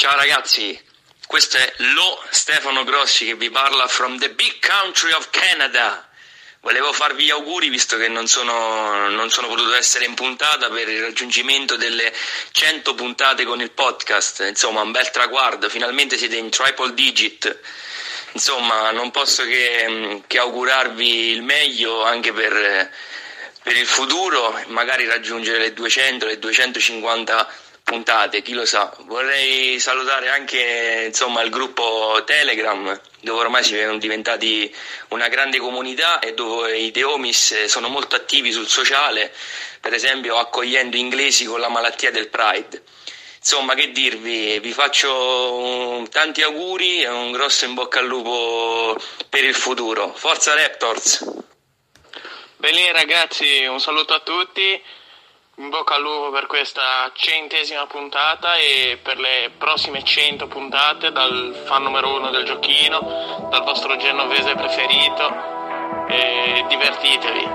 Ciao ragazzi, questo è lo Stefano Grossi che vi parla from the big country of Canada. Volevo farvi gli auguri visto che non sono, non sono potuto essere in puntata per il raggiungimento delle 100 puntate con il podcast. Insomma, un bel traguardo, finalmente siete in triple digit. Insomma, non posso che, che augurarvi il meglio anche per, per il futuro, magari raggiungere le 200, le 250 puntate, chi lo sa. Vorrei salutare anche insomma, il gruppo Telegram, dove ormai siamo diventati una grande comunità e dove i Deomis sono molto attivi sul sociale, per esempio accogliendo inglesi con la malattia del Pride. Insomma, che dirvi, vi faccio tanti auguri e un grosso in bocca al lupo per il futuro. Forza Raptors! Bene ragazzi, un saluto a tutti in bocca al lupo per questa centesima puntata e per le prossime cento puntate dal fan numero uno del giochino, dal vostro genovese preferito e divertitevi.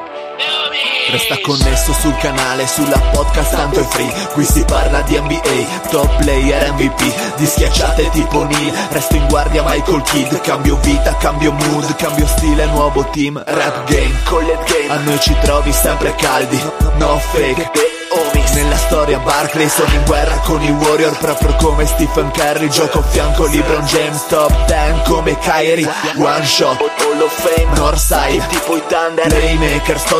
Resta connesso sul canale, sulla podcast tanto è free. Qui si parla di NBA, top player MVP Di schiacciate tipo Neil, resto in guardia Michael Kidd. Cambio vita, cambio mood, cambio stile, nuovo team Rap game, collet game, a noi ci trovi sempre caldi No fake. Omis Nella storia Barclay sono in guerra con i Warrior Proprio come Stephen Curry. Gioco a fianco LeBron James Top 10 come Kyrie. One shot Hall of Fame. Northside Tipo i Thunder. Playmaker sto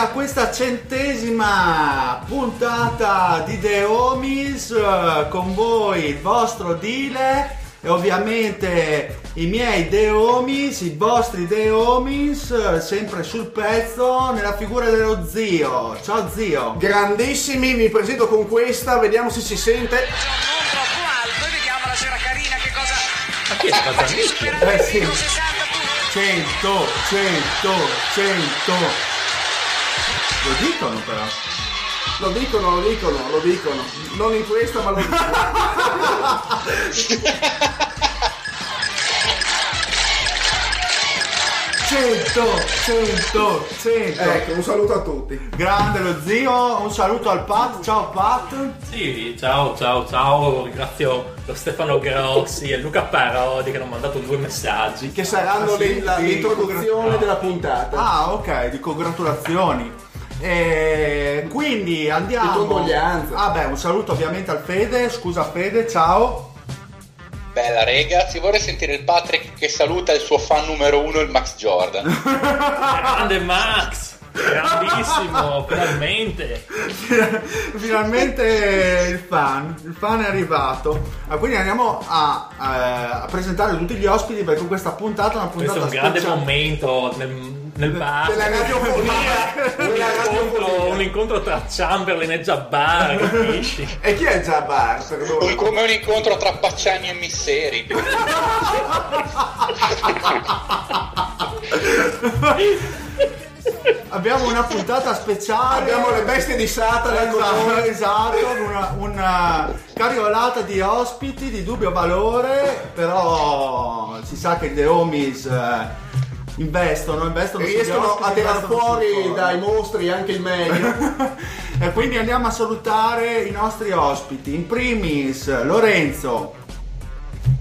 a questa centesima puntata di The Homies eh, con voi il vostro Dile e ovviamente i miei The Homies, i vostri The Homies, eh, sempre sul pezzo nella figura dello zio. Ciao zio. Grandissimi, mi presento con questa, vediamo se si sente. non troppo alto e vediamo la sera carina che cosa Ma chi è stata mischia? Eh sì. 60 100, 100, 100. Lo dicono però. Lo dicono, lo dicono, lo dicono. Non in questa, ma lo dicono. 100, 100, 100. Ecco, un saluto a tutti. Grande lo zio, un saluto al Pat, ciao Pat. Sì, ciao, ciao, ciao. Ringrazio lo Stefano Grossi e Luca Parodi che hanno mandato due messaggi. Che saranno Ah, sì? le- la- Sì, l'introduzione della puntata. Ah, ok, di congratulazioni. E quindi andiamo. Ah, beh, un saluto ovviamente al Fede. Scusa Fede, ciao. Bella ragazzi, vorrei sentire il Patrick che saluta il suo fan numero uno, il Max Jordan. Grande Max! Grandissimo, finalmente! Finalmente il fan, il fan è arrivato. Ah, quindi andiamo a, eh, a presentare tutti gli ospiti perché questa puntata è una Questo puntata è un grande speciale. momento nel, nel bar. Della radiofonia. Un incontro, radiofonia. un incontro tra Chamberlain e Jabbar, capisci? E chi è Jabbar? Un- Come un incontro tra Pacciani e Misseri. Abbiamo una puntata speciale. Abbiamo le bestie di Satana. Esatto, esatto, una, una cariolata di ospiti di dubbio valore, però si sa che The Homies eh, investono, investono Riescono a tirar investono fuori dai mostri anche il meglio. e quindi andiamo a salutare i nostri ospiti. In primis Lorenzo.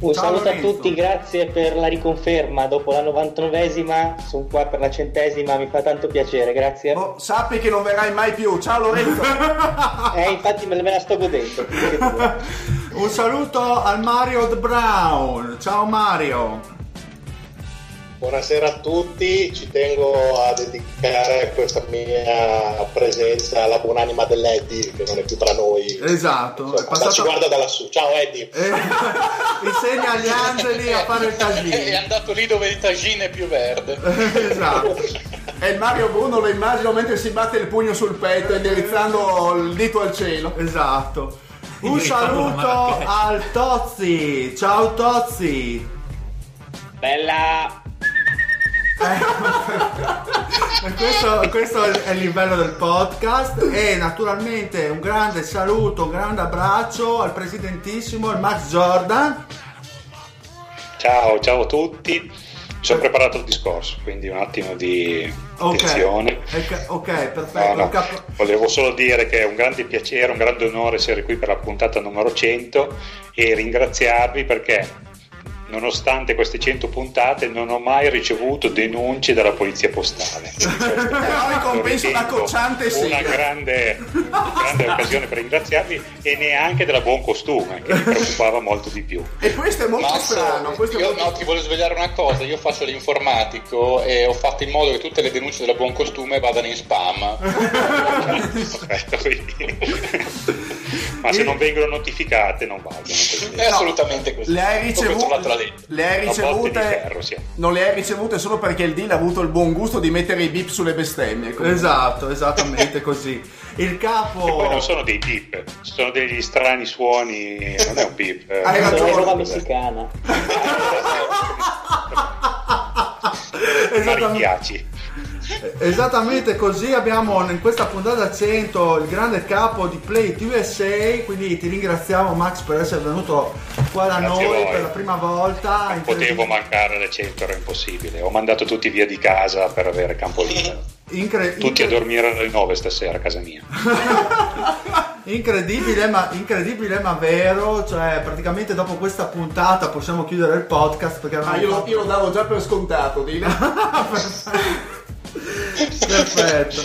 Un Ciao, saluto a Lorenzo. tutti, grazie per la riconferma. Dopo la 99esima, sono qua per la centesima, mi fa tanto piacere, grazie. Oh, sappi che non verrai mai più. Ciao Lorenzo. Eh, infatti me me la sto godendo. Un saluto al Mario The Brown. Ciao Mario. Buonasera a tutti, ci tengo a dedicare questa mia presenza alla buonanima dell'Eddie che non è più tra noi. Esatto, è Insomma, passato- Ci guarda da lassù. Ciao Eddie. Eh, insegna agli angeli a fare il È casino. andato lì dove il tagine è più verde. esatto. E il Mario Bruno lo immagino mentre si batte il pugno sul petto indirizzando il dito al cielo. Esatto. Un saluto al Tozzi. Ciao Tozzi. Bella! E questo, questo è il livello del podcast e naturalmente un grande saluto, un grande abbraccio al presidentissimo, il Max Jordan. Ciao, ciao a tutti. Mi sono preparato il discorso, quindi un attimo di attenzione. Ok, ok, perfetto. No, no, Volevo solo dire che è un grande piacere, un grande onore essere qui per la puntata numero 100 e ringraziarvi perché nonostante queste 100 puntate non ho mai ricevuto denunce dalla polizia postale. Però in compenso da cocciante sì. Una grande, grande occasione per ringraziarvi e neanche della buon costume che mi preoccupava molto di più. E questo è molto Max, strano. Questo è io molto... no, ti voglio svegliare una cosa, io faccio l'informatico e ho fatto in modo che tutte le denunce della buon costume vadano in spam. Perfetto, quindi- Ma se non vengono notificate non valgono. così. È assolutamente così. Le hai ricevute, le hai ricevute ferro, sì. non le hai ricevute solo perché il deal ha avuto il buon gusto di mettere i bip sulle bestemmie. comunque. Esatto, esattamente così. Il capo... E poi non sono dei beep, sono degli strani suoni, non è un beep. eh. Hai ragione. roba messicana. Esattamente. Esattamente così abbiamo in questa puntata 100 il grande capo di Play USA, quindi ti ringraziamo Max per essere venuto qua da Grazie a noi per la prima volta. Non potevo mancare alle 100, era impossibile. Ho mandato tutti via di casa per avere campo libero. Incre- Tutti a incre- dormire alle 9 stasera a casa mia. Incredibile ma, incredibile ma vero, cioè praticamente dopo questa puntata possiamo chiudere il podcast perché Ah, io, fatto- io lo davo già per scontato, Dile. Perfetto.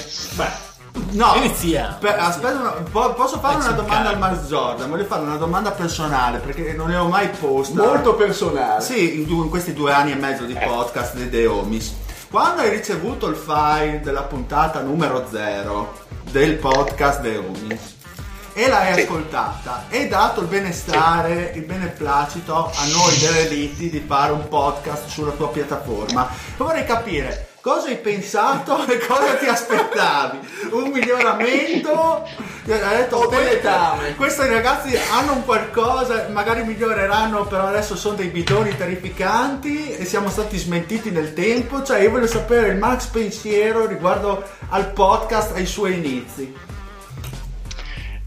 No, Iniziamo. per- aspetta, una- po- posso fare una un domanda al. Max Jordan? Voglio fare una domanda personale perché non ne ho mai posta. Molto personale. Sì, in, in questi due anni e mezzo di podcast di The Homies. Quando hai ricevuto il file della puntata numero 0 del podcast The Homies e l'hai Sì. ascoltata e dato il benestare, il beneplacito a noi dell'Elite di fare un podcast sulla tua piattaforma, vorrei capire cosa hai pensato e cosa ti aspettavi. Un miglioramento? Hai detto, O delle "Beh, tame." questi ragazzi hanno un qualcosa, magari miglioreranno, però adesso sono dei bidoni terrificanti e siamo stati smentiti nel tempo. Cioè, io voglio sapere il Max pensiero riguardo al podcast ai suoi inizi.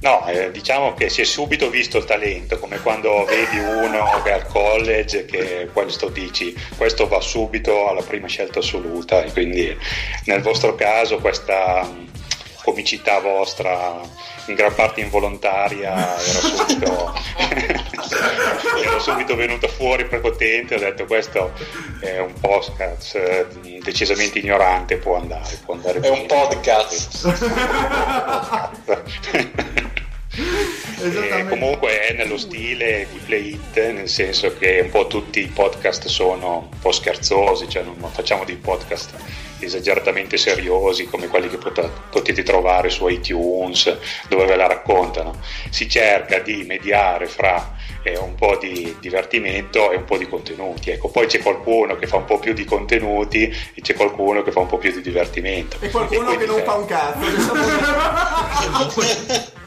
No, eh, diciamo che si è subito visto il talento, come quando vedi uno che è al college che questo dici, questo va subito alla prima scelta assoluta e quindi nel vostro caso questa mh, comicità vostra in gran parte involontaria era subito, era subito venuta fuori prepotente, ho detto questo è un podcast eh, decisamente ignorante, può andare, può andare È un bene. podcast. Eh, comunque è nello stile di Play It, nel senso che un po' tutti i podcast sono un po' scherzosi, cioè non facciamo dei podcast esageratamente seriosi come quelli che pot- potete trovare su iTunes dove ve la raccontano. Si cerca di mediare fra eh, un po' di divertimento e un po' di contenuti. Ecco, poi c'è qualcuno che fa un po' più di contenuti e c'è qualcuno che fa un po' più di divertimento. E qualcuno quindi che non fa un cazzo.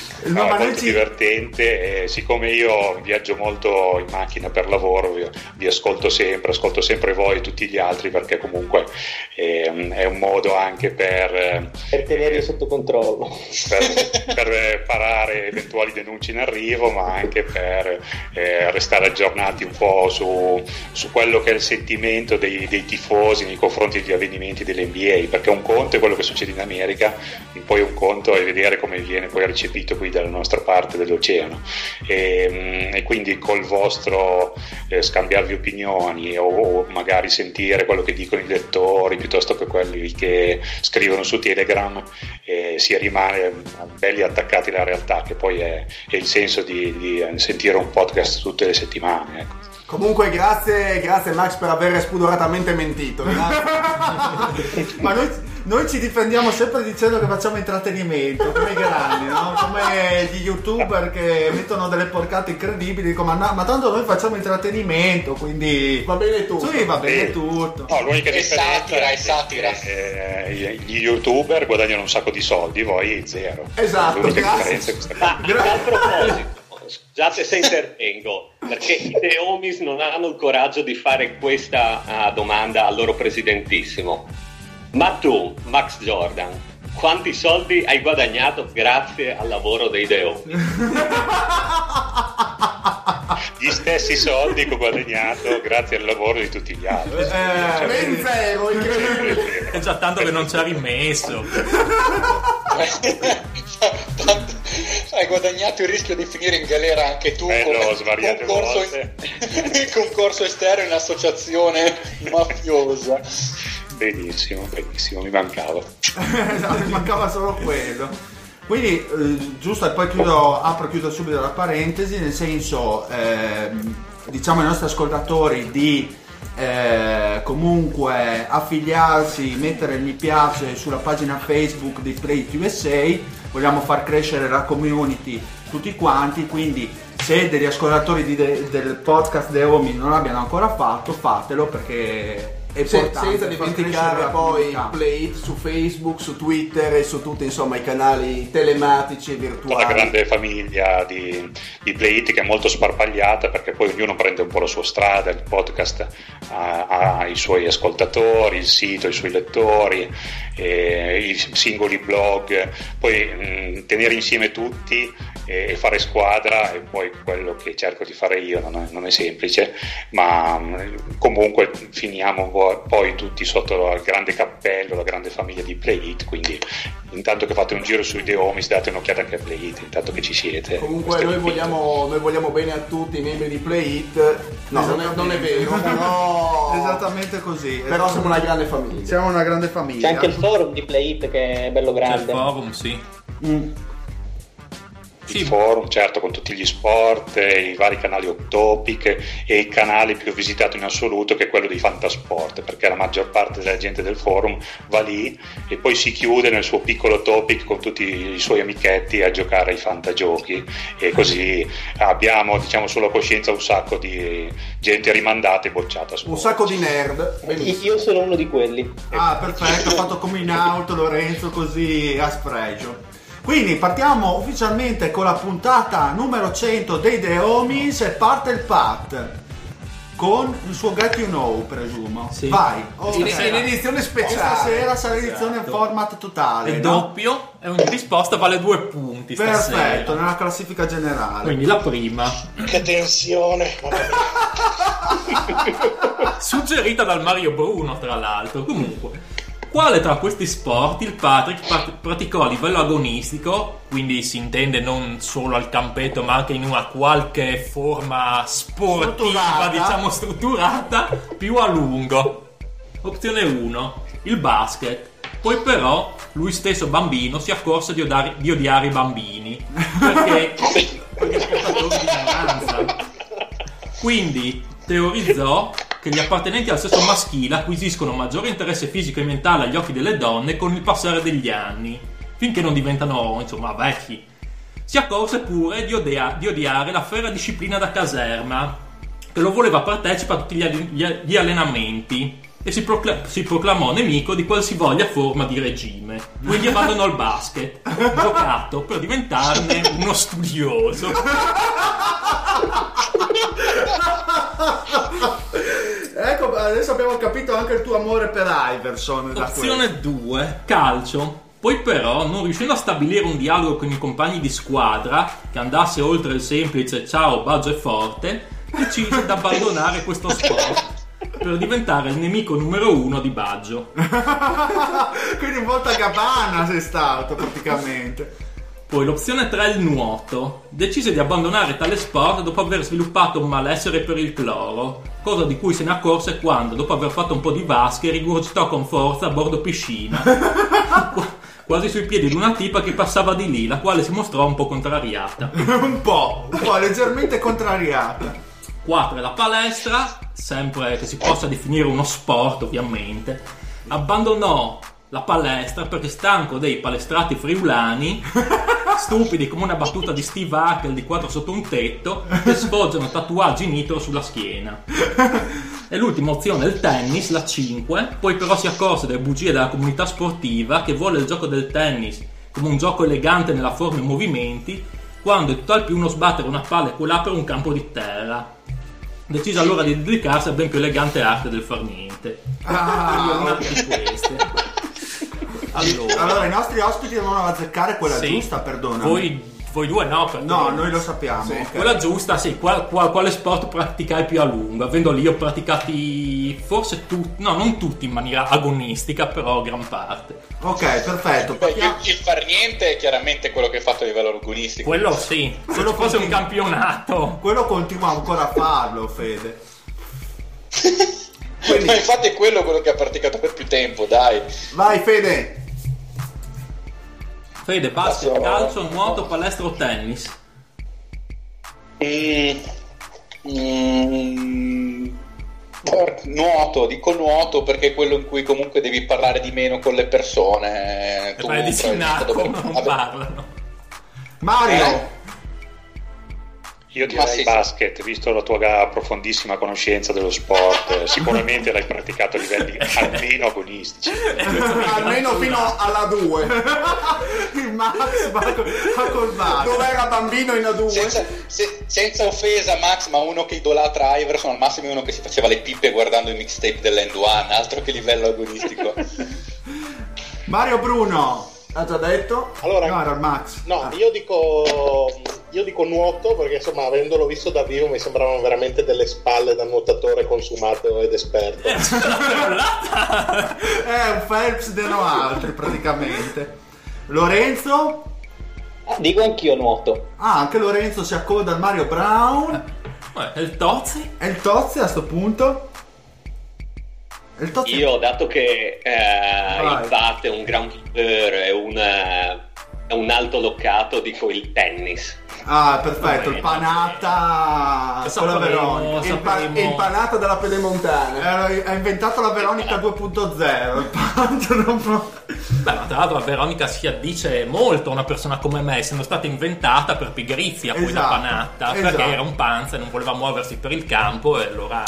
No, è molto ci- divertente e siccome io viaggio molto in macchina per lavoro vi, vi ascolto sempre, ascolto sempre voi e tutti gli altri perché comunque eh, è un modo anche per, eh, Per tenerli sotto controllo. per, per, eh, parare eventuali denunce in arrivo ma anche per eh, restare aggiornati un po' su, su quello che è il sentimento dei, dei tifosi nei confronti degli avvenimenti dell'NBA perché un conto è quello che succede in America poi un conto è vedere come viene poi recepito qui dalla nostra parte dell'oceano e, mm, e quindi col vostro eh, scambiarvi opinioni o, o magari sentire quello che dicono i lettori piuttosto che quelli che scrivono su Telegram eh, si rimane belli attaccati alla realtà che poi è, è il senso di, di sentire un podcast tutte le settimane ecco. Comunque grazie, grazie Max per aver spudoratamente mentito. Ma noi, noi, ci difendiamo sempre dicendo che facciamo intrattenimento, come i grandi, no? Come gli youtuber che mettono delle porcate incredibili, dicono ma, no, ma tanto noi facciamo intrattenimento, quindi va bene tutto. Sì, va bene tutto. No, l'unica è satira, è satira. Eh, gli youtuber guadagnano un sacco di soldi, voi zero. Esatto, l'unica grazie. differenza è questa. Ma a proposito, scusate se intervengo, perché i Deomis non hanno il coraggio di fare questa uh, domanda al loro presidentissimo. Ma tu, Max Jordan, quanti soldi hai guadagnato grazie al lavoro dei Deomi? Gli stessi soldi che ho guadagnato grazie al lavoro di tutti gli altri. Eh, ben zero, incredibile. È già tanto che non ci ha rimesso. Hai guadagnato il rischio di finire in galera anche tu Eh, l'ho come concorso, in, concorso esterno in associazione mafiosa. Benissimo, benissimo, mi mancava. Mi mancava solo quello. Quindi, eh, giusto, e poi chiudo, apro chiudo subito la parentesi, nel senso, ehm, diciamo ai nostri ascoltatori di eh, comunque affiliarsi, mettere il mi piace sulla pagina Facebook di Play USA, vogliamo far crescere la community tutti quanti, quindi se degli ascoltatori de- del podcast The Omi non l'abbiano ancora fatto, fatelo perché è Se- senza dimenticare la poi. Play It su Facebook, su Twitter e su tutti insomma i canali telematici e Una virtuali. grande famiglia di, di Playit che è molto sparpagliata perché poi ognuno prende un po' la sua strada, il podcast ha, ha i suoi ascoltatori, il sito, i suoi lettori, eh, i singoli blog, poi mh, tenere insieme tutti e, e fare squadra è poi quello che cerco di fare io, non è, non è semplice, ma mh, comunque finiamo vo- poi tutti sotto il grande cappello, la grande famiglia di Playit, quindi intanto che fate un giro sui The Homies date un'occhiata anche a Playit, intanto che ci siete. Comunque noi vogliamo, noi vogliamo bene a tutti i membri di Play It. No, non è, non è vero, però, Esattamente così. però siamo una grande famiglia. Siamo una grande famiglia. C'è anche il forum di Play It che è bello C'è il grande. forum, sì. Il forum, certo, con tutti gli sport, e i vari canali topic e il canale più visitato in assoluto che è quello di Fantasport, perché la maggior parte della gente del forum va lì e poi si chiude nel suo piccolo topic con tutti i suoi amichetti a giocare ai fantagiochi e così abbiamo, diciamo, sulla coscienza un sacco di gente rimandata e bocciata. Un sacco di nerd. Io sono uno di quelli. Ah, perfetto, ho fatto come in auto Lorenzo così a spregio. Quindi partiamo ufficialmente con la puntata numero 100 dei The Homies e parte il Pat con il suo Get You Know, presumo. Sì. Vai. In, in edizione speciale. Stasera sarà edizione format totale. È no? doppio e ogni risposta vale due punti Perfetto, stasera. nella classifica generale. Quindi la prima, Che tensione. suggerita dal Mario Bruno, tra l'altro. Comunque, quale tra questi sport il Patrick pat- praticò a livello agonistico, quindi si intende non solo al campetto, ma anche in una qualche forma sportiva, Strutturata. diciamo strutturata, più a lungo? Opzione 1, il basket. Poi però lui stesso bambino si accorse di odiare, di odiare i bambini perché perché è di ignoranza. Quindi teorizzò che gli appartenenti al sesso maschile acquisiscono maggiore interesse fisico e mentale agli occhi delle donne con il passare degli anni, finché non diventano, insomma, vecchi. Si accorse pure di, odea- di odiare la ferra disciplina da caserma, che lo voleva partecipe a tutti gli- gli allenamenti e si, procla- si proclamò nemico di qualsivoglia forma di regime. Quindi abbandonò il basket, giocato per diventarne uno studioso. Ecco, adesso abbiamo capito anche il tuo amore per Iverson. Opzione 2, calcio. Poi però, non riuscendo a stabilire un dialogo con i compagni di squadra che andasse oltre il semplice ciao, Baggio è forte, decise di abbandonare questo sport per diventare il nemico numero uno di Baggio. Quindi un volta Gabbana sei stato praticamente. Poi l'opzione 3 è il nuoto. Decise di abbandonare tale sport dopo aver sviluppato un malessere per il cloro, cosa di cui se ne accorse quando, dopo aver fatto un po' di vasche, rigurgitò con forza a bordo piscina, qu- quasi sui piedi di una tipa che passava di lì, la quale si mostrò un po' contrariata. un po', un po' leggermente contrariata. 4 è la palestra, sempre che si possa definire uno sport ovviamente. Abbandonò la palestra perché stanco dei palestrati friulani, stupidi come una battuta di Steve Harkel di 4 sotto un tetto, che sfoggiano tatuaggi nitro sulla schiena. E l'ultima opzione è il tennis, la 5, poi però si accorse delle bugie della comunità sportiva che vuole il gioco del tennis come un gioco elegante nella forma e movimenti, quando è tutt'al più uno sbattere una palla e quella per un campo di terra. Decise allora di dedicarsi al ben più elegante arte del far niente. Ah, di queste. Allora, Allora, i nostri ospiti devono azzeccare quella Sì. giusta, perdona. voi, voi due no, perché- No, noi lo sappiamo. ok. Quella giusta, sì. Qual- qual- quale sport praticai più a lungo? Avendo lì ho praticati forse tutti, no, non tutti in maniera agonistica, però gran parte. Ok, perfetto. Beh, il, il far niente è chiaramente quello che hai fatto a livello agonistico. Quello sì, Quello fosse un continua- campionato. Quello continua ancora a farlo, Fede. Ma infatti è quello quello che ha praticato per più tempo, dai. Vai Fede. Fede, basket, Passo- calcio, nuoto, palestra o tennis? Mm, mm, nuoto, dico nuoto perché è quello in cui comunque devi parlare di meno con le persone. E fai di probabilmente Sinacco, dovrai- non parlano. Mario, Eh? Io direi sì, sì. basket, visto la tua profondissima conoscenza dello sport, eh, sicuramente l'hai praticato a livelli almeno agonistici. Almeno fino alla 2. il Max va, col- va col Max. Dove era bambino in A2. Senza, se- senza offesa, Max, ma uno che idolatra Iverson al massimo è uno che si faceva le pippe guardando i mixtape dell'End One, altro che livello agonistico. Mario Bruno. Ha già detto? Allora, No, era il Max. No, Ah. io dico, io dico nuoto perché insomma, avendolo visto da vivo mi sembravano veramente delle spalle da nuotatore consumato ed esperto. È un Phelps de no altri praticamente. Lorenzo? Ah, dico anch'io nuoto. Ah, anche Lorenzo si accoda al Mario Brown. Eh, E il Tozzi? E il Tozzi a sto punto? Il Tozzi? Io, dato che eh, il Pat è un groundkeeper, è un, eh, è un alto locato, dico il tennis. Ah, perfetto, il panata con la Veronica. Il, pa- il panato della pedemontana. Eh, Ha inventato la Veronica 2.0. Il panata non può- Beh, ma tra l'altro la Veronica si addice molto a una persona come me, essendo stata inventata per pigrizia poi la Esatto, panata, esatto. perché era un panza e non voleva muoversi per il campo e allora...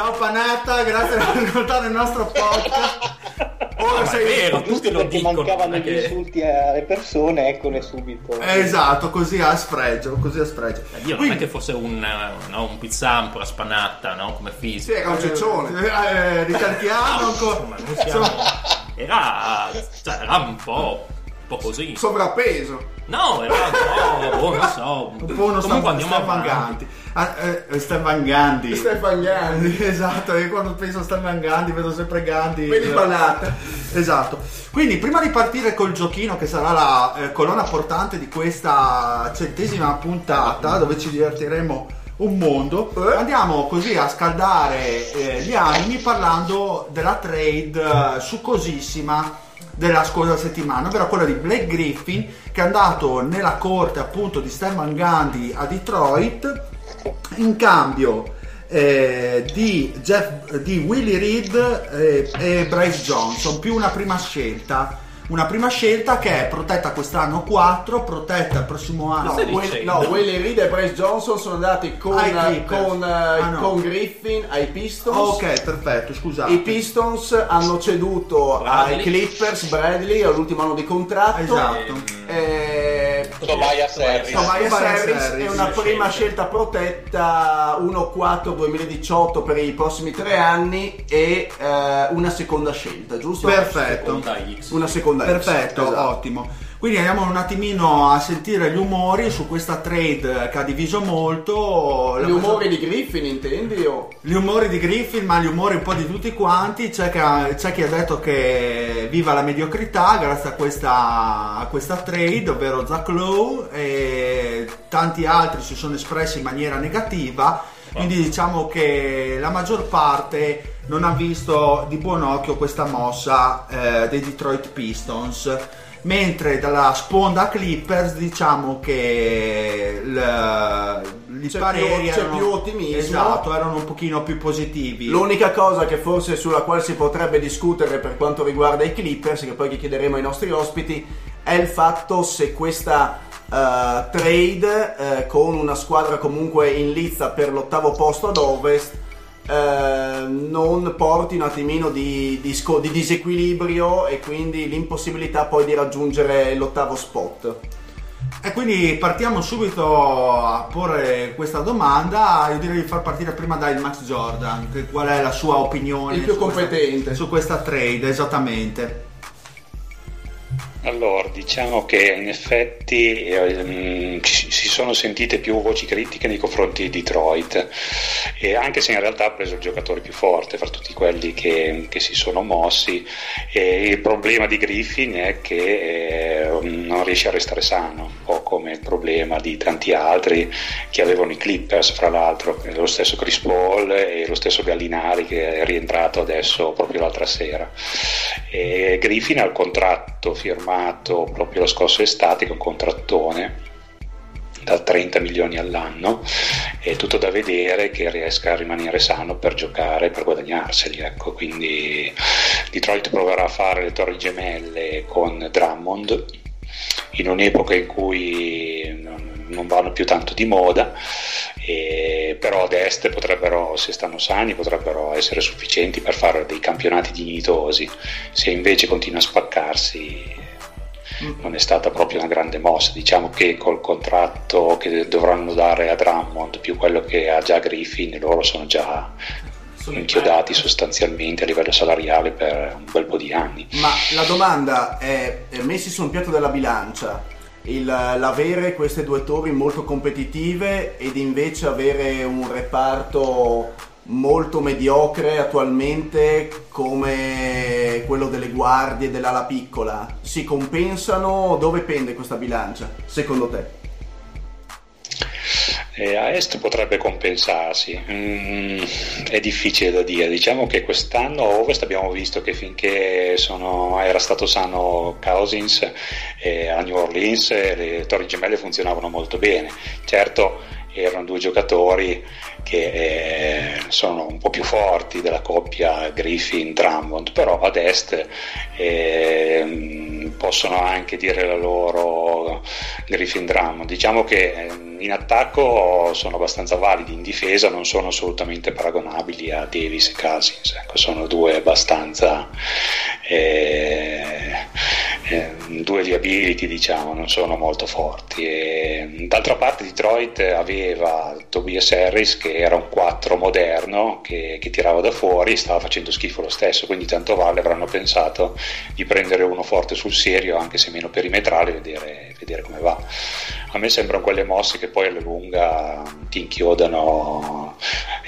Ciao Panata, grazie per ascoltare il nostro podcast. Ora ma è sei vero. Tutti lo perché dicono, mancavano è gli insulti alle persone, eccole subito. Esatto, così a sfregio, così a sfregio. Eh, Dio, non è che fosse un, eh, no, un pizzampro a spanata, no? Come Sì, fisico. era un ceccione. Eh, ricalchiamo ancora. Insomma, non siamo... Era, cioè, era un po', po' così. Sovrappeso. No, era un po', boh, non so. Un po' uno Comunque andiamo Stefan avanti. Gandhi. Ah, eh, Stefan Gandhi. Stefan Gandhi. Esatto, e quando penso a Stefan Gandhi vedo sempre Gandhi. Vedi panata. Esatto. Quindi prima di partire col giochino che sarà la eh, colonna portante di questa centesima puntata dove ci divertiremo un mondo, Eh? andiamo così a scaldare eh, gli animi parlando della trade eh, succosissima della scorsa settimana, ovvero quella di Blake Griffin che è andato nella corte appunto di Stefan Gandhi a Detroit in cambio eh, di, Jeff, di Willie Reed eh, e Bryce Johnson più una prima scelta una prima scelta che è protetta quest'anno 4 protetta il prossimo anno No, Will- no, Willie Reed e Bryce Johnson sono andati con, Clippers. con, eh, Ah, no. con Griffin ai Pistons. ok perfetto scusate I Pistons hanno ceduto Bradley. ai Clippers Bradley all'ultimo anno di contratto. esatto Eh, Tobias Harris. Tobias Harris e una prima scelta protetta 1-4-2018 per i prossimi tre anni e eh, una seconda scelta, giusto? perfetto Seconda X. Una seconda X, Perfetto, esatto. ottimo. Quindi andiamo un attimino a sentire gli umori su questa trade che ha diviso molto. La Gli umori di Griffin intendi o? Gli umori di Griffin, ma gli umori un po' di tutti quanti. C'è, che ha- c'è chi ha detto che viva la mediocrità grazie a questa, a questa trade, ovvero Zach Lowe, e tanti altri si sono espressi in maniera negativa. Quindi diciamo che la maggior parte non ha visto di buon occhio questa mossa eh, dei Detroit Pistons. Mentre dalla sponda Clippers diciamo che il- i C'è pareri più- c'è erano, più ottimismo. esatto, erano un pochino più positivi. L'unica cosa che forse sulla quale si potrebbe discutere per quanto riguarda i Clippers, che poi chiederemo ai nostri ospiti, è il fatto se questa eh, trade eh, con una squadra comunque in lizza per l'ottavo posto ad ovest eh, non porti un attimino di, di sco- di disequilibrio e quindi l'impossibilità poi di raggiungere l'ottavo spot. E quindi partiamo subito a porre questa domanda. Io direi di far partire prima dai Max Jordan. Che qual è la sua opinione? Il più su questa- competente. su questa trade, esattamente. Allora, diciamo che in effetti ehm, si sono sentite più voci critiche nei confronti di Detroit, e anche se in realtà ha preso il giocatore più forte fra tutti quelli che, che si sono mossi. E il problema di Griffin è che eh, non riesce a restare sano, un po' come il problema di tanti altri che avevano i Clippers, fra l'altro, lo stesso Chris Paul e lo stesso Gallinari che è rientrato adesso proprio l'altra sera. E Griffin ha il contratto firmato proprio la scorsa estate, un contrattone da 30 milioni all'anno è tutto da vedere che riesca a rimanere sano per giocare per guadagnarseli ecco. quindi Detroit proverà a fare le torri gemelle con Drummond in un'epoca in cui non vanno più tanto di moda e però ad est potrebbero se stanno sani potrebbero essere sufficienti per fare dei campionati dignitosi se invece continua a spaccarsi non è stata proprio una grande mossa. Diciamo che col contratto che dovranno dare a Drummond più quello che ha già Griffin, loro sono già inchiodati sostanzialmente a livello salariale per un bel po' di anni. Ma la domanda è, è messi su un piatto della bilancia, il- l'avere queste due torri molto competitive ed invece avere un reparto molto mediocre attualmente come quello delle guardie dell'ala piccola, si compensano? Dove pende questa bilancia, secondo te? E a est potrebbe compensarsi, Mm, è difficile da dire. Diciamo che quest'anno a ovest abbiamo visto che finché sono- era stato sano Cousins eh, a New Orleans eh, le torri gemelle funzionavano molto bene. Certo erano due giocatori che eh, sono un po' più forti della coppia Griffin-Drummond, però ad est ehm, possono anche dire la loro Griffin-Drummond. Diciamo che ehm, in attacco sono abbastanza validi, in difesa non sono assolutamente paragonabili a Davis e Cousins, ecco, sono due abbastanza eh, eh, due liability diciamo, non sono molto forti. E, d'altra parte Detroit aveva Tobias Harris che era un 4 moderno che, che tirava da fuori e stava facendo schifo lo stesso, quindi tanto vale avranno pensato di prendere uno forte sul serio, anche se meno perimetrale, e vedere, vedere come va. A me sembrano quelle mosse che poi alla lunga ti inchiodano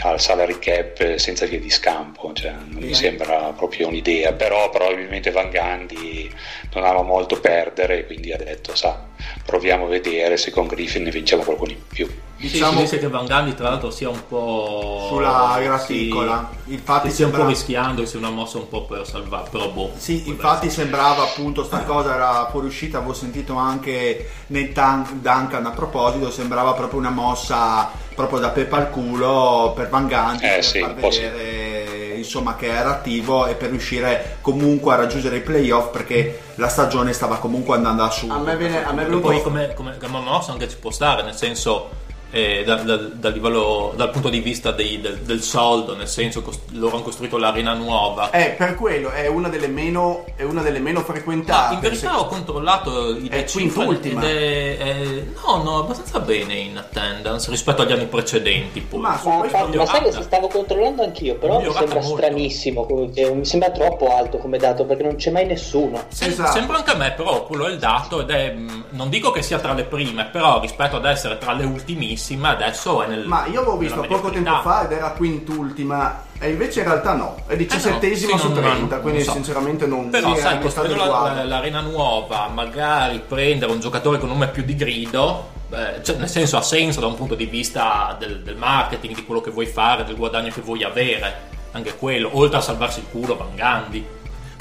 al salary cap senza via di scampo, cioè, non mi sembra proprio un'idea, però probabilmente Van Gandhi non ama molto perdere, quindi ha detto, sa, proviamo a vedere se con Griffin ne vinciamo qualcuno in più. Diciamo si dice che Van Gandhi tra l'altro sia un po' Sulla graticola. sì, Infatti stia un po' sembra- rischiando, che sia una mossa un po' per salvare, però boh. Sì, infatti sembrava appunto sta cosa era fuoriuscita, avevo sentito anche nel Tan- Duncan a proposito, sembrava proprio una mossa proprio da pepa al culo per Van Gandhi Eh, per sì, far sì. vedere insomma che era attivo e per riuscire comunque a raggiungere i playoff perché la stagione stava comunque andando a su. A me viene, a me E venuto poi come, come, come mossa anche ci può stare, nel senso eh, da- da- dal livello- dal punto di vista dei- del, del soldo, nel senso che loro hanno costruito l'arena nuova. Eh, per quello è una delle meno, è una delle meno Ma frequentate. in verità Se- ho controllato i È cifre ed è, è- no, no, abbastanza bene in attendance rispetto agli anni precedenti. Poi. Ma su Ma, questo infatti, ma sai che stavo controllando anch'io, però mi sembra molto. stranissimo, mi sembra troppo alto come dato perché non c'è mai nessuno. Sem- Esatto. Sembra anche a me, però quello è il dato ed è. mh, Non dico che sia tra le prime, però rispetto ad essere tra le ultimissime, adesso è nel. Ma io l'avevo visto poco tempo fa ed era quintultima. E invece in realtà no, è diciassettesima Eh no, sì, su non- 30, non- quindi non so. sinceramente non Però sì, sai, costruendo la- l'arena nuova, magari prendere un giocatore con un nome più di grido, eh, cioè, nel senso ha senso da un punto di vista del, del marketing, di quello che vuoi fare, del guadagno che vuoi avere, anche quello, oltre a salvarsi il culo Van Gandhi.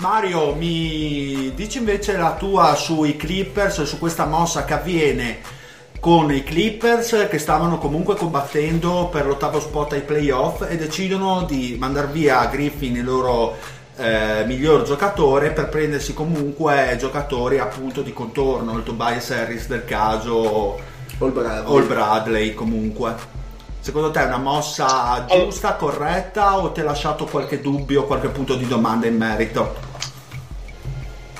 Mario, mi dici invece la tua sui Clippers su questa mossa che avviene con i Clippers che stavano comunque combattendo per l'ottavo spot ai playoff e decidono di mandare via Griffin, il loro eh, miglior giocatore, per prendersi comunque giocatori appunto di contorno, il Tobias Harris del caso, All Bradley. All Bradley comunque. Secondo te è una mossa giusta, corretta o ti ha lasciato qualche dubbio, qualche punto di domanda in merito?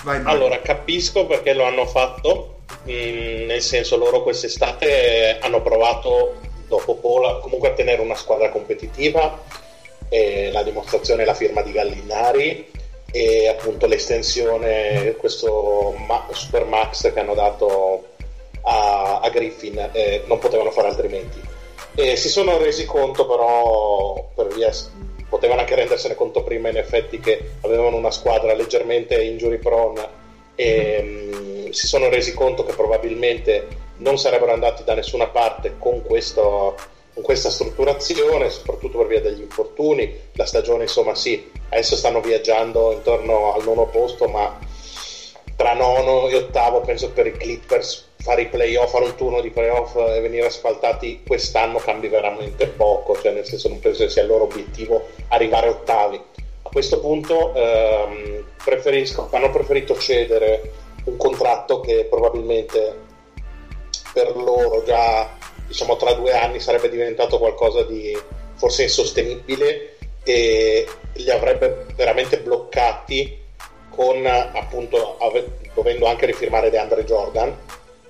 Vai, Mario. Allora, capisco perché lo hanno fatto, mm, nel senso loro quest'estate hanno provato dopo Pola comunque a tenere una squadra competitiva, la dimostrazione è la firma di Gallinari e appunto l'estensione, questo ma- Super Max che hanno dato a, a Griffin, eh, non potevano fare altrimenti. E si sono resi conto però, per via, potevano anche rendersene conto prima in effetti che avevano una squadra leggermente injury prone e mm, si sono resi conto che probabilmente non sarebbero andati da nessuna parte con, questo, con questa strutturazione, soprattutto per via degli infortuni. La stagione insomma sì, adesso stanno viaggiando intorno al nono posto ma tra nono e ottavo penso per i Clippers fare i playoff, fare un turno di playoff e venire asfaltati quest'anno cambi veramente poco, cioè nel senso non penso che sia il loro obiettivo arrivare ottavi. Questo punto ehm, hanno preferito cedere un contratto che probabilmente per loro già diciamo tra due anni sarebbe diventato qualcosa di forse insostenibile e li avrebbe veramente bloccati con appunto dovendo anche rifirmare DeAndre Jordan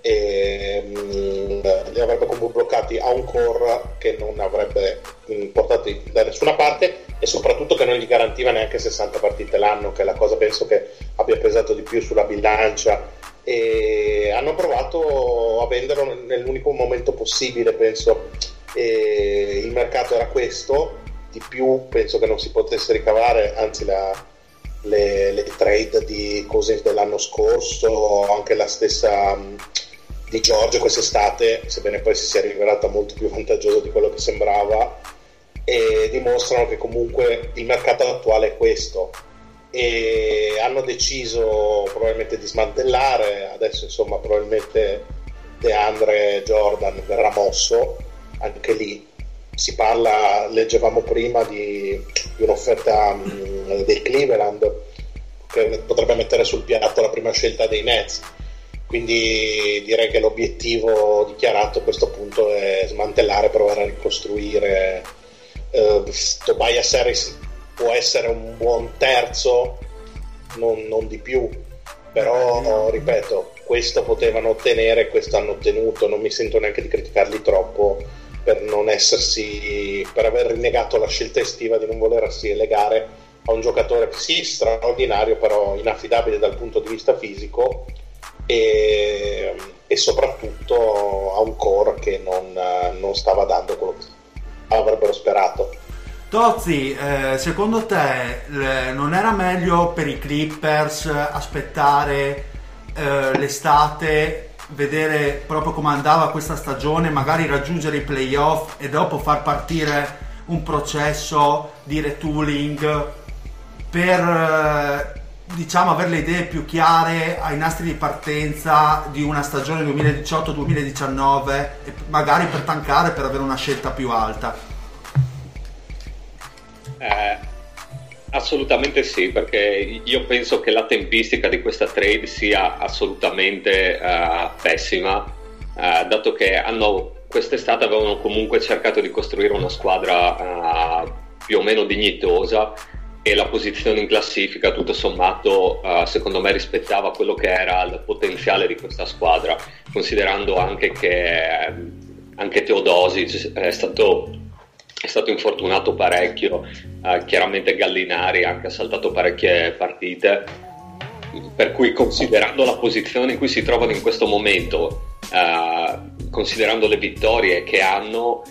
e mm, li avrebbe comunque bloccati a un core che non avrebbe mm, portati da nessuna parte e soprattutto che non gli garantiva neanche 60 partite l'anno che è la cosa penso che abbia pesato di più sulla bilancia. E hanno provato a venderlo nell'unico momento possibile penso. E il mercato era questo di più penso che non si potesse ricavare anzi la, le, le trade di Cousins dell'anno scorso anche la stessa mh, di Giorgio quest'estate sebbene poi si sia rivelata molto più vantaggioso di quello che sembrava e dimostrano che comunque il mercato attuale è questo. E hanno deciso probabilmente di smantellare adesso insomma probabilmente DeAndre Jordan verrà mosso anche lì. Si parla leggevamo prima di, di un'offerta mh, dei Cleveland che potrebbe mettere sul piatto la prima scelta dei Nets quindi direi che l'obiettivo dichiarato a questo punto è smantellare provare a ricostruire eh, Tobias Harris può essere un buon terzo, non, non di più, però ripeto, questo potevano ottenere, questo hanno ottenuto, non mi sento neanche di criticarli troppo per non essersi, per aver rinnegato la scelta estiva di non volersi legare a un giocatore sì straordinario, però inaffidabile dal punto di vista fisico e, e soprattutto a un core che non, non stava dando quello che avrebbero sperato. Tozzi, eh, secondo te le- non era meglio per i Clippers aspettare eh, l'estate, vedere proprio come andava questa stagione, magari raggiungere i playoff e dopo far partire un processo di retooling per eh, diciamo avere le idee più chiare ai nastri di partenza di una stagione 2018-2019 e magari per tankare per avere una scelta più alta? Eh, assolutamente sì, perché io penso che la tempistica di questa trade sia assolutamente eh, pessima, eh, dato che hanno quest'estate avevano comunque cercato di costruire una squadra uh, più o meno dignitosa e la posizione in classifica tutto sommato uh, secondo me rispettava quello che era il potenziale di questa squadra considerando anche che eh, anche Teodosic è stato, è stato infortunato parecchio. Uh, chiaramente Gallinari anche ha saltato parecchie partite. Per cui considerando la posizione in cui si trovano in questo momento uh, considerando le vittorie che hanno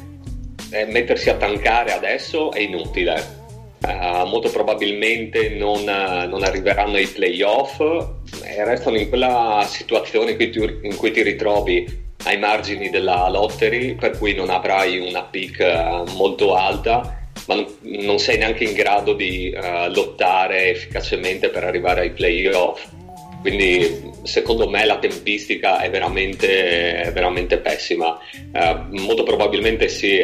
eh, mettersi a tankare adesso è inutile Uh, molto probabilmente non, uh, non, arriveranno ai playoff. E restano in quella situazione in cui, tu, in cui, ti ritrovi ai margini della lottery per cui non avrai una pick uh, molto alta ma non, non, sei neanche in grado di lottare efficacemente per arrivare ai playoff. Quindi secondo me la tempistica è veramente, veramente pessima. Molto probabilmente sì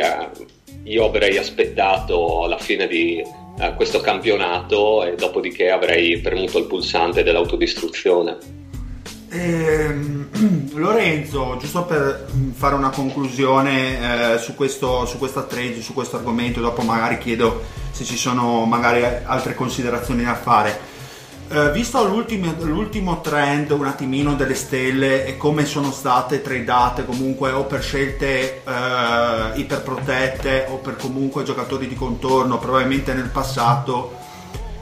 io avrei aspettato la fine di uh, questo campionato e dopodiché avrei premuto il pulsante dell'autodistruzione. Ehm, Lorenzo, giusto per fare una conclusione eh, su, questo, su questa trade, su questo argomento, dopo magari chiedo se ci sono magari altre considerazioni da fare. Uh, visto l'ultimo, trend un attimino delle stelle e come sono state tradate comunque o per scelte uh, iperprotette o per comunque giocatori di contorno, probabilmente nel passato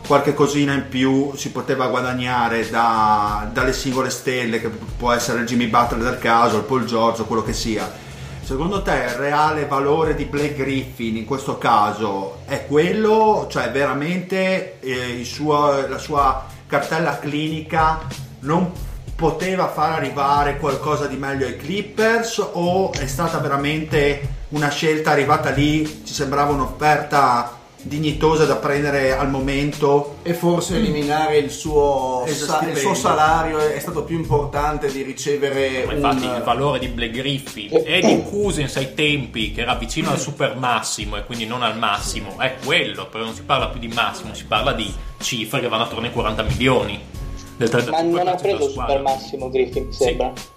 qualche cosina in più si poteva guadagnare da, dalle singole stelle, che può essere il Jimmy Butler del caso, il Paul George o quello che sia. Secondo te il reale valore di Blake Griffin in questo caso è quello, cioè veramente eh, suo, la sua cartella clinica non poteva far arrivare qualcosa di meglio ai Clippers o è stata veramente una scelta arrivata lì, ci sembrava un'offerta dignitosa da prendere al momento. E forse eliminare il suo, sa- il suo salario è stato più importante di ricevere Ma un... infatti il valore di Blake Griffin e di Cousins ai tempi che era vicino al super massimo e quindi non al massimo. È quello però non si parla più di massimo si parla di cifre che vanno attorno ai 40 milioni. Del 35% ma non ha preso il super massimo Griffin mi sembra. Sì.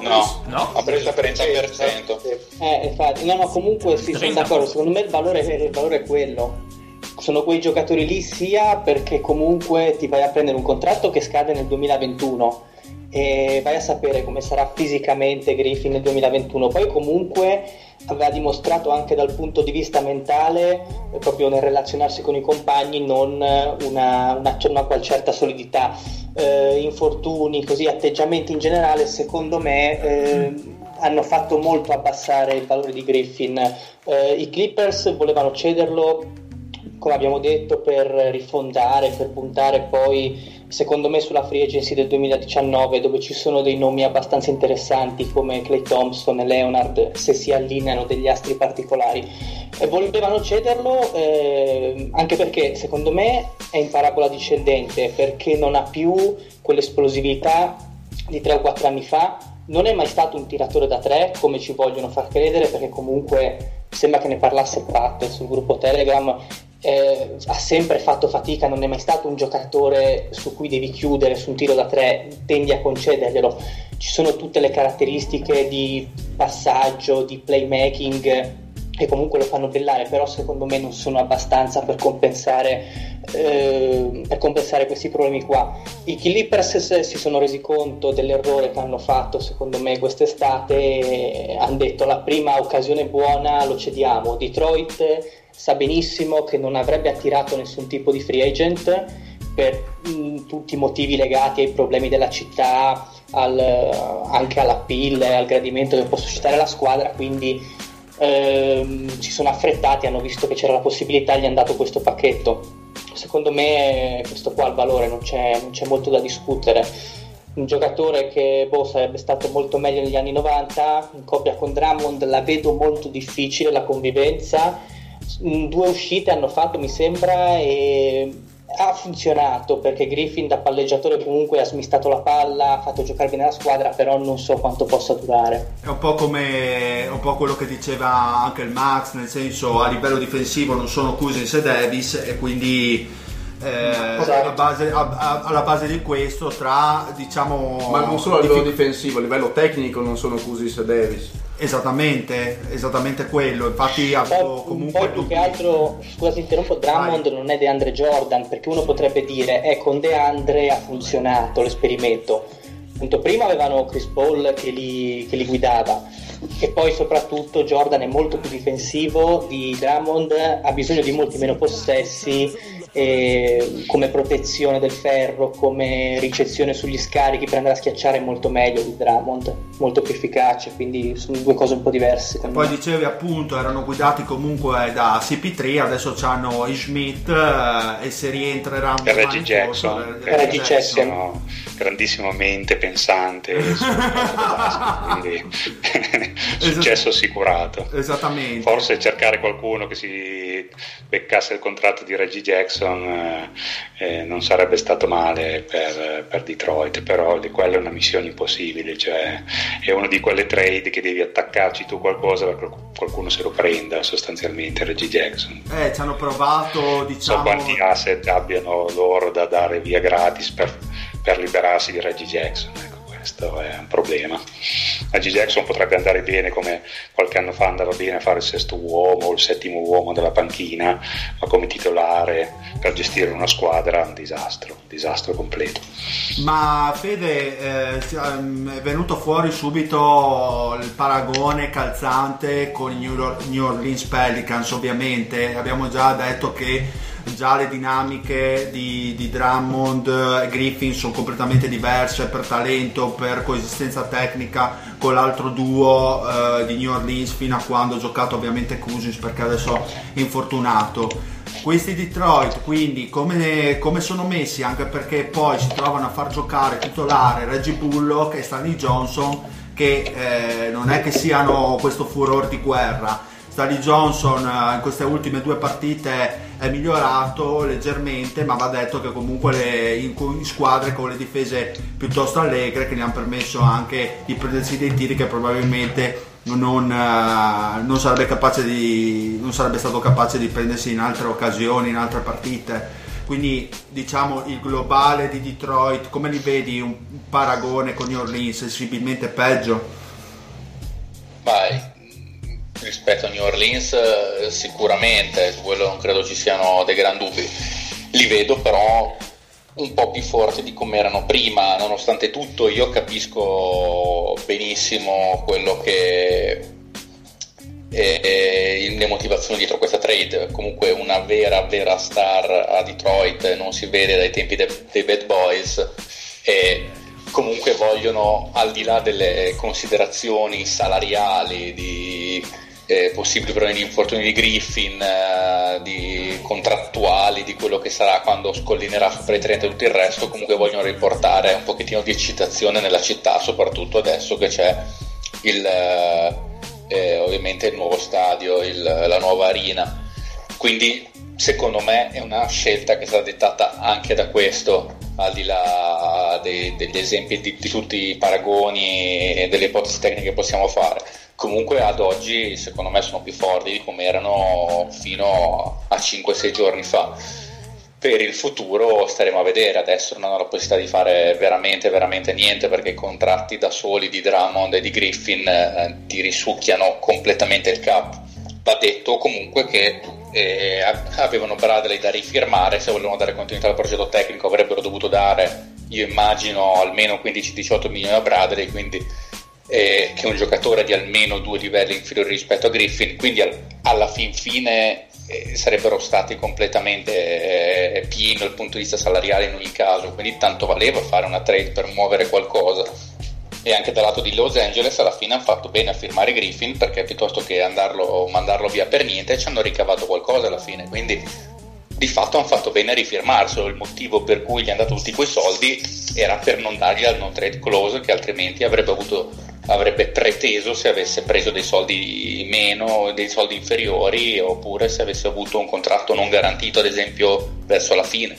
No, no, ha preso il 30%. Eh, infatti, no, no, comunque sì, sono d'accordo. Secondo me il valore, il valore è quello sono quei giocatori lì sia perché comunque ti vai a prendere un contratto che scade nel 2021 e vai a sapere come sarà fisicamente Griffin nel 2021. Poi comunque aveva dimostrato anche dal punto di vista mentale, eh, proprio nel relazionarsi con i compagni, non una, una, una qual certa solidità. Eh, infortuni, così atteggiamenti in generale, secondo me eh, hanno fatto molto abbassare il valore di Griffin. Eh, I Clippers volevano cederlo come abbiamo detto, per rifondare, per puntare poi, secondo me, sulla free agency del 2019, dove ci sono dei nomi abbastanza interessanti come Clay Thompson e Leonard, se si allineano degli astri particolari. E volevano cederlo eh, anche perché, secondo me, è in parabola discendente, perché non ha più quell'esplosività di 3 o 4 anni fa, non è mai stato un tiratore da 3 come ci vogliono far credere, perché comunque sembra che ne parlasse Pratt sul gruppo Telegram eh, ha sempre fatto fatica, non è mai stato un giocatore su cui devi chiudere su un tiro da tre, tendi a concederglielo. Ci sono tutte le caratteristiche di passaggio, di playmaking che comunque lo fanno brillare, però secondo me non sono abbastanza per compensare, eh, per compensare questi problemi qua. I Clippers si sono resi conto dell'errore che hanno fatto, secondo me, quest'estate e hanno detto la prima occasione buona lo cediamo. Detroit sa benissimo che non avrebbe attirato nessun tipo di free agent per mh, mm, tutti i motivi legati ai problemi della città, al, anche alla PIL e al gradimento che può suscitare la squadra, quindi ehm, si sono affrettati, hanno visto che c'era la possibilità, gli hanno dato questo pacchetto. Secondo me questo qua ha il valore, non c'è, non c'è molto da discutere un giocatore che boh, sarebbe stato molto meglio negli anni 90 in coppia con Drummond la vedo molto difficile la convivenza Mm, due uscite hanno fatto mi sembra e ha funzionato perché Griffin da palleggiatore comunque ha smistato la palla, ha fatto giocare bene la squadra, però non so quanto possa durare. È un po' come un po' quello che diceva anche il Max, nel senso a livello difensivo non sono Cousins e Davis e quindi eh, esatto. alla, base, a, a, alla, base, di questo tra diciamo ma non solo a livello difensivo a livello tecnico non sono Cousins e Davis Esattamente, esattamente quello. Infatti avevo comunque Poi più che altro, scusa se interrompo, Drummond non è DeAndre Jordan, perché uno potrebbe dire, eh, con DeAndre ha funzionato l'esperimento. Appunto, prima avevano Chris Paul che li, che li guidava e poi soprattutto Jordan è molto più difensivo di Drummond, ha bisogno di molti meno possessi eh, come protezione del ferro, come ricezione sugli scarichi per andare a schiacciare è molto meglio di Drummond, molto più efficace, quindi sono due cose un po' diverse. Poi dicevi appunto erano guidati comunque da CP3, adesso hanno i Schmidt eh, e se rientreranno e Reggie Jackson, e Reggie Jackson. No, grandissimo mente pensante, quindi successo assicurato. Esattamente. Forse cercare qualcuno che si beccasse il contratto di Reggie Jackson eh, eh, non sarebbe stato male per, per Detroit, però di quella è una missione impossibile, cioè è una di quelle trade che devi attaccarci tu qualcosa perché qualcuno se lo prenda sostanzialmente Reggie Jackson. Eh, ci hanno provato, diciamo... So quanti asset abbiano loro da dare via gratis per, per liberarsi di Reggie Jackson. Ecco questo è un problema. Aggie Jackson potrebbe andare bene come qualche anno fa andava bene a fare il sesto uomo o il settimo uomo della panchina, ma come titolare per gestire una squadra un disastro, un disastro completo. Ma Fede, eh, è venuto fuori subito il paragone calzante con i New Orleans Pelicans, ovviamente abbiamo già detto che già le dinamiche di, di Drummond e Griffin sono completamente diverse per talento, per coesistenza tecnica con l'altro duo eh, di New Orleans fino a quando ha giocato ovviamente Cousins perché adesso è infortunato. Questi Detroit quindi come, come, sono messi anche perché poi si trovano a far giocare titolare Reggie Bullock e Stanley Johnson che eh, non è che siano questo furore di guerra Stanley Johnson eh, in queste ultime due partite è migliorato leggermente, ma va detto che comunque le, in, in, squadre con le difese piuttosto allegre che gli hanno permesso anche di prendersi dei tiri che probabilmente non, uh, non, sarebbe di, non, sarebbe stato capace di prendersi in altre occasioni, in altre partite. Quindi diciamo il globale di Detroit, come li vedi un paragone con New Orleans, sensibilmente peggio? Vai, rispetto a New Orleans eh, sicuramente, su quello non credo ci siano dei gran dubbi. Li vedo però un po' più forti di come erano prima, nonostante tutto io capisco benissimo quello che è le motivazioni dietro questa trade. Comunque una vera, vera star a Detroit non si vede dai tempi dei, dei Bad Boys e comunque vogliono, al di là delle considerazioni salariali, di eh, possibili problemi di infortuni di Griffin, eh, di contrattuali, di quello che sarà quando scollinerà sopra i 30 e tutto il resto, comunque vogliono riportare un pochettino di eccitazione nella città, soprattutto adesso che c'è il, eh, eh ovviamente il nuovo stadio, il, la nuova arena. Quindi secondo me è una scelta che stata dettata anche da questo, al di là dei, degli esempi di, di tutti i paragoni e delle ipotesi tecniche che possiamo fare comunque ad oggi secondo me sono più forti di come erano fino a 5-6 giorni fa. Per il futuro staremo a vedere, adesso non hanno la possibilità di fare veramente, veramente niente perché i contratti da soli di Drummond e di Griffin eh, ti risucchiano completamente il cap. Va detto comunque che eh, avevano Bradley da rifirmare, se volevano dare continuità al progetto tecnico avrebbero dovuto dare, io immagino, almeno 15-18 milioni a Bradley, quindi eh, che è un giocatore di almeno due livelli inferiori rispetto a Griffin, quindi al, alla fin fine eh, sarebbero stati completamente eh, pieni dal punto di vista salariale in ogni caso, quindi tanto valeva fare una trade per muovere qualcosa. E anche dal lato di Los Angeles alla fine hanno fatto bene a firmare Griffin perché piuttosto che andarlo, mandarlo via per niente ci hanno ricavato qualcosa alla fine, quindi di fatto hanno fatto bene a rifirmarselo. Il motivo per cui gli hanno dato tutti quei soldi era per non dargli al no trade clause che altrimenti avrebbe avuto avrebbe preteso se avesse preso dei soldi meno, dei soldi inferiori oppure se avesse avuto un contratto non garantito ad esempio verso la fine.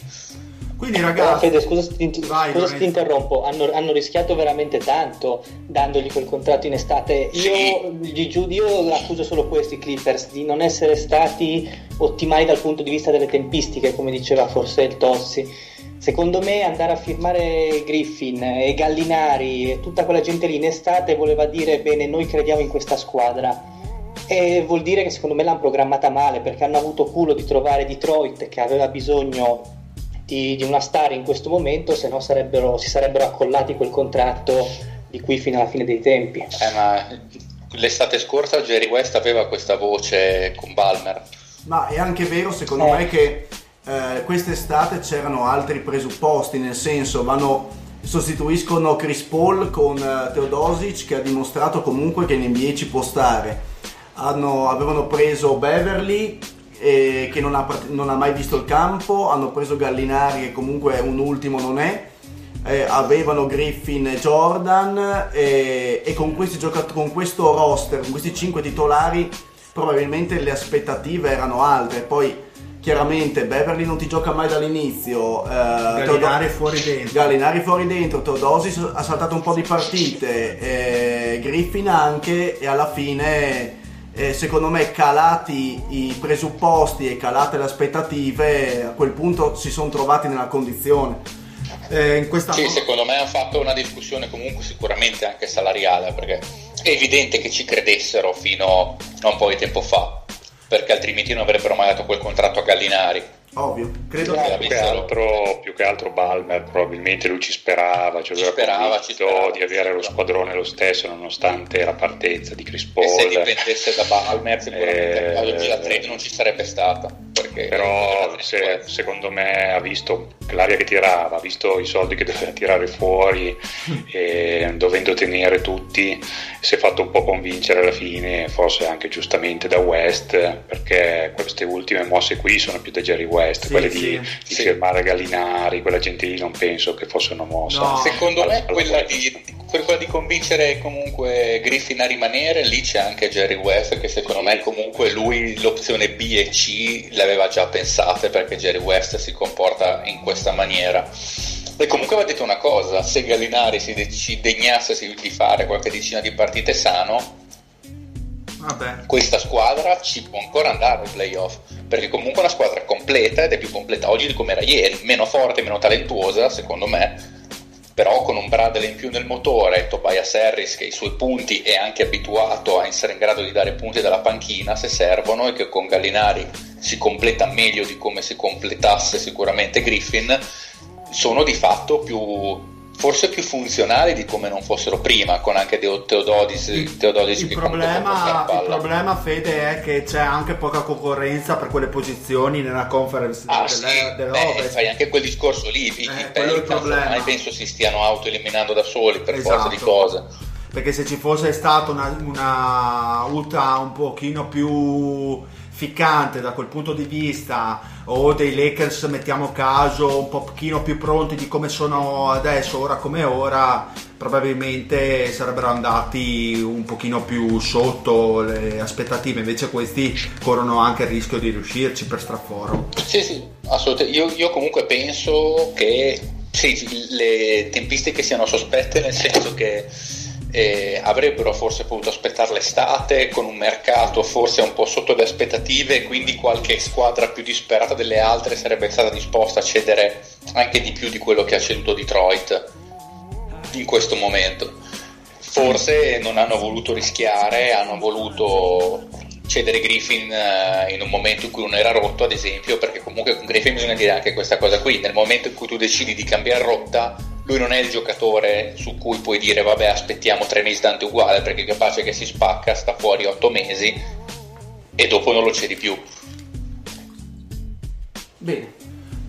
Quindi ragazzi, Fede, scusa se ti, Vai, scusa se ti interrompo, hanno, hanno rischiato veramente tanto dandogli quel contratto in estate. Io, gli io accuso solo questi Clippers di non essere stati ottimali dal punto di vista delle tempistiche, come diceva forse il Tozzi. Secondo me andare a firmare Griffin e Gallinari e tutta quella gente lì in estate voleva dire bene, noi crediamo in questa squadra. E vuol dire che secondo me l'hanno programmata male perché hanno avuto culo di trovare Detroit che aveva bisogno di, di una star in questo momento, se no sarebbero, si sarebbero accollati quel contratto di qui fino alla fine dei tempi. Eh, ma l'estate scorsa Jerry West aveva questa voce con Balmer. Ma è anche vero, secondo Eh. me, che eh, quest'estate c'erano altri presupposti, nel senso vanno sostituiscono Chris Paul con eh, Teodosic che ha dimostrato comunque che in NBA ci può stare. Hanno- avevano preso Beverly eh, che non ha, non ha mai visto il campo, hanno preso Gallinari che comunque un ultimo non è. eh, avevano Griffin e Jordan eh, e con, questi giocat- con questo roster, con questi cinque titolari probabilmente le aspettative erano alte. Poi chiaramente Beverly non ti gioca mai dall'inizio. eh, Gallinari Teodo- fuori dentro. Gallinari fuori dentro, Teodosis ha saltato un po' di partite, eh, Griffin anche e alla fine eh, secondo me calati i presupposti e calate le aspettative a quel punto si sono trovati nella condizione. eh, in questa Sì, secondo me hanno fatto una discussione comunque sicuramente anche salariale, perché è evidente che ci credessero fino a un po' di tempo fa, perché altrimenti non avrebbero mai dato quel contratto a Gallinari. Ovvio, credo Che Più che, altro, più che altro Balmer probabilmente lui ci sperava, ci aveva sperava, ci sperava. di avere lo squadrone lo stesso nonostante la partenza di Chris E se Paul. dipendesse da Balmer, sicuramente Eh, oggi la trade non ci sarebbe stata. Perché Però se- secondo me ha visto l'aria che tirava, ha visto i soldi che doveva tirare fuori e dovendo tenere tutti, si è fatto un po' convincere alla fine, forse anche giustamente da West, perché queste ultime mosse qui sono più da Jerry West, Sì, quelle sì. di, di Sì. firmare Gallinari, quella gente lì non penso che fosse una mossa. No. Secondo me Alla- quella alla- di, quella di convincere comunque Griffin a rimanere, lì c'è anche Jerry West che secondo me comunque lui l'opzione B e C le aveva già pensate perché Jerry West si comporta in questa maniera. E comunque va detto una cosa, se Gallinari si, de- si degnasse di fare qualche decina di partite sano, Vabbè. questa squadra ci può ancora andare ai playoff perché comunque è una squadra completa ed è più completa oggi di come era ieri meno forte, meno talentuosa secondo me però con un Bradley in più nel motore Tobias Harris che i suoi punti è anche abituato a essere in grado di dare punti dalla panchina se servono e che con Gallinari si completa meglio di come si completasse sicuramente Griffin sono di fatto più forse più funzionali di come non fossero prima con anche Teo- Teododis, Teododis Il che problema, il problema, Fede, è che c'è anche poca concorrenza per quelle posizioni nella conference Ah, delle- sì, beh, dell'Ovest. fai anche quel discorso lì. I, Eh, il Pelicans ormai penso si stiano autoeliminando da soli per Esatto. forza di cose. Perché se ci fosse stata una, una Utah un pochino più ficcante da quel punto di vista o dei Lakers mettiamo caso un pochino più pronti di come sono adesso ora come ora probabilmente sarebbero andati un pochino più sotto le aspettative invece questi corrono anche il rischio di riuscirci per straforo Sì, sì, assolutamente. Io, io comunque penso che sì, le tempistiche siano sospette, nel senso che eh, avrebbero forse potuto aspettare l'estate con un mercato forse un po' sotto le aspettative, quindi qualche squadra più disperata delle altre sarebbe stata disposta a cedere anche di più di quello che ha ceduto Detroit in questo momento. Forse non hanno voluto rischiare, hanno voluto cedere Griffin eh, in un momento in cui non era rotto, ad esempio, perché comunque con Griffin bisogna dire anche questa cosa qui, nel momento in cui tu decidi di cambiare rotta, lui non è il giocatore su cui puoi dire vabbè aspettiamo tre mesi tanto uguale, perché è capace che si spacca, sta fuori otto mesi e dopo non lo cedi più. Bene.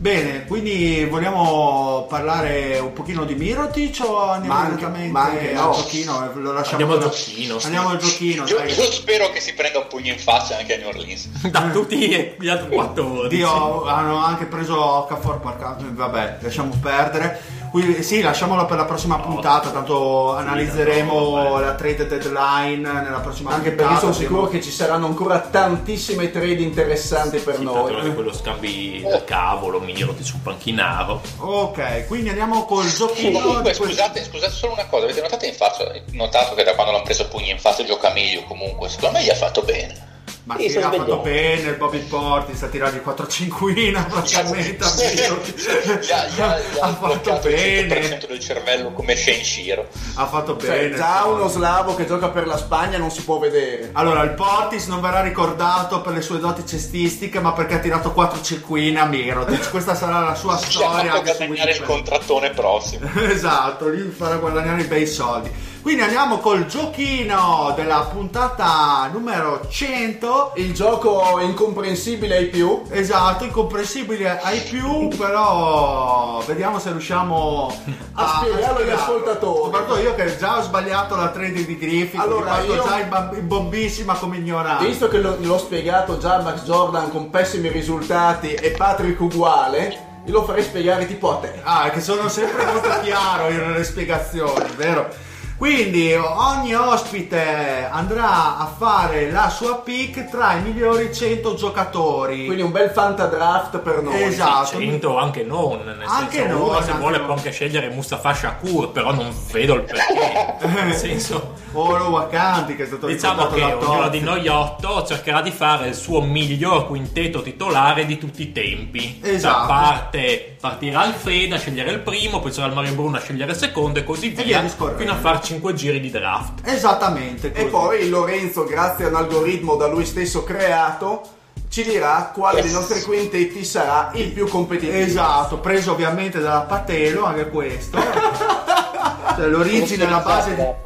Bene, quindi vogliamo parlare un pochino di Mirotic o andiamo Ma anche- direttamente ma anche al no. giochino? e Lo lasciamo Andiamo al giochino, sì. Andiamo al giochino, Io, dai. io spero che si prenda un pugno in faccia anche a New Orleans. Da tutti gli altri 14. Dio, hanno anche preso Okafor, vabbè, lasciamo perdere. Qui, sì, lasciamola per la prossima puntata, tanto analizzeremo la trade deadline nella prossima Anche puntata. perché sono sicuro che ci saranno ancora tantissime trade interessanti per Sì, noi. tanto quello scambi da cavolo, migliorati sul panchinaro. Ok, quindi andiamo col giochino. Comunque, scusate, scusate solo una cosa, avete notato in faccia, notato che da quando l'hanno preso pugni in faccia gioca meglio comunque, secondo me gli ha fatto bene. Ma Sì, sì, sono ha fatto svegliato. bene il Bobby Porti, sta tirando 4 cinquina praticamente. Gli ha, gli ha- gli ha ha fatto il bene, 100% del cervello come Shane Shiro. ha fatto Cioè, bene. già uno slavo che gioca per la Spagna non si può vedere. Allora, il Portis non verrà ricordato per le sue doti cestistiche, ma perché ha tirato 4 cinquine a Mirotic. Questa sarà la sua storia. su guadagnare il contrattone prossimo. esatto, gli farà guadagnare i bei soldi. Quindi andiamo col giochino della puntata numero 100. Il gioco incomprensibile ai più. Esatto, incomprensibile ai più, però vediamo se riusciamo A spiegarlo agli ascoltatori. Soprattutto io che già ho sbagliato la trading di Griffith, Allora, io- già in, bombissima come ignorante. Visto che lo- l'ho spiegato già a Max Jordan con pessimi risultati e Patrick uguale, io lo farei spiegare tipo a te. Ah, che sono sempre molto chiaro io nelle spiegazioni, vero? Quindi ogni ospite andrà a fare la sua pick tra i migliori 100 giocatori. Quindi un bel fantadraft per noi. Esatto. 100 anche non, nel Anche senso non, se anche vuole non. può anche scegliere Mustafa Shakur, però non vedo il perché. nel senso, Olo Wakanti che è stato diciamo che ognuno di noi otto cercherà di fare il suo miglior quintetto titolare di tutti i tempi. Esatto. Da parte partirà Alfredo a scegliere il primo, poi sarà il Mario Bruno a scegliere il secondo e così via via, fino a fare 5 giri di draft. Esattamente. E così. poi Lorenzo, grazie a un algoritmo da lui stesso creato, ci dirà quale dei nostri quintetti sarà il più competitivo. Esatto, preso ovviamente dalla Patelo, anche questo. Cioè, l'origine, la base,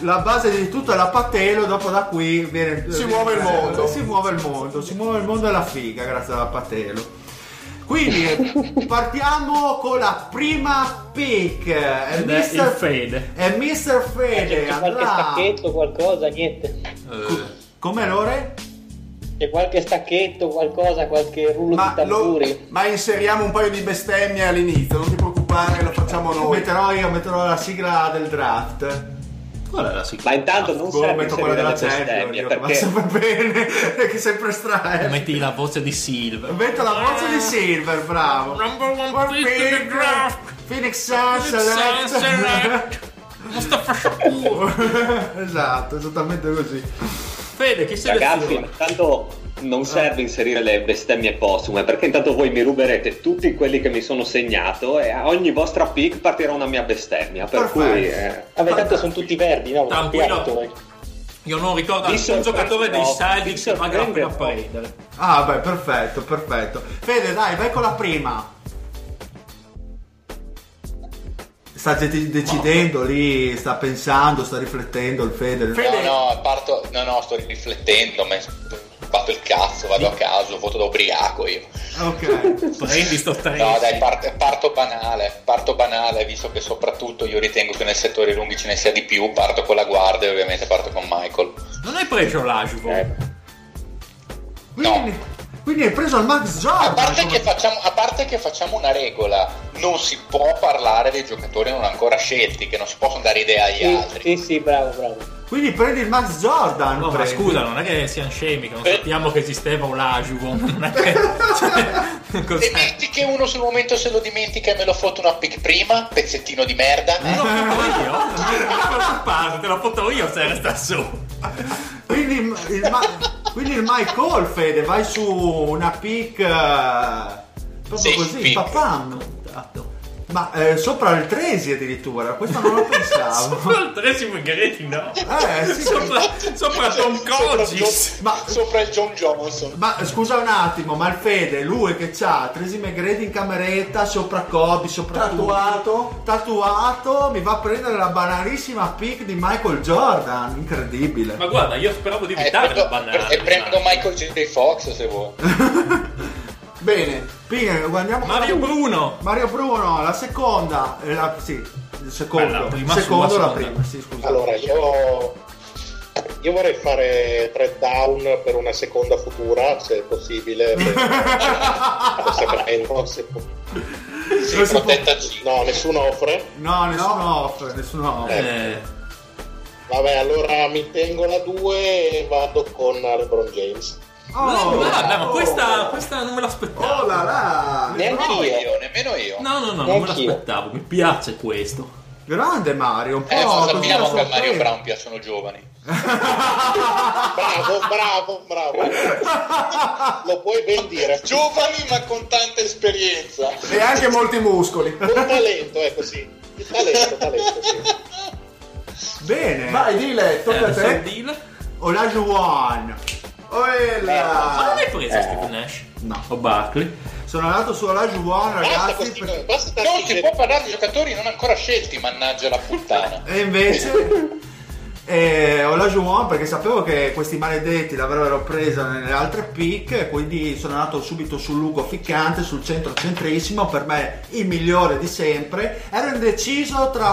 la base di tutto è la Patelo, dopo da qui viene, Si muove il mondo. Si muove il mondo, si muove il mondo della figa grazie alla Patelo. Quindi partiamo con la prima pick. È Ed è il Mr. Fede. È Mr. Fede. C'è qualche Andrà. stacchetto, qualcosa, niente. Eh, Come Lore? C'è qualche stacchetto, qualcosa, qualche rullo Ma, di lo- tamburi. ma inseriamo un paio di bestemmie all'inizio, non ti preoccupare, lo facciamo noi. Metterò io, metterò la sigla del draft. Qual è la sigla? Ma intanto non Boh, serve metto quella della Champions, va perché sempre bene, che sempre strano. Metti la voce di Silver. Metto la voce di Silver, bravo. Number one pick in draft. Phoenix Sun Phoenix Sun Select. Select. Mustafa Shakur. esatto, esattamente così. Fede, chi ragazzi, seleziona? intanto non serve inserire le bestemmie postume perché intanto voi mi ruberete tutti quelli che mi sono segnato e a ogni vostra pick partirà una mia bestemmia. Per Perfetto. cui eh, Vabbè, tanto sono tutti verdi, no? Tranquillo. Sappiate voi. Io non ricordo Mi nessun giocatore dei Celtics mi che valga la sorprende- prendere. Ah, beh, perfetto, perfetto. Fede, dai, vai con la prima. Sta de- decidendo lì, sta pensando, sta riflettendo il Fede. No, no, parto, no, no, sto riflettendo, ma fatto il cazzo, vado a caso, voto da ubriaco io. Ok. Prendi sto No, tre. dai, part- parto banale, parto banale, visto che soprattutto io ritengo che nel settore lunghi ce ne sia di più, parto con la guardia e ovviamente parto con Michael. Non hai preso l'Ajuvo? eh, Quindi, quindi hai preso il Max A Jordan. parte, come- che facciamo, a parte che facciamo una regola, non si può parlare dei giocatori non ancora scelti, che non si possono dare idea agli Sì, altri. sì, sì, bravo, bravo. Quindi prendi il Max Jordan. No, ma scusa, non è che siamo scemi, che non Eh. sappiamo che esisteva un Ajuvo. Non è che. Cioè, metti che uno sul momento se lo dimentica e me lo foto una pick prima, pezzettino di merda. Non l'ho fatto io? Non te l'ho fatto io se resta su. Quindi il, il Ma- quindi il Michael Fede, vai su una pick eh, proprio Sì, così, pick. papam. Ma eh, sopra il Tresi addirittura, questo non lo pensavo. Sopra il Tracy McGrady, no? Eh, sì, Sopra, sopra Tom Cogis. John- Ma- sopra il John Johnson. Ma scusa un attimo, ma il Fede, lui che c'ha Tracy McGrady in cameretta, sopra Kobe, sopra Tatuato. tatuato, mi va a prendere la banalissima pick di Michael Jordan, incredibile. Ma guarda, io speravo di Eh, evitare la prendo, banale. e prendo Michael J. Fox se vuoi. Bene, Quindi, guardiamo Mario la- Bruno. Mario Bruno, la seconda, eh, la, sì, il secondo, Beh, la prima secondo sua, la seconda. prima, sì, scusa. Allora, io, io vorrei fare trade down per una seconda futura, se è possibile. Per, per Sacramento, se può. Sì, può- protetta G. No, nessuno offre. No, nessuno offre, nessuno offre. Eh, Vabbè, allora mi tengo la 2 e vado con LeBron James. Oh, guarda, ma oh. questa, questa non me l'aspettavo. Oh là! Neanche Nemmeno io. io, nemmeno io. No, no, no, non me l'aspettavo. Mi piace questo. Grande Mario, un po' Eh, ma così sappiamo che a Mario. Brown piacciono giovani. Bravo, bravo, bravo. Lo puoi ben dire. Giovani ma con tanta esperienza. E anche molti muscoli. Con talento, è così. Il talento, talento, sì. Bene. Vai, dile, Eh, tocca a adesso il te. deal. Olajuwon. Oh, e Ma non hai preso Eh. Steve Nash? No. O Barkley? Sono andato su Olajuwon, Basta ragazzi. questi basta Non si può parlare di giocatori non ancora scelti, mannaggia la puttana. E invece eh, Olajuwon perché sapevo che questi maledetti l'avrebbero presa nelle altre pick e quindi sono andato subito sul lungo ficcante, sul centro centrissimo, per me il migliore di sempre. Ero indeciso tra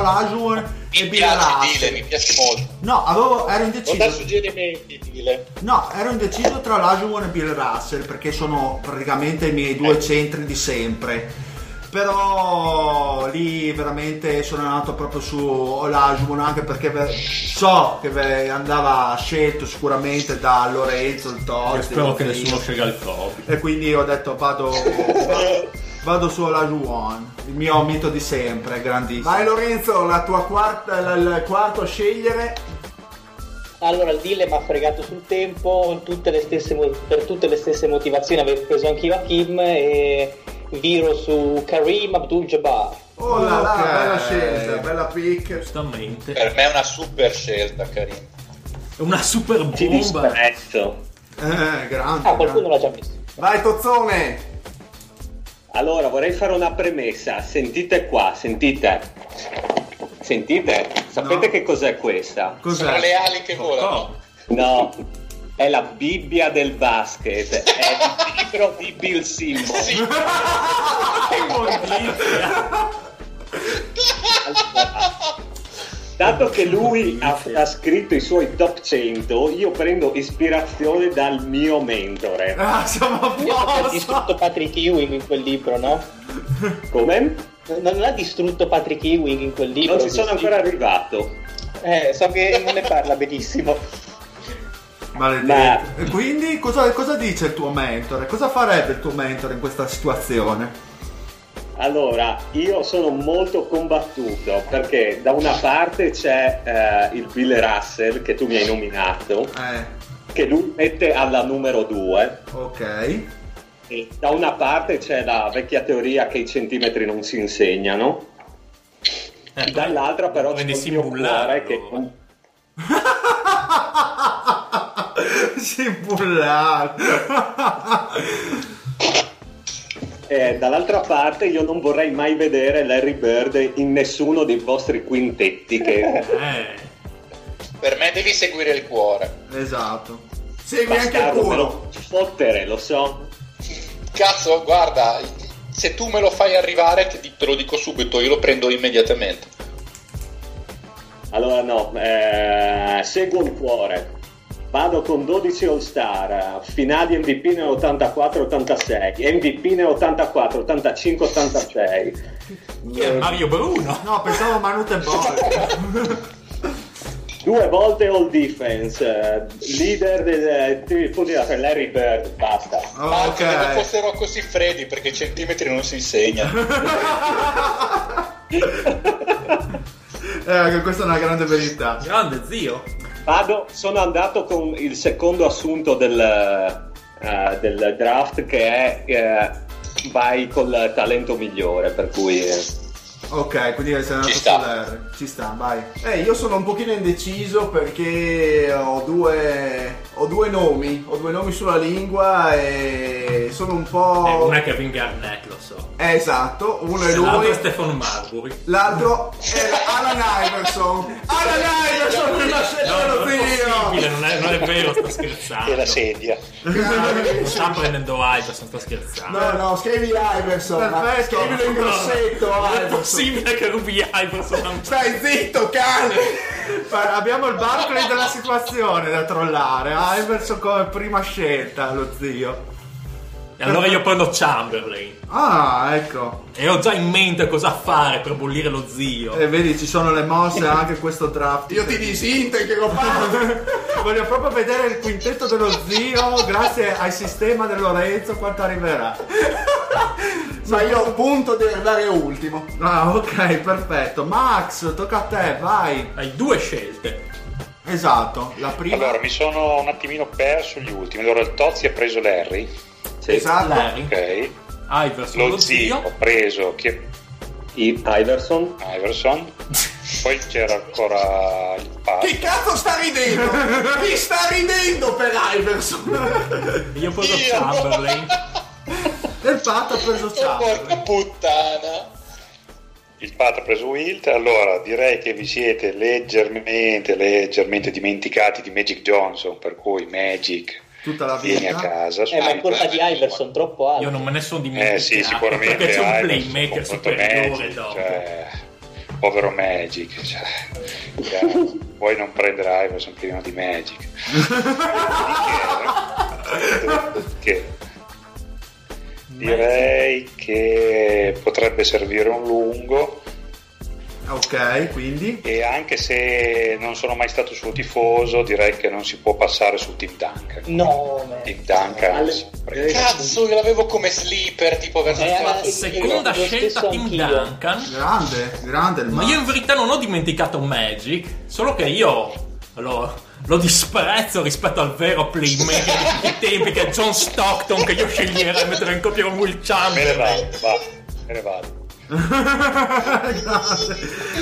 e Bill piace Russell. Dile, mi piace molto. No, avevo, ero Non indeciso. suggerimenti, dile. No, ero indeciso tra Olajuwon e Bill Russell perché sono praticamente i miei due centri di sempre. Però lì veramente sono andato proprio su Olajuwon anche perché so che andava scelto sicuramente da Lorenzo il Totti. spero che nessuno scelga il Kobe. E quindi ho detto vado, va- vado su Olajuwon, il mio mito di sempre, grandissimo. Vai Lorenzo, la tua quarta, la- il quarto a scegliere. Allora il deal mi ha fregato sul tempo, tutte le stesse per tutte le stesse motivazioni avevo preso anch'io Hakim e viro su Karim Abdul-Jabbar. Oh là là, Ok. bella scelta, bella pick. Giustamente. Per me è una super scelta, Karim. È una super Ti bomba. disprezzo. Eh, grande. Ah, qualcuno l'ha già messo. Vai Tozzone. Allora, vorrei fare una premessa. Sentite qua, sentite. Sentite? Sapete No. che cos'è questa? Sono Cos'è? le ali che volano. No, è la Bibbia del basket. È il libro di Bill Simmons. Sì, Dato che lui ha, ha scritto i suoi top 100, io prendo ispirazione dal mio mentore. Ah, siamo a posto. distrutto Patrick Ewing in quel libro, no? Come? Non ha distrutto Patrick Ewing in quel libro. Non ci sono ancora arrivato. Eh, so che non ne parla benissimo. Maledetto. E quindi cosa, cosa dice il tuo mentore? Cosa farebbe il tuo mentore in questa situazione? Allora, io sono molto combattuto perché da una parte c'è eh, il Bill Russell che tu mi hai nominato, Eh, che lui mette alla numero 2. ok. E da una parte c'è la vecchia teoria che i centimetri non si insegnano, Eh, dall'altra però c'è il mio cuore che si bullato. eh, dall'altra parte io non vorrei mai vedere Larry Bird in nessuno dei vostri quintetti che Eh, per me devi seguire il cuore. esatto. Segui anche il bastardo culo. lo fottere, lo so. Cazzo, guarda, se tu me lo fai arrivare, te, te lo dico subito, io lo prendo immediatamente. Allora no, eh, seguo il cuore. Vado con 12 All Star, eh, finali MVP nel 84-86, MVP nel 84-85-86. chi è Mario Bruno? No, pensavo Manute Boy. Due volte All Defense, leader del eh, punti da tre, Larry Bird, basta. Ma anche che non ok. fossero così freddi, perché i centimetri non si insegnano. Eh, questa è una grande verità. Grande zio. Vado, sono andato con il secondo assunto del, eh, del draft che è eh, vai col talento migliore, per cui... eh, Ok, quindi sei andato sull'R. Ci sta, vai. Eh, io sono un pochino indeciso perché ho due, ho due nomi, ho due nomi sulla lingua e sono un po'... Eh, una è Kevin Garnett, lo so. Eh, esatto, uno è L'altro lui, è Stefan Marbury. l'altro è Alan Iverson. Alan Iverson, una scelta No, dello non è non è, non è vero, sto scherzando. E la sedia. Non sta prendendo Iverson, sto scherzando. No, no, scrivi Iverson, Perfetto. scrivilo in grossetto Non è possibile che rubi Iverson non Stai zitto, cane! Abbiamo il Barclay della situazione da trollare. Iverson come prima scelta, lo zio. E allora io prendo Chamberlain. Ah, ecco. E ho già in mente cosa fare per bollire lo zio. E vedi, ci sono le mosse anche questo draft. Io ti disintegro. Voglio proprio vedere il quintetto dello zio, grazie al sistema del Lorenzo, quanto arriverà. Ma io punto di arrivare ultimo. Ah, ok, perfetto. Max, tocca a te, vai. Hai due scelte. Esatto, la prima. Allora, mi sono un attimino perso gli ultimi. Allora, il Tozzi ha preso Larry. Esatto. Larry. Ok. Iverson, Lo lo zio zio. ha preso chi- I- Iverson. Iverson. Poi c'era ancora il padre. Chi cazzo sta ridendo? Chi sta ridendo per Iverson? Io ho preso Chamberlain. Del patto ha preso Porca Chamberlain. puttana. Il padre ha preso Wilt. Allora, direi che vi siete leggermente, leggermente dimenticati di Magic Johnson. Per cui Magic Tutta la vieni a vita. casa. Eh, ma è colpa di Iverson, troppo alto. Io non me ne sono dimenticato. Eh sì, sicuramente Perché c'è un Iverson, playmaker superiore Magic, dopo. cioè, povero Magic cioè, cioè, puoi non prendere Iverson prima di Magic che direi che potrebbe servire un lungo Ok, quindi. e anche se non sono mai stato suo tifoso direi che non si può passare sul Team Duncan No. Team Duncan Alle- prende. Cazzo, che l'avevo come sleeper, tipo verso Eh, ma- Seconda Lo scelta anch'io. Duncan. Grande, grande il Ma io in verità non ho dimenticato Magic, solo che io lo, lo disprezzo rispetto al vero playmaker di tutti i tempi che è John Stockton che io sceglierei a mettere in coppia con Will me ne Chamberlain. vado va, me ne vado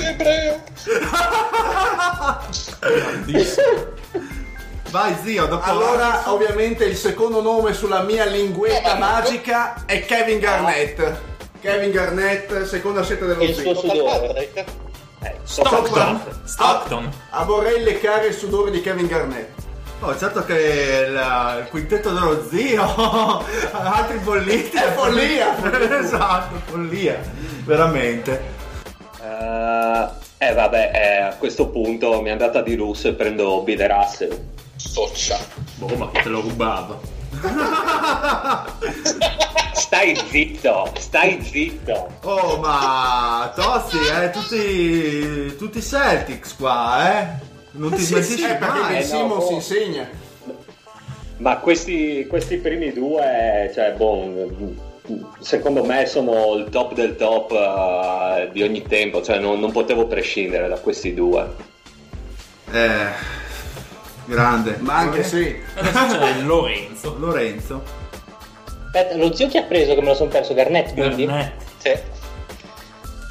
Ebreo. Grandissimo. Vai zio, dopo Allora, ovviamente, il secondo nome sulla mia linguetta magica è Kevin Garnett. Kevin Garnett, seconda scelta dello Il suo zio. sudore. Stockton. Stockton. Ah, vorrei leccare il sudore di Kevin Garnett. Oh, certo che il, il quintetto dello zio, altri bolliti. È follia. esatto, follia. Veramente. Eh, eh, vabbè, eh, a questo punto mi è andata di lusso e prendo Bill Russell. Stoccia. Boh, ma te lo rubava? Stai zitto, stai zitto. Oh, ma Tozzi, eh, tutti, tutti Celtics qua, eh. Non ti Sì, smentisci sì, perché. Ben Eh, no, Simmons oh. insegna. Ma questi, questi primi due, cioè, boh, secondo me sono il top del top eh, di ogni tempo, cioè non, non potevo prescindere da questi due. Eh, grande. Ma anche sì. Adesso c'è Lorenzo. Lorenzo. Aspetta, lo zio che ha preso che me lo sono perso? Garnett, quindi? Garnett. Sì.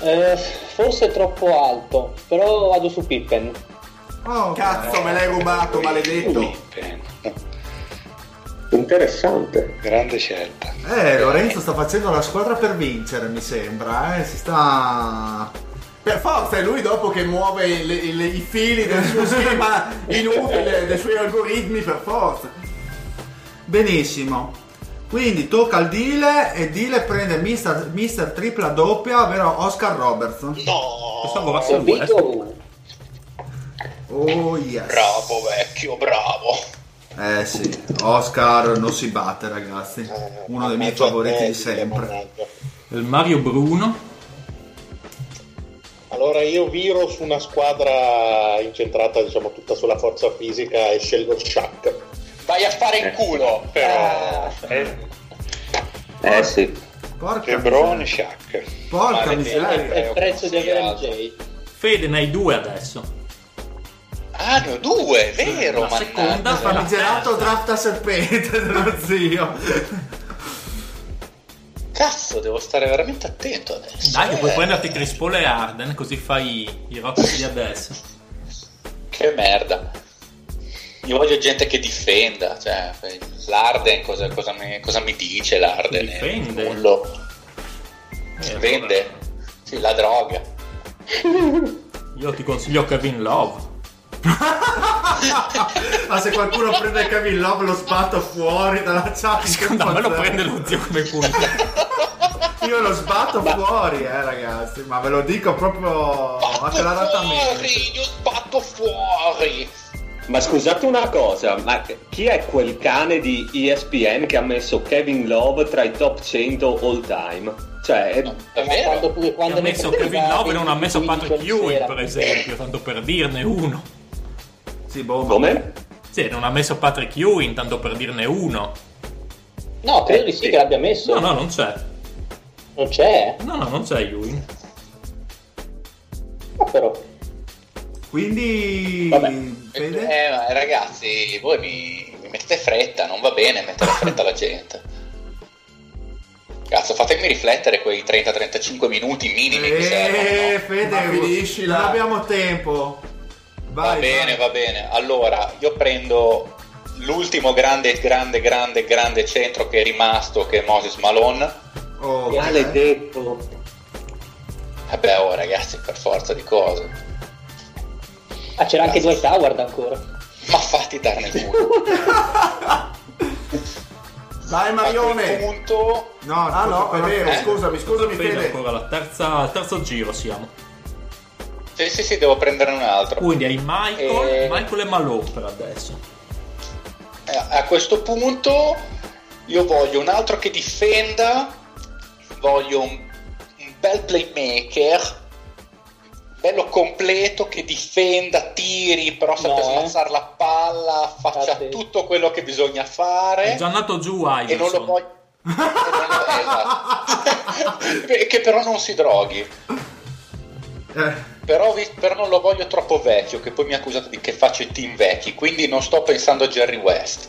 Eh, forse troppo alto, però vado su Pippen. Oh, Cazzo, me l'hai rubato, maledetto. Pippen. Interessante. grande scelta Eh, Lorenzo sta facendo la squadra per vincere, mi sembra, eh. Si sta... Per forza, è lui dopo che muove il- il- i fili del suo schema inutile, dei suoi algoritmi, per forza. Benissimo. Quindi tocca al Dile e Dile prende Mister, Mister tripla doppia, ovvero Oscar Robertson. Pensavo Ho Russell Westbrook. Oh yes. Bravo, vecchio, bravo. Eh sì, Oscar non si batte ragazzi. Uno dei miei favoriti di sempre. Il Mario Bruno. Allora io viro su una squadra incentrata diciamo tutta sulla forza fisica e scelgo Shaq. Vai a fare in culo. però eh, Eh sì. Porca Lebron e. Shaq Porca miseria. è il prezzo di avere MJ. Fede, ne hai due adesso. Ah, ne ho due, vero, La seconda mannaggia. fa la Famigerato draft a serpente dello zio. Cazzo, devo stare veramente attento adesso. Dai, che puoi Eh, prenderti Chris Paul e Arden, così fai i Rockets di adesso. Che merda. Io voglio gente che difenda. Cioè, l'Arden cosa, cosa mi, cosa mi dice l'Arden? Difende. Eh, Vende. Sì, la droga. Io ti consiglio Kevin Love. Ma se qualcuno prende Kevin Love lo sbatto fuori dalla chat. Secondo me lo prende lo zio come punto. Io lo sbatto fuori, eh ragazzi. Ma ve lo dico proprio acclaratamente. fuori, io sbatto fuori. Ma scusate una cosa, ma chi è quel cane di ESPN che ha messo Kevin Love tra i top 100 all time? Cioè, Ma quando, quando ha messo Kevin Love e non ha 20, messo 15 Patrick Ewing, per esempio, tanto per dirne uno. Sì, boh. come? Sì, non ha messo Patrick Ewing, tanto per dirne uno. No, credo di sì che l'abbia messo. No, no, non c'è. Non c'è? No, no, non c'è Ewing. Ma però. Quindi, Vabbè. Fede? Eh, ma ragazzi, voi mi, mi mettete fretta, non va bene mettere fretta alla gente. Cazzo, fatemi riflettere quei 30-35 minuti minimi che servono. Eh, no? Fede, finiscila. non abbiamo tempo. Vai, va bene, vai. va bene. Allora, io prendo l'ultimo grande, grande, grande, grande centro che è rimasto, che è Moses Malone. Oh, ok. Maledetto. Vabbè, oh ragazzi, per forza di cose. Ah, c'era anche Dwight Howard ancora. Ma fatti darne il culo. Dai Marione! punto... No, Ah no, è vero, Eh? scusami, scusami Fede, ancora la terza, al terzo giro siamo. Sì, sì, sì, devo prendere un altro. Quindi hai Michael, Eh. Michael e Malone per adesso. Eh, A questo punto io voglio un altro che difenda, voglio un, un bel playmaker, bello completo che difenda, tiri, però sappia No, eh. smazzare la palla, faccia Infatti. tutto quello che bisogna fare È già andato giù e non lo Iverson. voglio... e non lo- esatto. E che però non si droghi. Eh, Però, vi- però non lo voglio troppo vecchio, che poi mi accusate di che faccio i team vecchi, quindi non sto pensando a Jerry West.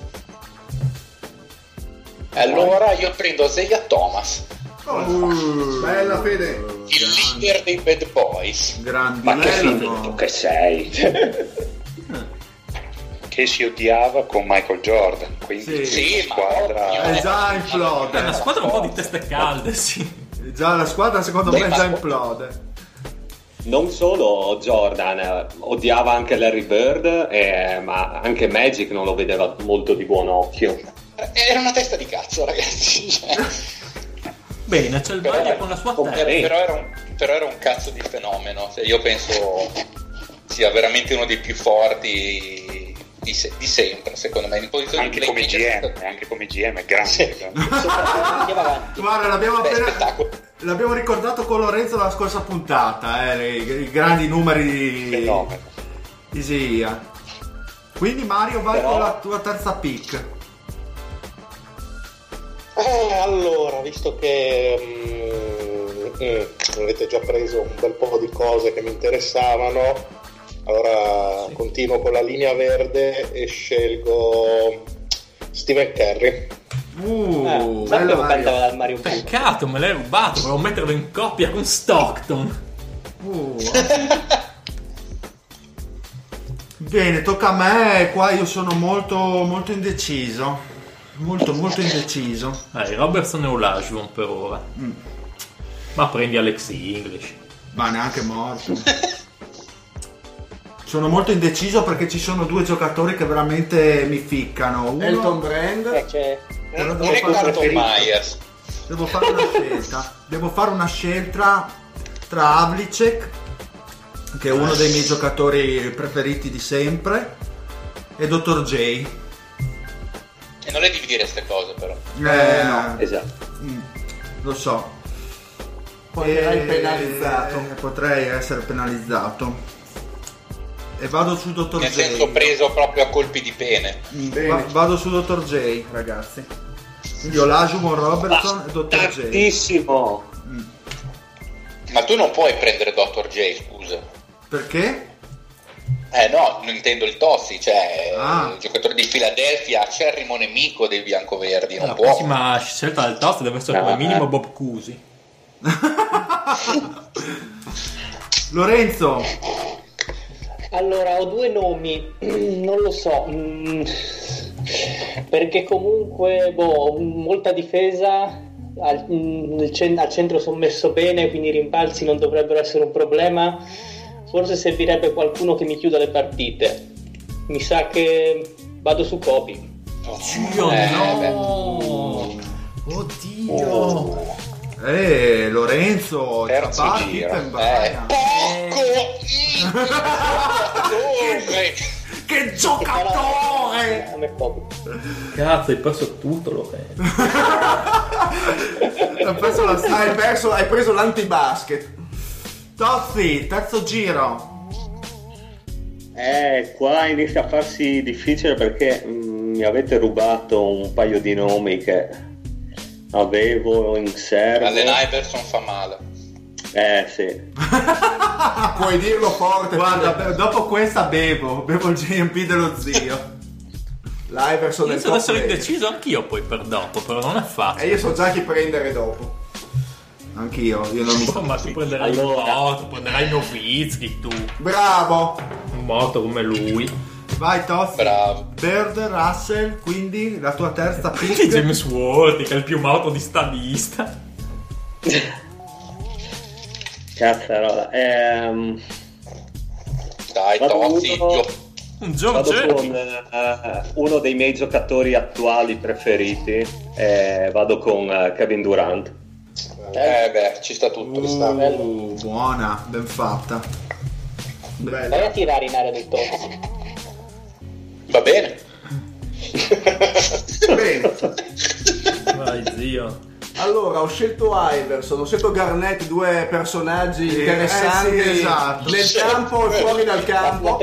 Allora io prendo Zeia Thomas, Bella Fede. il leader dei Bad Boys. grandissimo. Ma che finito che sei? che si odiava con Michael Jordan. Quindi Sì. Squadra... È già È implode. una squadra un po' di teste calde, sì. Già la squadra secondo Beh, me già implode. Non solo Jordan, eh, odiava anche Larry Bird, eh, ma anche Magic non lo vedeva molto di buon occhio. Era una testa di cazzo, ragazzi. Cioè, Bene, c'è il Bayern con la sua terza. era- però, era un, però era un cazzo di fenomeno. Cioè, io penso sia veramente uno dei più forti di, se- di sempre, secondo me. In posizione Anche di come. GM, anche come GM è grande. Avanti. Guarda, l'abbiamo Beh, appena spettacolo. l'abbiamo ricordato con Lorenzo la scorsa puntata, eh, i, i grandi numeri di, Fenomeno. di Sia. Quindi Mario vai Però- con la tua terza pick. Eh, allora, visto che mm, mm, avete già preso un bel po' di cose che mi interessavano, allora continuo con la linea verde e scelgo Steven Curry. Uh, Eh, bello Mario. dal Mario Bros. Peccato, me l'hai rubato, volevo metterlo in coppia con Stockton. Uh. Bene, tocca a me. Qua io sono molto, molto indeciso. Molto, molto indeciso. Eh, Robertson e Olajuwon per ora. Mm. Ma prendi Alex English. Ma neanche morto. Sono molto indeciso perché ci sono due giocatori che veramente mi ficcano. Uno, Elton Brand. Eh, c'è- però devo, fare, Carlton Myers. devo fare una scelta. Devo fare una scelta tra Havlicek, che è uno dei miei giocatori preferiti di sempre, e Dr. J. E non le devi dire queste cose, però. Eh, no. Esatto. Mm, lo so. Poi verrai Eh, penalizzato. eh, potrei essere penalizzato. E vado su Dr. Nel J. senso preso proprio a colpi di pene. Mm, va- vado su Dr. J, ragazzi. Quindi ho Lajumon Robertson e Dr. J. Tantissimo. Ma tu non puoi prendere Dr. J, scusa. Perché? Eh no, non intendo il Tozzi, cioè Ah. il giocatore di Filadelfia, acerrimo nemico dei biancoverdi, non La può. prossima scelta del toast deve essere No, come minimo eh. Bob Cusi. Lorenzo, Allora, ho due nomi, non lo so, mm, perché comunque, boh, molta difesa, al, mm, al centro sono messo bene, quindi i rimbalzi non dovrebbero essere un problema. Forse servirebbe qualcuno che mi chiuda le partite. Mi sa che vado su Kobe. Dio Eh, no! oddio. Eh, Lorenzo, Terzo Jabbar, giro. Eh, Bryant. poco! Mm. Che giocatore! Poco. Cazzo, hai perso tutto, Lorenzo. Ha perso la Hai, perso, hai preso l'antibasket. Tozzi, terzo giro. Eh, qua inizia a farsi difficile perché mm, mi avete rubato un paio di nomi che avevo in serbo. Allen Iverson fa male. Eh, sì. Puoi dirlo forte. Guarda, dopo questa bevo, bevo il GMP dello zio. L'Iverson del top essere indeciso anch'io poi per dopo, però non è E facile. io so già chi prendere dopo. Anch'io, io non mi Oh, ma tu prenderai Allora. un morto, prenderai Novitsky tu. Bravo. Un morto come lui. Vai Tozzi. Bravo. Bird, Russell, quindi la tua terza pick. James Worthy, che è il più morto di sta lista. Cazzarola. Ehm, Dai, Tozzi, io Un vado Giorgetto. con eh, uno dei miei giocatori attuali preferiti. eh, vado con eh, Kevin Durant. Eh beh, ci sta tutto. Uh, buona, ben fatta. Vai a tirare in area del tozzi. Va bene. Bene. Vai, zio. Allora, ho scelto Iverson, ho scelto Garnett, due personaggi Sì, interessanti eh sì, esatto. nel campo e fuori dal campo.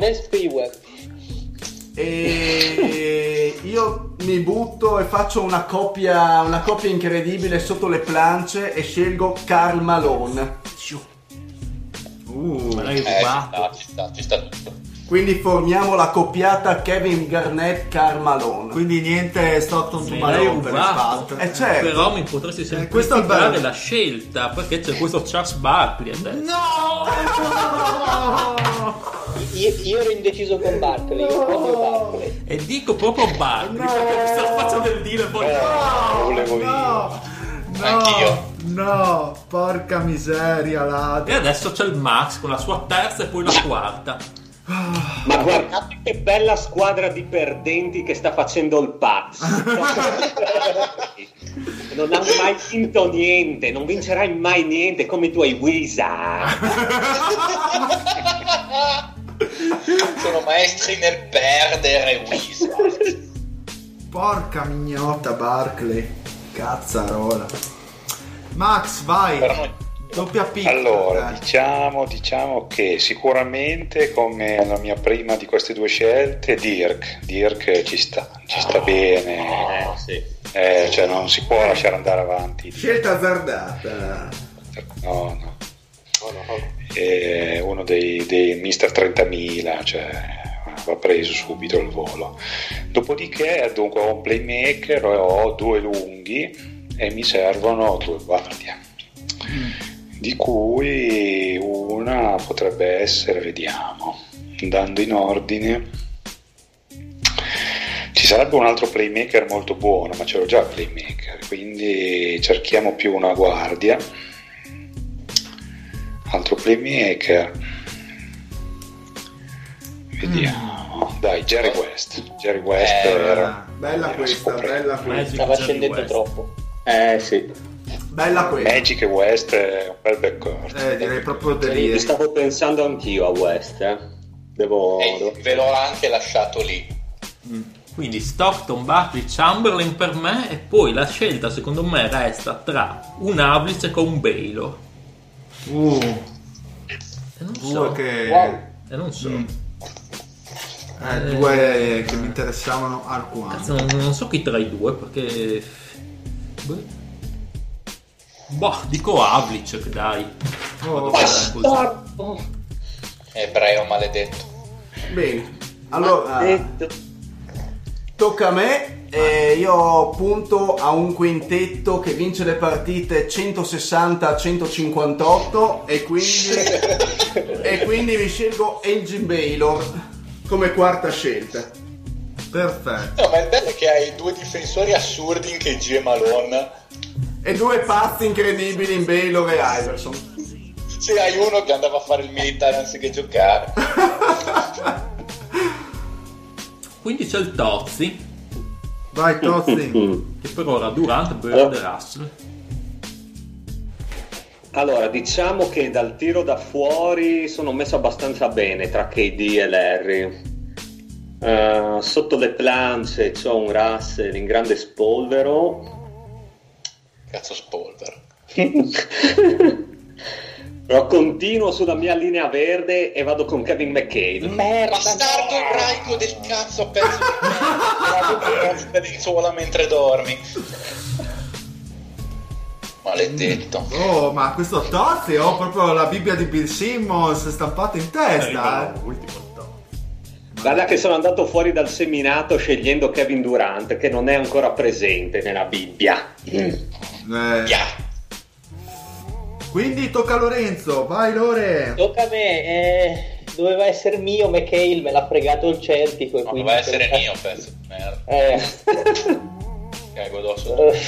E io mi butto e faccio una coppia, una coppia incredibile sotto le plance e scelgo Karl Malone. Uh, l'hai Eh, ci sta, ci sta, ci sta tutto. Quindi formiamo la coppiata Kevin Garnett Karl Malone. quindi niente Stockton l'hai Malone per rubato. fatto. Eh certo. Però mi potresti Eh, questo è il semplificare bello. la scelta, perché c'è questo Charles Barkley adesso. Io, io ero indeciso con Barkley, io proprio Barkley. E dico proprio Barkley, perché mi sta facendo il deal e poi... Lo volevo io. No, no, Anch'io. no, porca miseria, E ladro. adesso c'è il Max con la sua terza e poi la quarta. Ma guardate che bella squadra di perdenti che sta facendo il pazzo. non hanno mai vinto niente, non vincerai mai niente come i tuoi Wizard. Sono maestri nel perdere, Wizard. Porca mignotta Barkley. Cazzarola. Max, vai. Per noi. Doppia pick. Allora, Eh. diciamo, diciamo che sicuramente come la mia prima di queste due scelte, Dirk. Dirk ci sta, ci sta bene. Eh, sì. Eh, cioè non si può lasciare andare avanti. Scelta azzardata. No, no. È uno dei, dei mister 30.000, cioè va preso subito il volo. Dopodiché, dunque, ho un playmaker, ho due lunghi e mi servono due guardie. Di cui una potrebbe essere, vediamo, andando in ordine. Ci sarebbe un altro playmaker molto buono, ma ce l'ho già il playmaker, quindi cerchiamo più una guardia. Altro playmaker. Vediamo. Dai, Jerry West. Jerry West Eh, era Bella era questa, scoperto. bella questa. Stava scendendo troppo. Eh sì. Bella questa. Magic e West è un bel backcourt. Eh, direi proprio Ci delirio. stavo pensando anch'io a West, eh. Devo... E ve l'ho anche lasciato lì. Quindi Stockton, Barkley, Chamberlain per me e poi la scelta secondo me resta tra un Havlicek o un Baylor. Uh, E non due so. che... Wow. E non so. Mm. Eh, due che mi interessavano alquanto. Cazzo, non, non so chi tra i due perché... Boh, boh dico Havlicek dai. Oh, così. Ebreo maledetto. Bene. Allora, Detto. tocca a me. E io punto a un quintetto che vince le partite 160 a 158 e quindi, e quindi mi scelgo Elgin Baylor come quarta scelta. Perfetto. No, ma il bello è che hai due difensori assurdi in KG e Malone. E due pazzi incredibili in Baylor e Iverson. Se hai uno che andava a fare il militare anziché giocare. Quindi c'è il Tozzi Vai Tozzi. che per ora Durant, Bird e Russell. Allora, diciamo che dal tiro da fuori sono messo abbastanza bene tra KD e Larry. Eh, sotto le plance c'ho un Russell in grande spolvero. Cazzo spolvero. Però continuo sulla mia linea verde e vado con Kevin McHale. Merda, Bastardo ebraico del cazzo, pezzo di Venezuela mentre dormi. Maledetto. Oh, ma questo Tozzi ho proprio la Bibbia di Bill Simmons stampata in testa, eh. Guarda che sono andato fuori dal seminato scegliendo Kevin Durant, che non è ancora presente nella Bibbia. Eh. Quindi tocca a Lorenzo, vai Lore. Tocca a me, eh, doveva essere mio McHale, me l'ha fregato il Celtico. E No, doveva essere mio, pezzo di merda. Eh, Cago addosso. eh,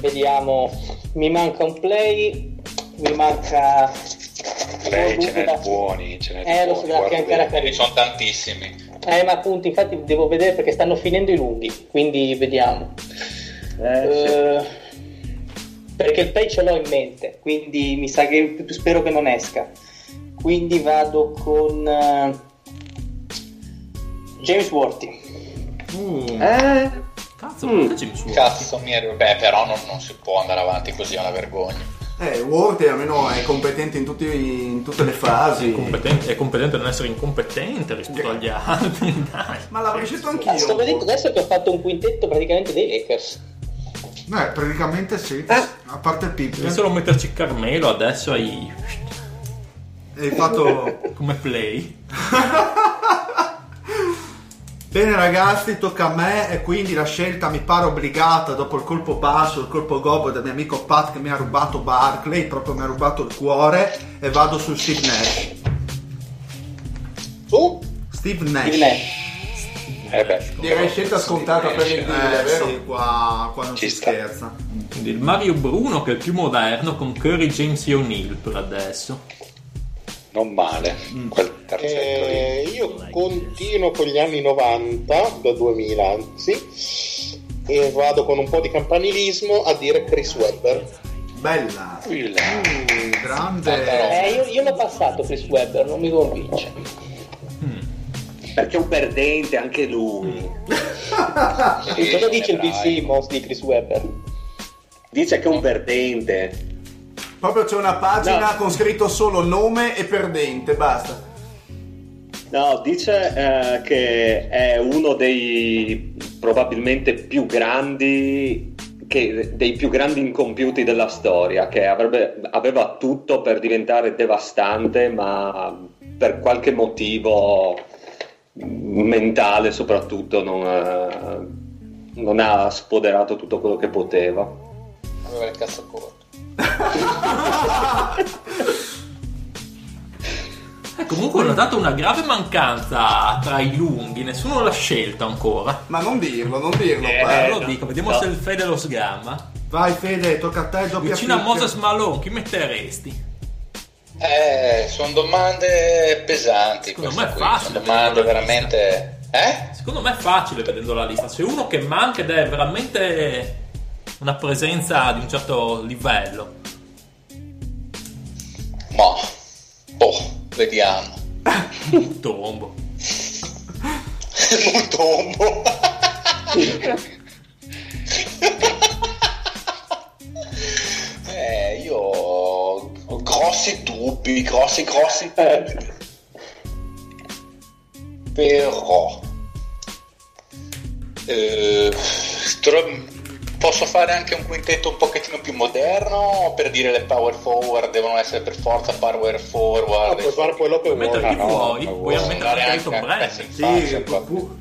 vediamo, mi manca un play, mi manca... Lei ce n'è da- di buoni, ce n'è di Eh, lo so, buoni. da guarda fiancare a bene. Carino. Sono tantissimi. Eh, ma appunto, infatti devo vedere perché stanno finendo i lunghi, quindi vediamo. Eh, perché il play ce l'ho in mente, quindi mi sa che spero che non esca. Quindi vado con eh, James Worthy. Eh, Cazzo, Mm. James Worthy? Cazzo, mi ero- beh, però non, non si può andare avanti così, è una vergogna. Eh, Ward almeno è competente in, tutti- in tutte le fasi. Competente- è competente non essere incompetente rispetto agli altri. Dai. Ma l'avrei scelto Ah, sto vedendo anch'io. adesso che ho fatto un quintetto praticamente dei Lakers. Eh, praticamente sì. Ah. A parte il Devi Pippen. solo metterci Carmelo adesso hai Hai fatto... come play. Bene ragazzi, tocca a me e quindi la scelta mi pare obbligata dopo il colpo basso, il colpo gobbo del mio amico Pat che mi ha rubato Barclay, proprio mi ha rubato il cuore e vado su Steve Nash. Tu? Steve Nash. Steve Nash. Eh beh, Direi scelta scontata per il Dile, Eh vero? sì, qua, qua non Ci si sta. scherza. Quindi il Mario Bruno che è il più moderno con Curry, James e O'Neill per adesso. Non male. Quel terzetto lì. Eh, io continuo con gli anni 90, da 2000 anzi, e vado con un po' di campanilismo a dire Chris Webber. Bella. Mm, grande. Eh, io, io l'ho passato Chris Webber, non mi convince. perché è un perdente anche lui. Cosa dice il Bill Simmons di Chris Webber? Dice che è un perdente. Proprio c'è una pagina No. con scritto solo nome e perdente, basta. No, dice eh, che è uno dei probabilmente più grandi che- dei più grandi incompiuti della storia, che avrebbe- aveva tutto per diventare devastante, ma per qualche motivo mentale soprattutto non, eh, non ha spoderato tutto quello che poteva. Aveva il cazzo corto. Eh, comunque ho notato una grave mancanza tra i lunghi, nessuno l'ha scelto ancora. Ma non dirlo, non dirlo. Eh. Eh, lo dico, vediamo no. se il Fede lo sgamma. Vai Fede, tocca a te, doppia Vicino a. Moses Malone, chi metteresti? Eh, sono domande pesanti. Secondo me è qui, facile, Sono domande veramente. Eh? Secondo me è facile vedendo la lista. C'è uno che manca ed è veramente una presenza di un certo livello. Ma. Boh, vediamo. Tombo. Un tombo. eh, io ho grossi dubbi, grossi, grossi dubbi. Però eh, tro- posso fare anche un quintetto un pochettino più moderno per dire le power forward devono essere per forza power forward. Ah, puoi fare quello che Puoi mettere vuoi. chi no, vuoi, puoi vuoi mettere andare anche a Brand. Sì, pu-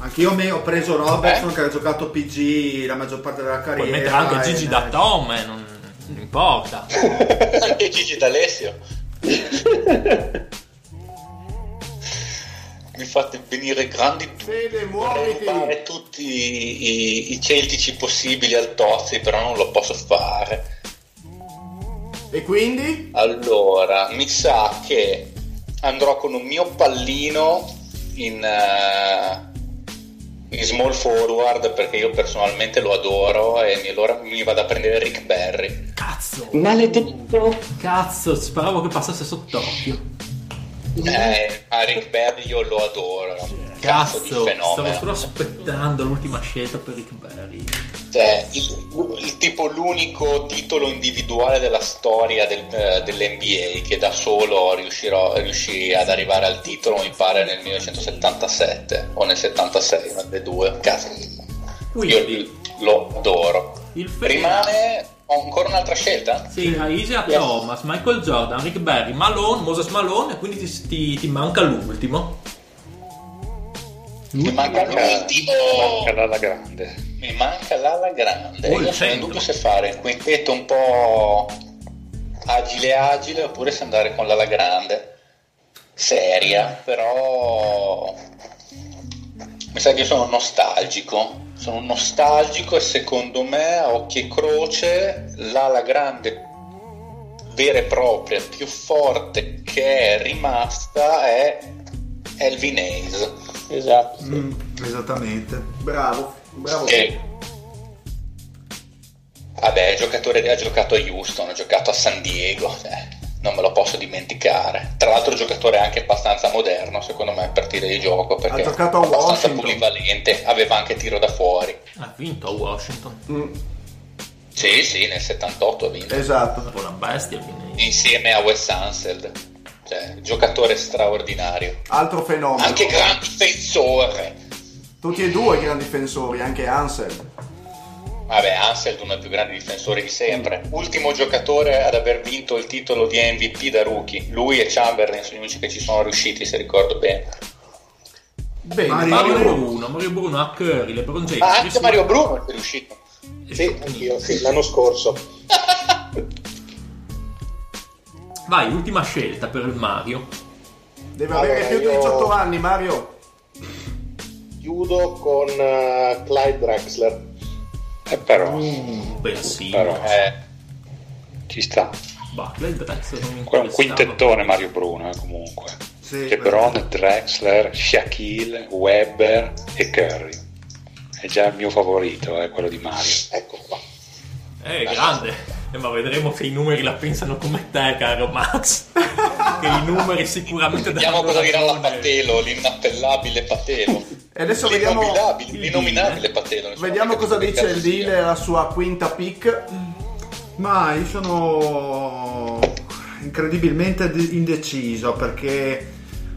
anch'io me- ho preso Robertson che ha giocato PG la maggior parte della carriera. Puoi mettere anche e- Gigi da Tom, eh, non, non importa. anche Gigi D'Alessio. Mi fate venire grandi Fede, Vorrei muoviti. tutti i, i celtici possibili al Tozzi, però non lo posso fare. E quindi? Allora, mi sa che andrò con un mio pallino in, eh, in small forward perché io personalmente lo adoro e mi- allora mi vado a prendere Rick Barry. Cazzo, Maledetto! cazzo, speravo che passasse sott'occhio. Eh, a Rick Barry io lo adoro. cazzo, di Cazzo, stavo solo aspettando l'ultima scelta per Rick Barry. Cioè, il, il tipo l'unico titolo individuale della storia del, eh, dell'NBA che da solo riuscirò, riuscì ad arrivare al titolo, mi pare nel 1977 o nel 76, una delle due. Cazzo, io lo adoro. Rimane ho ancora un'altra scelta? Sì, Isaiah Thomas, Michael Jordan, Rick Barry, Malone, Moses Malone e quindi ti, ti- ti manca l'ultimo. Mi manca l'ultimo. Manca l'ala grande. Mi manca l'ala grande. Oh, Io sono in dubbio se fare un quintetto un po' agile agile oppure se andare con l'ala grande. Seria, però mi sa che io sono nostalgico. Sono nostalgico e secondo me a occhi e croce l'ala grande vera e propria, più forte che è rimasta è Elvin Hayes. Esatto. Mm, esattamente. Bravo, bravo. Che- Vabbè, il giocatore ha giocato a Houston, ha giocato a San Diego, eh, non me lo posso dimenticare. Tra l'altro, giocatore anche abbastanza moderno, secondo me, per tiro di gioco, perché Ha giocato a è abbastanza Washington. polivalente, aveva anche tiro da fuori. Ha vinto a Washington. Mm, Sì, sì, nel 78 ha vinto, esatto. Una bestia, quindi. insieme a Wes Anseld. Cioè, giocatore straordinario. Altro fenomeno. Anche gran difensore. Tutti e due grandi difensori, anche Ansel. Vabbè, Anseld uno dei più grandi difensori di sempre. Ultimo giocatore ad aver vinto il titolo di MVP da rookie. Lui e Chamberlain sono gli unici che ci sono riusciti, se ricordo bene. Bene, Mario- Mario Mario- Bruno, Mario Bruno a Curry, LeBron James. Ma anche Chris Mario Paul. Bruno è riuscito. Sì, anch'io, sì, l'anno scorso. Vai, ultima scelta per il Mario. Deve avere Allora, più di io- 18 anni, Mario. Chiudo con eh, Clyde Drexler. Eh, però, Un bensino. però Eh, ci sta. Bah, Clay Drexler non mi Qua un quintettone Mario Bruno, eh, comunque. Sì, LeBron, Drexler, Shaquille, Webber e Curry. È già il mio favorito, è quello di Mario. Ecco qua. Eh, grande. Eh, ma vedremo se i numeri la pensano come te, caro Max. che i numeri sicuramente vediamo cosa dirà la. Patelo, l'inappellabile Patelo. E adesso vediamo, L'innominabile, nessuno vediamo cosa dice il dealer alla sua quinta pick. Ma io sono incredibilmente de- indeciso perché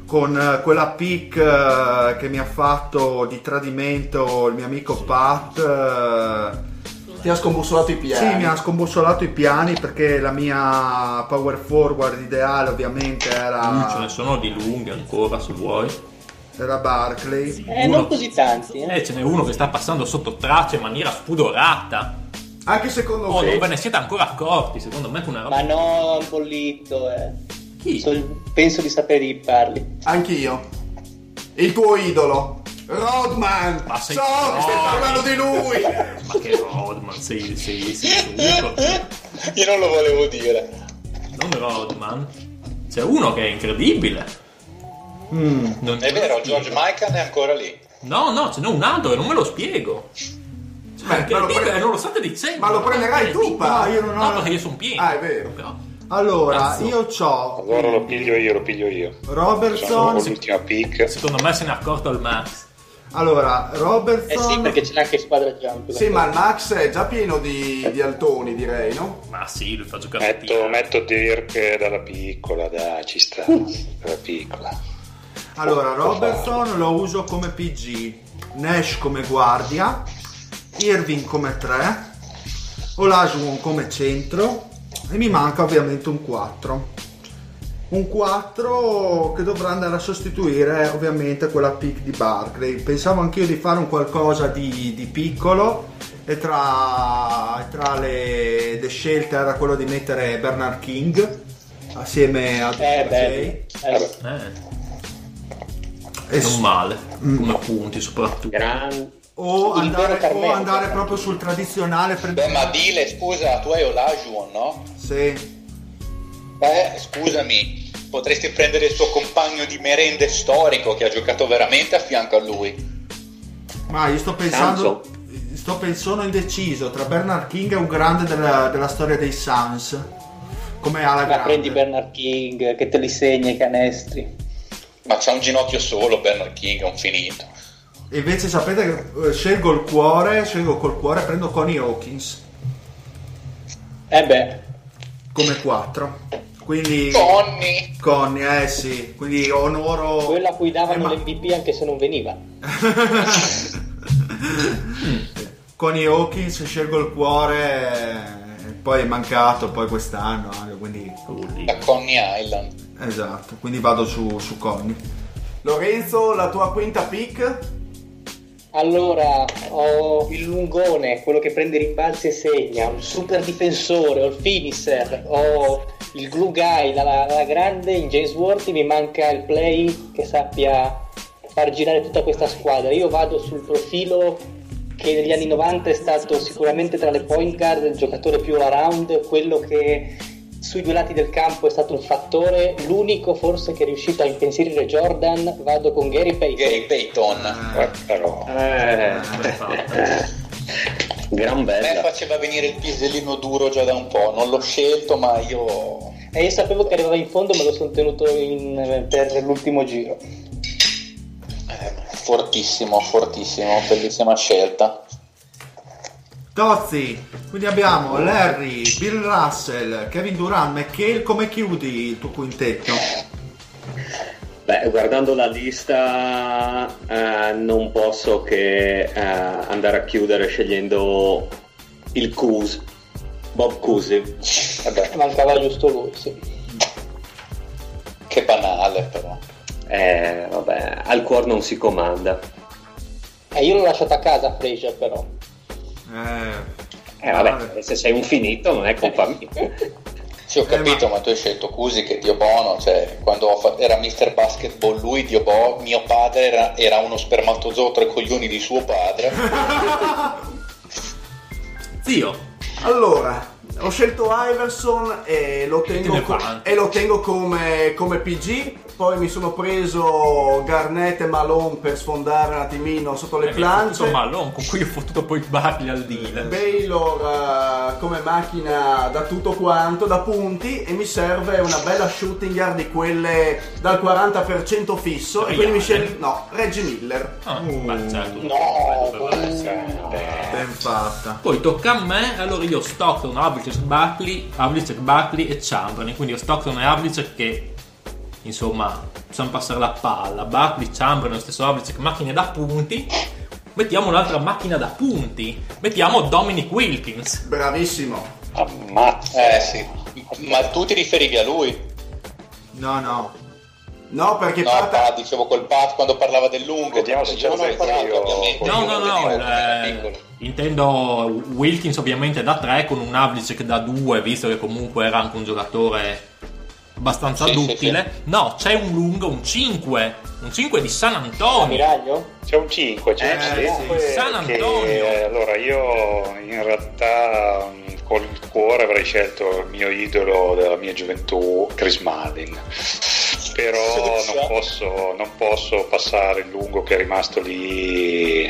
con eh, quella pick eh, che mi ha fatto di tradimento il mio amico Pat eh, Ti ha scombussolato i piedi. sì, mi ha scombussolato i piani perché la mia power forward ideale ovviamente Mm, ce era, ne sono di lunghe ancora se vuoi. Era Barclay. Eh, non così tanti, eh. Eh, ce n'è uno che sta passando sotto traccia in maniera spudorata. Anche secondo Oh, me. non ve ne siete ancora accorti, secondo me, che una roba. Ma no, un bollito, eh. Chi? So- penso di sapere di chi parli. Anch'io. Il tuo idolo. Rodman. Ma sei so che stai parlando di lui. Ma che Rodman, sei, sei, sei super. Io non lo volevo dire. Non Rodman. C'è uno che è incredibile. Non- È vero, George Michael è ancora lì. No, no, ce n'è un altro e non me lo spiego. Cioè, Beh, ma lo incredibile, pre- non lo state dicendo. Ma lo prenderai tu, pa? No, io non ho- No, perché io sono pieno. Ah, è vero. Però, Allora, Cazzo. io ho Allora lo piglio io, lo piglio io. Robertson. l'ultima pick. secondo me se ne è accorto il Max. Allora, Eh Robertson. sì, perché ce n'è anche squadra jump. Sì, ma il Max è già pieno di, di altoni, direi, no? Ma sì, lui fa giocare Metto, metto Dirk dalla piccola, dai, ci sta. Dalla piccola. Allora, Robertson lo uso come PG, Nash come guardia, Irving come 3, Olajuwon come centro e mi manca ovviamente un 4. Un 4 che dovrà andare a sostituire ovviamente quella pick di Barclay. Pensavo anch'io di fare un qualcosa di, di piccolo e tra, tra le, le scelte era quello di mettere Bernard King assieme a Eh, Jay. Eh, Eh, E non s- male. Come punti soprattutto. gran... o andare, o andare proprio sul tradizionale per Beh, ma Dile, scusa, tu hai Olajuwon, no? Sì. Beh, scusami, potresti prendere il suo compagno di merende storico che ha giocato veramente a fianco a lui. ma io sto pensando sto pensando sono indeciso tra Bernard King e un grande della, della storia dei Suns come ala Ma prendi grande Bernard King che te li segna i canestri. Ma c'ha un ginocchio solo, Bernard King è un finito. Invece sapete che eh, scelgo il cuore, scelgo col cuore, prendo Connie Hawkins Eh beh, come 4. Quindi Connie! Connie, eh sì, quindi onoro quello a cui davano Eh, ma- l'MVP anche se non veniva. Connie Hawkins, scelgo il cuore, eh, poi è mancato poi quest'anno, anche, quindi Da Connie Island. Esatto, quindi vado su, su Connie. Lorenzo, la tua quinta pick? Allora, ho il lungone, quello che prende rimbalzi e segna, un super difensore, ho il finisher, ho il glue guy, la, la- la grande in James Worthy, mi manca il play che sappia far girare tutta questa squadra. Io vado sul profilo che negli anni 90 è stato sicuramente tra le point guard il giocatore più around, quello che sui due lati del campo è stato un fattore, l'unico forse che è riuscito a impensierire Jordan, vado con Gary Payton. Gary Payton. Eh, però Eh, Gran A me bella. faceva venire il pisellino duro già da un po', non l'ho scelto, ma io. E io sapevo che arrivava in fondo, me lo sono tenuto in- per l'ultimo giro. eh, fortissimo, fortissimo, bellissima scelta. Tozzi, quindi abbiamo Larry, Bill Russell, Kevin Durant, McHale, come chiudi il tuo quintetto? Beh, guardando la lista eh, non posso che eh, andare a chiudere scegliendo il Cus, Bob Cusi. Vabbè, Mancava giusto lui, sì. che banale però. Eh, vabbè, al cuore non si comanda. E io l'ho lasciato a casa Fraser però. Eh, Eh, vabbè, se sei un finito non è colpa mia. Sì, ho capito, ma... tu hai scelto Cusi che Dio buono, cioè quando ho fa- era Mr. Basketball lui, Dio buono, mio padre era, era uno spermatozoo tra i coglioni di suo padre. Zio, Allora, ho scelto Iverson e lo tengo, co- e lo tengo come, come PG. Poi mi sono preso Garnett e Malone per sfondare un attimino sotto le ha fottuto planche. Malone con cui ho fottuto poi Barkley al deal. Baylor eh, come macchina da tutto quanto, da punti e mi serve una bella shooting guard di quelle dal 40% fisso e quindi mi scegli no, Reggie Miller. Ah, beh, certo. No, ben fatta. Poi tocca a me, allora io Stockton, Havlicek, Barkley, Havlicek, Barkley e Chamberlain. Quindi ho Stockton e Havlicek che insomma possiamo passare la palla. Barkley, Chamberlain, lo stesso Havlicek, macchine da punti. Mettiamo un'altra macchina da punti. Mettiamo Dominic Wilkins. Bravissimo. Ammazza. Eh sì, ma tu ti riferivi a lui? No, no. No, perché No, parta- pa, dicevo col Pat quando parlava del lungo. Vediamo se c'è Io parlato, trio. ovviamente. No, no, no. Eh, intendo Wilkins ovviamente da 3 con un Havlicek da 2, visto che comunque era anche un giocatore abbastanza Sì, sì, duttile. No, c'è un lungo, un 5. Un 5 di San Antonio. Ammiraglio? C'è un 5, c'è un Eh, 5 sì, San Antonio. che- allora io in realtà mh, con il cuore avrei scelto il mio idolo della mia gioventù, Chris Mullin. Però non posso, non posso passare il lungo che è rimasto lì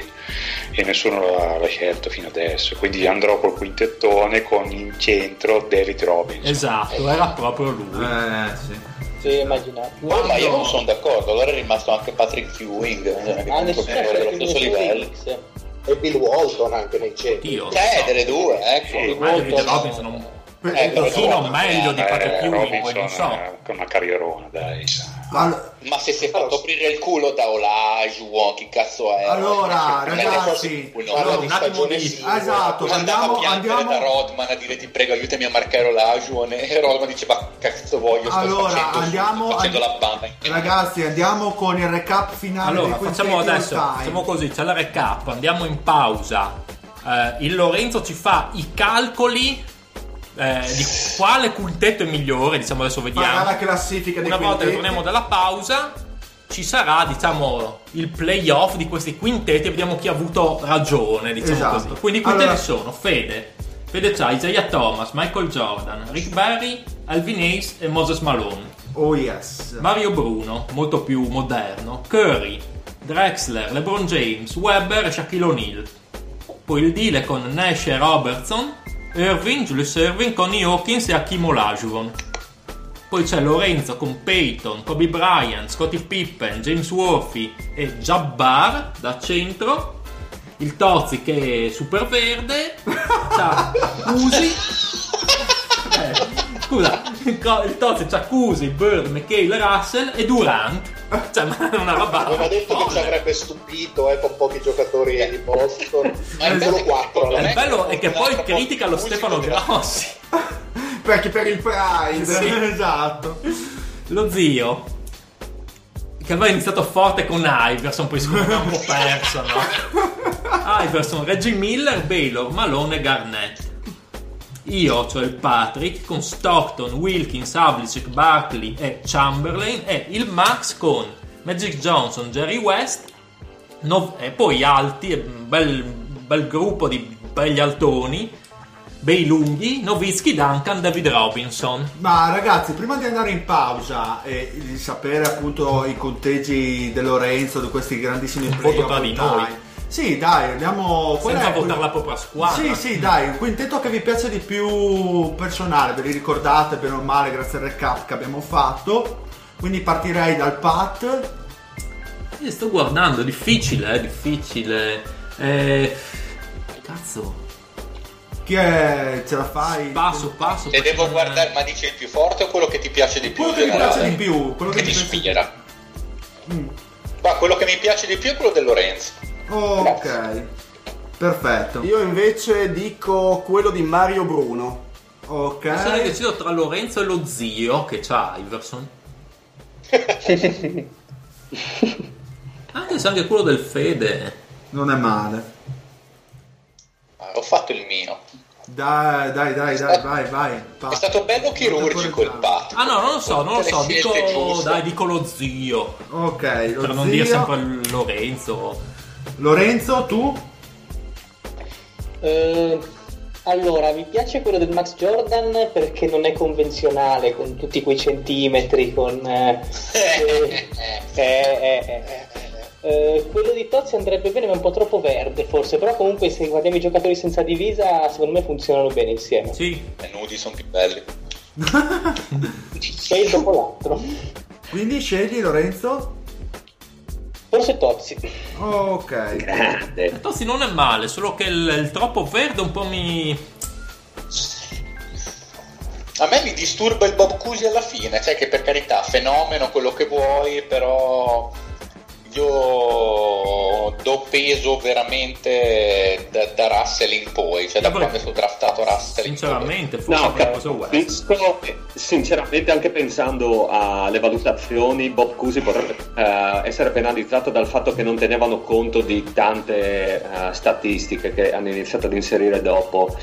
e nessuno l'ha, l'ha scelto fino adesso. Quindi andrò col quintettone con in centro David Robinson. Esatto, era proprio lui. Eh, sì. Sì, immaginate. Oh, ma io non sono d'accordo, allora è rimasto anche Patrick Ewing, eh, che Ah, nessuno è dello ha stesso livello. E Bill Walton anche nei centri. Dio. Eh, delle due, ecco. Sì, Ma David Robinson non- Eh, Perfino tu- meglio di eh, Patrick Eh, Ewing, Robinson non so. è una carrierona, dai. All- Ma se si è fatto aprire il culo da Olaju, chi cazzo è? Allora, Non è ragazzi, allora, un attimo di... Ah, esatto, andiamo, a piangere andiamo, da Rodman a dire ti prego aiutami a marcare Olaju e Rodman diceva cazzo voglio sto Allora, facendo, andiamo- sto facendo and- la banda ragazzi, andiamo con il recap finale Allora, facciamo adesso, time. facciamo così, c'è la recap, andiamo in pausa. Eh, il Lorenzo ci fa i calcoli eh, di quale quintetto è migliore, diciamo adesso farà vediamo. la classifica dei Una volta che quintetti. torniamo dalla pausa ci sarà, diciamo, il playoff di questi quintetti e vediamo chi ha avuto ragione, diciamo Esatto. così. Quindi i quintetti Allora- sono Fede, Fede c'ha Isaiah Thomas, Michael Jordan, Rick Barry, Alvin Hayes e Moses Malone. Oh yes. Mario Bruno, molto più moderno, Curry, Drexler, LeBron James, Webber e Shaquille O'Neal. Poi il deal con Nash e Robertson, Irving, Julius Irving, Connie Hawkins e Hakim Olajuwon. Poi c'è Lorenzo con Peyton, Kobe Bryant, Scottie Pippen, James Worthy e Jabbar da centro. Il Tozzi che è super verde. C'ha Cusi. Eh, scusa, il Tozzi c'ha Cusi, Bird, McHale, Russell e Durant. Cioè, ma è una roba. Aveva detto che ci avrebbe stupito eh, con pochi giocatori di Boston. Ma è solo quattro. Il bello è che poi critica lo Stefano Grossi. Perché per il Pride. Sì. esatto. Lo zio che aveva iniziato forte con Iverson, poi secondo me un po' perso, no? Iverson, Reggie Miller, Baylor, Malone e Garnett. Io, cioè il Patrick, con Stockton, Wilkins, Havlicek, Barkley e Chamberlain e il Max con Magic Johnson, Jerry West no- e poi alti, un bel, bel gruppo di belli altoni, bei lunghi, Nowitzki, Duncan, David Robinson. Ma ragazzi, prima di andare in pausa e di sapere appunto i conteggi di Lorenzo, di questi grandissimi voto playoff tra di noi. Sì, dai, andiamo. qual Senza è votare quel- la propria squadra. Sì, sì, dai, il quintetto che vi piace di più personale, ve li ricordate bene o male grazie al recap che abbiamo fatto. Quindi partirei dal Pat. Io sto guardando, è difficile, è difficile. Eh, cazzo. Chi è? Ce la fai? Passo, passo. Se devo guardare, ma dici il più forte o quello che ti piace di più? Quello che mi piace di più. Quello che, Che ti piace- ispira. Mm. Ma quello che mi piace di più è quello del Lorenzo. Ok. Perfetto. Io invece dico quello di Mario Bruno. Ok. Mi sono deciso tra Lorenzo e lo zio che c'ha Iverson. Anche se anche quello del Fede. Non è male. Ah, ho fatto il mio. Dai, dai, dai, dai, vai, vai. Pa- È stato bello chirurgico il pat. Ah no, non lo so, non lo so, dico, dai, dico lo zio. Ok, lo Per non zio. dire sempre Lorenzo. Lorenzo, tu? Eh, allora, mi piace quello del Max Jordan perché non è convenzionale con tutti quei centimetri, con... eh, eh, eh, eh, eh, quello di Tozzi andrebbe bene ma è un po' troppo verde forse, però comunque se guardiamo i giocatori senza divisa secondo me funzionano bene insieme. Sì. I nudi sono più belli. E il dopo l'altro. Quindi scegli Lorenzo? Forse Tozzi. Ok. Grande. Tozzi non è male, solo che il, il troppo verde un po' mi... A me mi disturba il Bob Cousy alla fine, cioè che per carità, fenomeno, quello che vuoi, però io do peso veramente da, da Russell in poi, cioè da Io quando è stato draftato Russell in Sinceramente, forse No, West. capisco, sinceramente anche pensando alle valutazioni, Bob Cousy potrebbe eh, essere penalizzato dal fatto che non tenevano conto di tante eh, statistiche che hanno iniziato ad inserire dopo.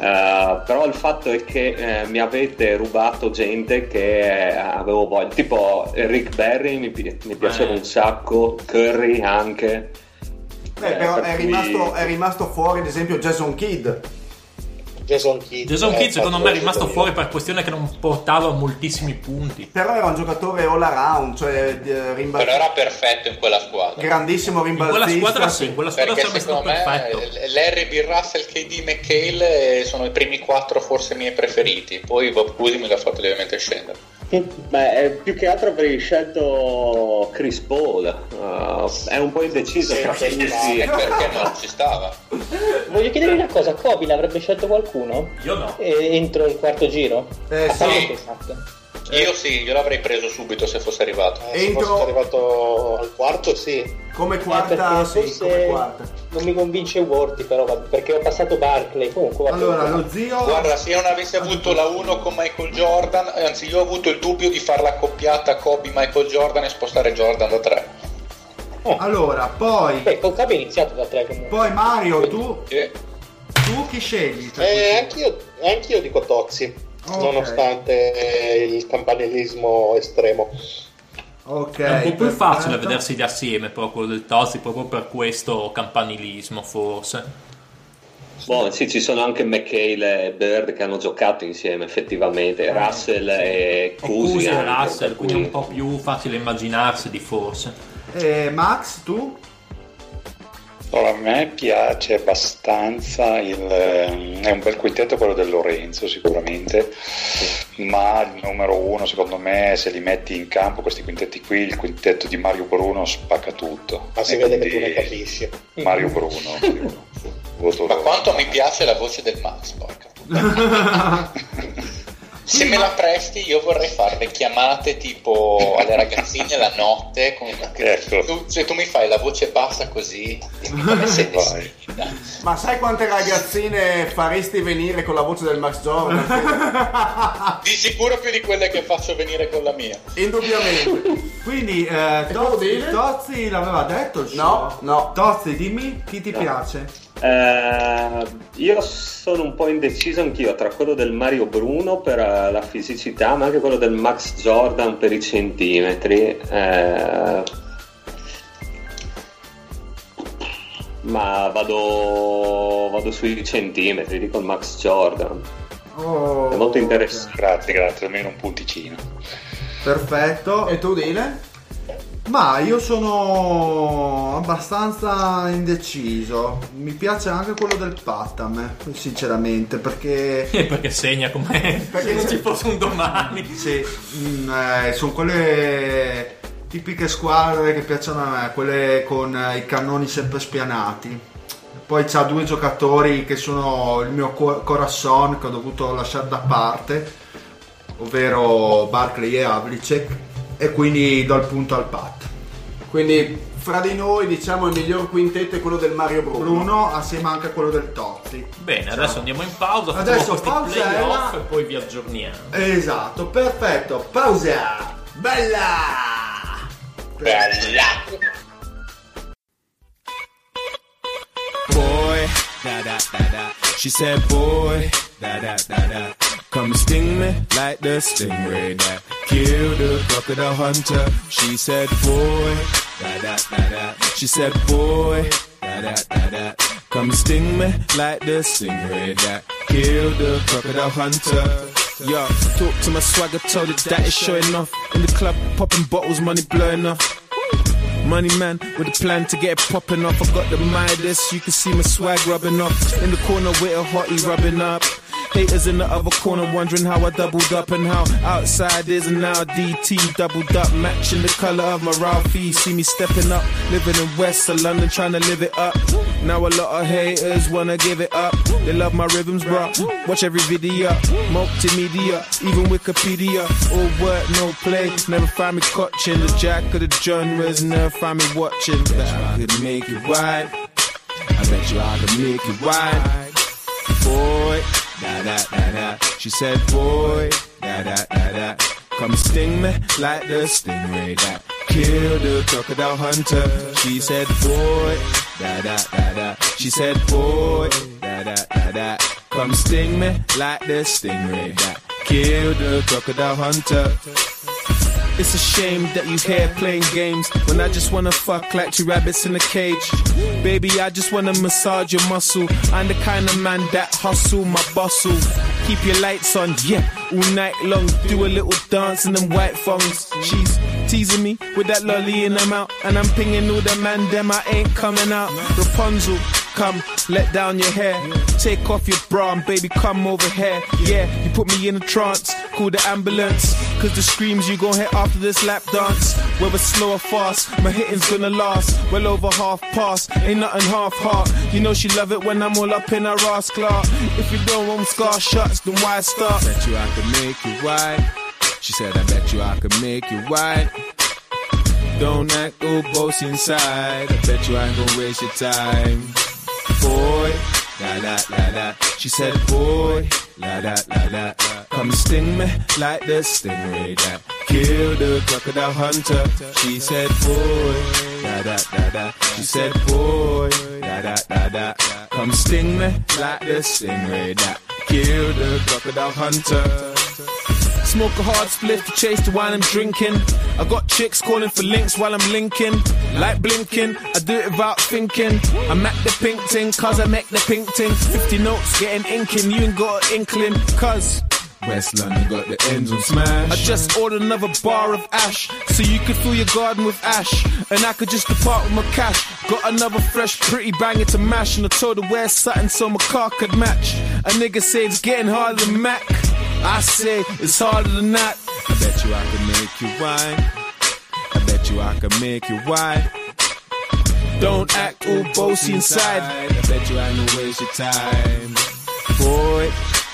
Eh, però il fatto è che eh, mi avete rubato gente che eh, avevo voglia, tipo Rick Berry mi, pi- mi piaceva Eh. un sacco, Curry anche. Beh, Eh, però per è cui- rimasto, è rimasto fuori, ad esempio, Jason Kidd. Jason Kidd. Jason eh, Kidd secondo me è rimasto io. fuori per questione che non portava moltissimi punti. Però era un giocatore all around, cioè eh, rimbal- Però era perfetto in quella squadra. grandissimo In quella rimbalzista. squadra sì, in quella squadra Perché sarebbe stato secondo me perfetto. Larry B. Russell, KD, McHale eh, sono i primi quattro forse miei preferiti. Poi Bob Cousy me l'ha fatto lievemente scendere. Beh, eh, più che altro avrei scelto Chris Paul. Uh, è un po' indeciso Sì, tra E e perché non ci stava? Voglio chiedere una cosa, Kobe l'avrebbe scelto qualcuno? Io no. Eh, entro il quarto giro? Eh, A sì. parte esatto. Io sì, io l'avrei preso subito se fosse arrivato. Eh, se Entro- fosse arrivato al quarto, sì. Come Eh, quarta, perché sì, come quarta. non mi convince Worthy però, perché ho passato Barclay. Comunque, va Allora, bene. lo zio. Guarda, se io non avessi avuto la 1 con Michael Jordan, anzi io ho avuto il dubbio di fare l'accoppiata Kobe-Michael Jordan e spostare Jordan da 3. Allora, poi. Beh, con Kobe è iniziato da tre comunque. Poi Mario, tu, E tu chi scegli? Eh, anch'io, anch'io dico Tozzi, Ok. nonostante il campanilismo estremo. Ok. È un po' più perfetto. facile vedersi assieme però quello del Tozzi proprio per questo campanilismo forse. Boh, sì, ci sono anche McHale e Bird che hanno giocato insieme effettivamente, Russell e. Cusi e Russell, quindi è un po' più facile immaginarsi di forse. Eh, Max, tu? Allora, a me piace abbastanza il, ehm, è un bel quintetto quello del Lorenzo sicuramente, ma il numero uno secondo me se li metti in campo questi quintetti qui, il quintetto di Mario Bruno spacca tutto. Ma si E vede che tu ne capisci. Mario Bruno. Bruno. Voto Ma quanto mi piace la voce del Max, porca puttana. Se me la presti io vorrei fare le chiamate tipo alle ragazzine la notte con Ecco. tu, se tu mi fai la voce bassa così se Vai. Ma sai quante ragazzine faresti venire con la voce del Max Jordan? di sicuro più di quelle che faccio venire con la mia Indubbiamente. Quindi eh, Tozzi? Tozzi l'aveva detto No, no. Tozzi, dimmi chi ti piace. Eh, io sono un po' indeciso anch'io tra quello del Mario Bruno per eh, la fisicità, ma anche quello del Max Jordan per i centimetri. Eh, ma vado, vado sui centimetri, dico il Max Jordan. Oh, È molto interessante. Grazie, grazie, almeno un punticino. Perfetto. E tu Dile? Ma io sono abbastanza indeciso. Mi piace anche quello del Pattam, eh, sinceramente, perché Eh, perché segna come se non ci fosse un domani. sì, mm, eh, sono quelle tipiche squadre che piacciono a me, quelle con i cannoni sempre spianati. Poi c'ha due giocatori che sono il mio co- corazon che ho dovuto lasciare da parte, ovvero Barkley e Havlicek, e quindi do il punto al Pat. Quindi fra di noi diciamo il miglior quintetto è quello del Mario Bruno. Bruno assieme anche a quello del Totti. Bene, adesso andiamo in pausa, facciamo Adesso pausella. e poi vi aggiorniamo. Esatto, perfetto. Pausa. Bella. bella boy, da da da da. She said, boy, da da da da. Come sting me like the stingray that killed the crocodile hunter. She said, boy, da da da da. She said, boy, da da da da. Come sting me like the stingray that killed the crocodile hunter. Yo, talk to my swagger, told it that it's showing off. In the club, popping bottles, money blowing off. Money man with a plan to get it popping off. I got the Midas, you can see my swag rubbing off. In the corner with a hottie rubbing up. Haters in the other corner wondering how I doubled up and how outside is and now DT doubled up, matching the color of my Ralphie. See me stepping up, living in West of London, trying to live it up. Now a lot of haters wanna give it up. They love my rhythms, bro. Watch every video, multimedia, even Wikipedia. All work, no play. Never find me clutching the jack of the genres. Never find me watching. Bet I could make it wide. I bet you I could make it wide. Boy, She said, boy. Come sting me like the stingray that killed the crocodile hunter. She said, boy, da da da da. She said, boy, da da da da. Come sting me like the stingray that killed the crocodile hunter. It's a shame that you here playing games when I just wanna fuck like two rabbits in a cage. Baby, I just wanna massage your muscle. I'm the kind of man that hustle my bustle. Keep your lights on, yeah, all night long. Do a little dance in them white thongs. She's teasing me with that lolly in her mouth, and I'm pinging all the man them I ain't coming out. Rapunzel, come, let down your hair. Take off your bra and baby, come over here. Yeah, you put me in a trance, call the ambulance. Cause the screams you gon' hit after this lap dance. Whether slow or fast, my hitting's gonna last. Well over half past, ain't nothing half heart. You know she love it when I'm all up in her ass clock. If you don't want scar shots, then why start? Bet you I could make you white. She said, I bet you I could make you white. Don't act all bossy inside. I bet you I ain't gonna waste your time. Boy, la la la la. She said, boy, la la la la. Come sting me like the stingray that killed the crocodile hunter. She said, boy, da da da da. She said, boy, da da da da. Come sting me like the stingray that killed the crocodile hunter. Smoke a hard spliff to chase the wine I'm drinking. I got chicks calling for links while I'm linking. Like blinking, I do it without thinking. I'm at the pink ting, cause I make the pink ting. 50 notes getting inking, you ain't got an inkling, cause. West London got the ends on smash. I just ordered another bar of ash, so you could fill your garden with ash, and I could just depart with my cash. Got another fresh, pretty banger to mash, and I told her wear something so my car could match. A nigga said it's getting harder than Mac. I say it's harder than that. I bet you I can make you wine. I bet you I can make you wine. Don't act all bossy inside. I bet you I know waste your time. Boy,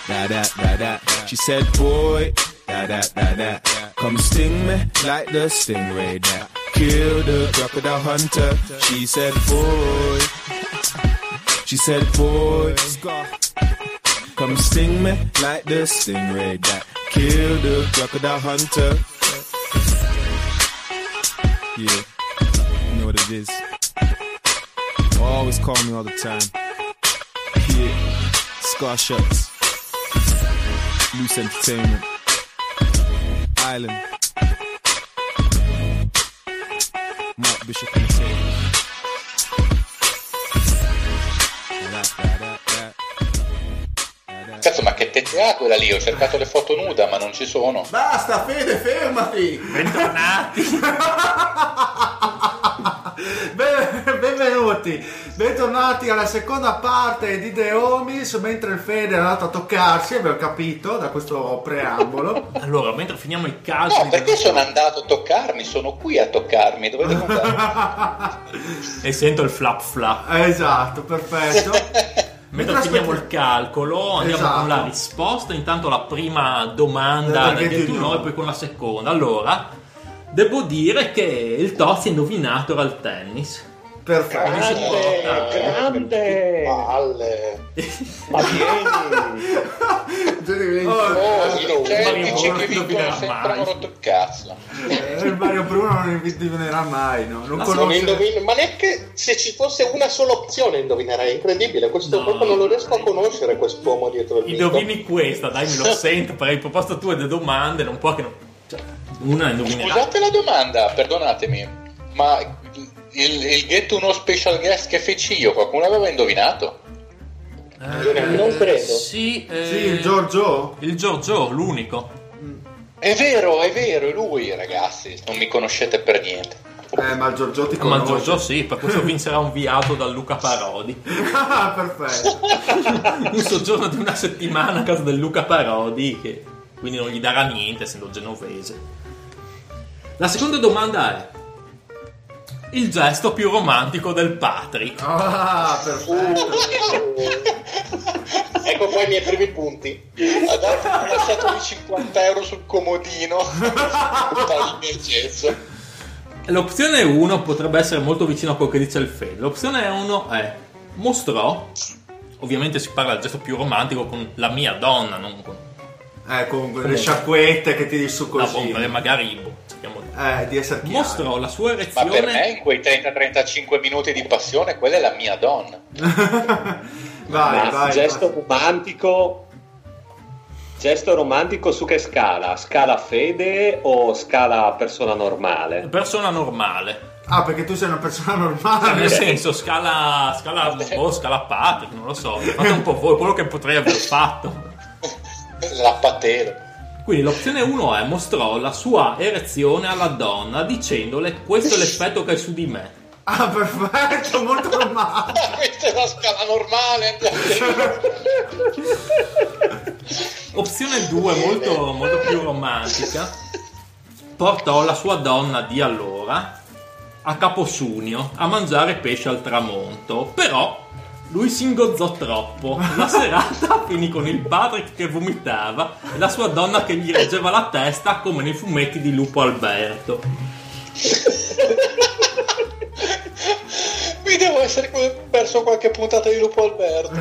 da da da da. She said, boy, da da da da. Come sting me like the stingray that killed the crocodile hunter. She said, boy. She said, boy. Come sting me like the stingray that killed the crocodile hunter. Yeah, you know what it is. Always call me all the time. Yeah, Scar Shots, Loose Entertainment, Island, Mark Bishop che tette ha quella lì? Ho cercato le foto nuda, ma non ci sono. Basta, Fede, fermati! Bentornati! Ben- benvenuti, bentornati alla seconda parte di The Homies, mentre il Fede è andato a toccarsi, abbiamo capito da questo preambolo. Allora, mentre finiamo il calcio... No, perché sono andato a toccarmi? Sono qui a toccarmi. Dovete guardare. E sento il flap flap. Esatto, perfetto. Mentre Mentre finiamo aspetti- il calcolo, andiamo Esatto. con la risposta. Intanto la prima domanda Del del ghetto 21 e poi con la seconda. Allora, devo dire che il Tozzi ha indovinato al tennis. Perfetto. Porta- grande! Palle! Ma vieni! Oh, Eh, i certi Mario che mai. hanno rotto il cazzo. eh, il Mario Bruno non indovinerà mai, no? Non Ma Non conosce... indovino- ma neanche se ci fosse una sola opzione indovinerei, è incredibile, questo No. proprio non lo riesco a conoscere quest'uomo dietro il mito. Indovini questa, dai, me lo sento. Per hai proposto tu delle domande, non può che non. Cioè, una indovinerà. Scusate la domanda, perdonatemi, ma il, il Get Uno Special Guest che feci io, qualcuno aveva indovinato? Eh, Non credo. Sì, eh, Sì, il Giorgio. Il Giorgio, l'unico. È vero, è vero, è lui, ragazzi, non mi conoscete per niente. Eh, ma il Giorgio ti Ma il conosce. Giorgio sì, per questo vincerà un viato da Luca Parodi. Ah, perfetto. un soggiorno di una settimana a casa del Luca Parodi, che quindi non gli darà niente essendo genovese. La seconda domanda è: il gesto più romantico del Patrick? Ah, perfetto. ecco qua i miei primi punti. Ha dato ha lasciato lì 50 euro sul comodino. L'opzione 1 potrebbe essere molto vicino a quello che dice il Fede. L'opzione 1 è: mostrò. Ovviamente si parla del gesto più romantico con la mia donna, non con Eh, con le sciacquette che tiri su così. bomba, magari boh, di- Eh, di essere chiari. Mostrò la sua Ma per me erezione. in quei 30-35 minuti di passione quella è la mia donna. Vai, Ma vai. gesto vai. romantico. Gesto romantico su che scala? Scala fede o scala persona normale? Persona normale. Ah, perché tu sei una persona Cioè, normale. nel senso, scala, scala, boh, scala Patrick, non lo so. Fate un po' voi, quello che potrei aver fatto. La patero. Quindi l'opzione 1 è mostrò la sua erezione alla donna dicendole questo è l'effetto che hai su di me. Ah, perfetto, molto romantico. Questa è la scala normale. Opzione 2, molto, molto più romantica, portò la sua donna di allora a Caposunio a mangiare pesce al tramonto, però lui si ingozzò troppo. La serata finì con il Patrick che vomitava e la sua donna che gli reggeva la testa come nei fumetti di Lupo Alberto. Mi devo essere perso qualche puntata di Lupo Alberto.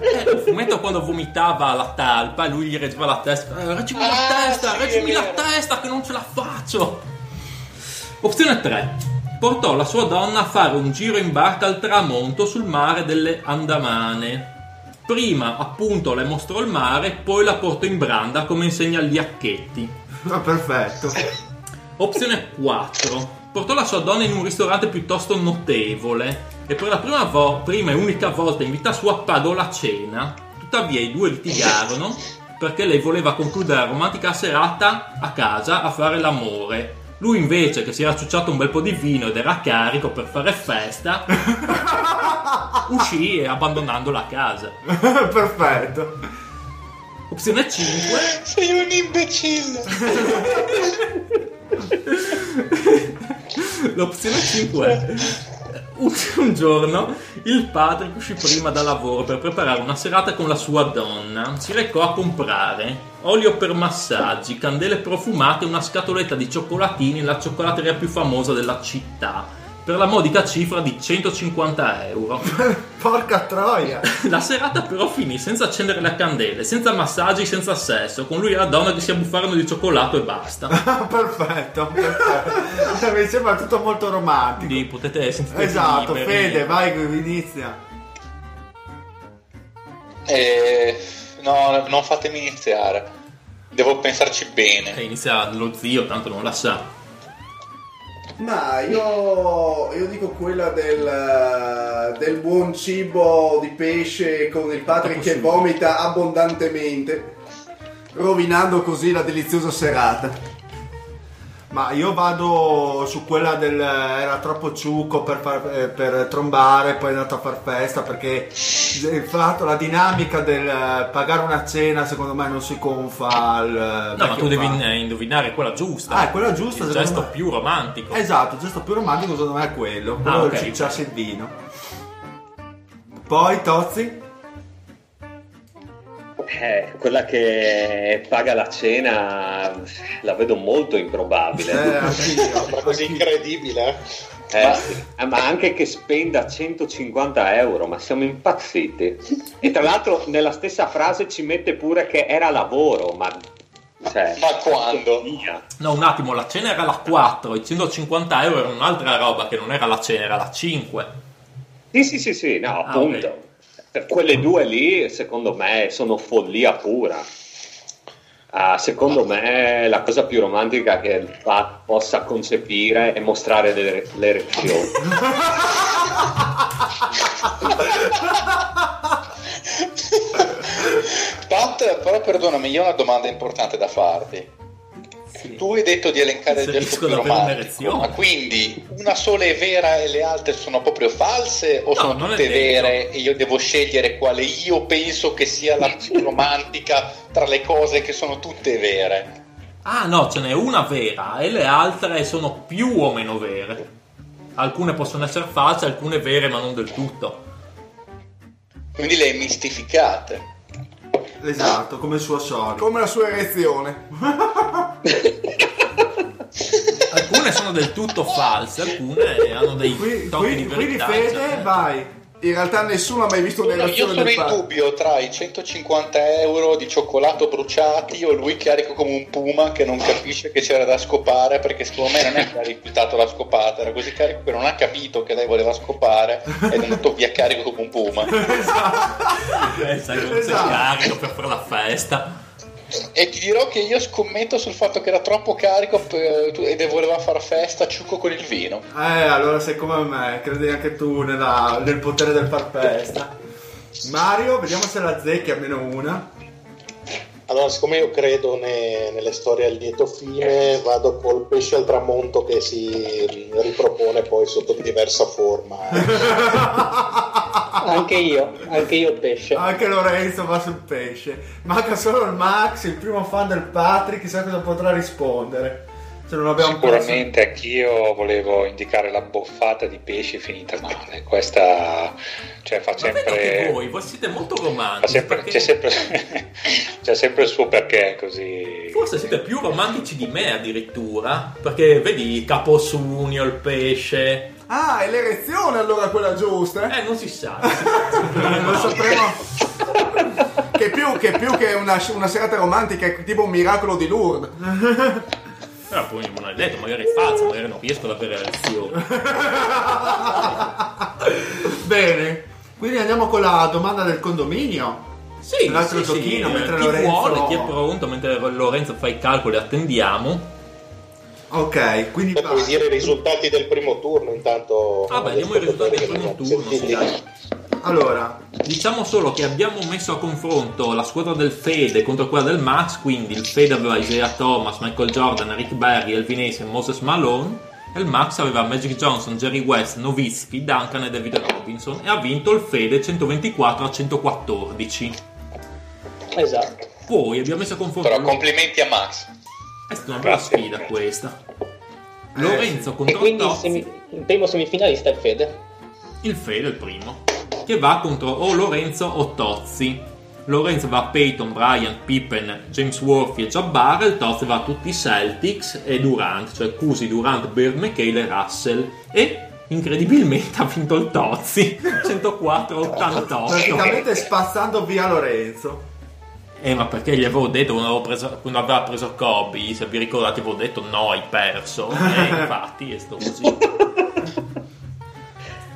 Eh, Il fumetto quando vomitava la talpa e lui gli reggeva la testa. Eh, reggimi la Ah, testa, sì, reggimi la testa che non ce la faccio. Opzione 3. Portò la sua donna a fare un giro in barca al tramonto sul mare delle Andamane. Prima, appunto, le mostrò il mare, poi la portò in branda come insegna gli acchetti. Ah, perfetto. Opzione 4. Portò la sua donna in un ristorante piuttosto notevole e per la prima, vo- prima e unica volta in vita sua pagò la cena. Tuttavia i due litigarono perché lei voleva concludere la romantica serata a casa a fare l'amore. Lui invece, che si era ciucciato un bel po' di vino ed era carico per fare festa, uscì abbandonando la casa. Perfetto. Opzione 5. Sei un imbecille. L'opzione 5 è un, un giorno il padre uscì prima da lavoro per preparare una serata con la sua donna si recò a comprare olio per massaggi, candele profumate e una scatoletta di cioccolatini nella cioccolateria più famosa della città per la modica cifra di 150 euro. Porca troia! La serata però finì senza accendere le candele, senza massaggi, senza sesso, con lui e la donna che si abbuffarono di cioccolato e basta. perfetto, perfetto. Mi sembra tutto molto romantico. Quindi potete sentire Esatto, liberi. Fede, vai, inizia. Eh, no, non fatemi iniziare. Devo pensarci bene. E inizia lo zio, tanto non la sa. Ma io, io dico quella del, del buon cibo di pesce con il padre che vomita abbondantemente, rovinando così la deliziosa serata. Ma io vado su quella del era troppo ciucco per, far- eh, per trombare, poi è andato a far festa perché il fatto, la dinamica del eh, pagare una cena secondo me non si confa al No, ma tu devi indovinare quella giusta. Ah, quella giusta, Il gesto me. più romantico. Esatto, il gesto più romantico secondo me è quello, quello Ah, del ok, cicciarsi il vino. Poi Tozzi? Eh, quella che paga la cena la vedo molto improbabile. Eh. Sembra così incredibile. eh. Sì. Eh, ma anche che spenda 150 euro, ma siamo impazziti. E tra l'altro nella stessa frase ci mette pure che era lavoro, ma... Cioè, Ma quando? No, un attimo, la cena era la 4, i 150 euro era un'altra roba che non era la cena, era la 5. Sì, sì, sì, sì, no, Ah, appunto. ok. Quelle due lì, secondo me, sono follia pura. Ah, secondo me la cosa più romantica che il fa possa concepire è mostrare le, le erezioni. Pat, però perdonami, io ho una domanda importante da farti. Tu hai detto di elencare il gesto più romantico, ma quindi una sola è vera e le altre sono proprio false o No, sono tutte vere e io devo scegliere quale io penso che sia la più romantica tra le cose che sono tutte vere? Ah no, ce n'è una vera e le altre sono più o meno vere. Alcune possono essere false, alcune vere ma non del tutto. Quindi le hai mistificate. Esatto, come il suo solito. Come la sua erezione. Alcune sono del tutto false, alcune hanno dei Qui- tocchi di qui- quindi verità. Fede, cioè- vai. In realtà nessuno ha mai visto Io un'erezione sono del in dubbio tra i 150 euro di cioccolato bruciati o lui carico come un puma che non capisce che c'era da scopare perché secondo me non è che ha rifiutato la scopata, era così carico che non ha capito che lei voleva scopare ed è andato via carico come un puma. Esatto. sei carico per fare la festa. E ti dirò che io scommetto sul fatto che era troppo carico per- ed voleva far festa ciucco con il vino. Eh, allora sei come me, credi anche tu nella- nel potere del far festa. Mario, vediamo se la zecchi almeno una. Allora, siccome io credo ne- nelle storie a lieto fine, vado col pesce al tramonto che si ripropone poi sotto diversa forma. Anche io, anche io pesce. Anche Lorenzo va sul pesce. Manca solo il Max, il primo fan del Patrick, chissà cosa potrà rispondere. Se non abbiamo Sicuramente anch'io volevo indicare la boffata di pesce finita male. Questa cioè, fa Ma vedo che sempre. voi, voi siete molto romantici. sempre- perché c'è, sempre, c'è sempre il suo perché così. Forse siete più romantici di me addirittura. Perché vedi Caposunio, il pesce. Ah, è l'erezione allora quella giusta? Eh, non si sa. Lo sapremo. Che più che, più che una, una serata romantica è tipo un miracolo di Lourdes. Però poi non è detto, magari è falso, magari non riesco ad avere lezioni. Bene, quindi andiamo con la domanda del condominio. Sì, Un altro sì, sì, giochino, eh, mentre chi Lorenzo- vuole, chi è pronto, mentre Lorenzo fa i calcoli attendiamo. Ok, quindi puoi dire i risultati del primo turno intanto. Ah, beh, diamo i risultati del primo turno, sì, dai. Allora, Diciamo solo che abbiamo messo a confronto la squadra del Fede contro quella del Max, quindi il Fede aveva Isaiah Thomas, Michael Jordan, Rick Barry, Elvin Hayes e Moses Malone e il Max aveva Magic Johnson, Jerry West, Nowitzki, Duncan e David Robinson e ha vinto il Fede 124 a 114. Esatto. Poi abbiamo messo a confronto Però complimenti a Max. È stata una bella sfida questa. Lorenzo E contro quindi Tozzi. semi- il primo semifinalista è il Fede. Il Fede è il primo. Che va contro o Lorenzo o Tozzi. Lorenzo va a Peyton, Bryant, Pippen, James Worthy e Jabbar. Il Tozzi va a tutti i Celtics e Durant, cioè Cusi, Durant, Bird, McHale e Russell. E incredibilmente ha vinto il Tozzi 104-88. praticamente spazzando via Lorenzo. Eh, ma perché gli avevo detto quando, preso, quando aveva preso Kobe, se vi ricordate, avevo detto no, hai perso. E infatti è stato così.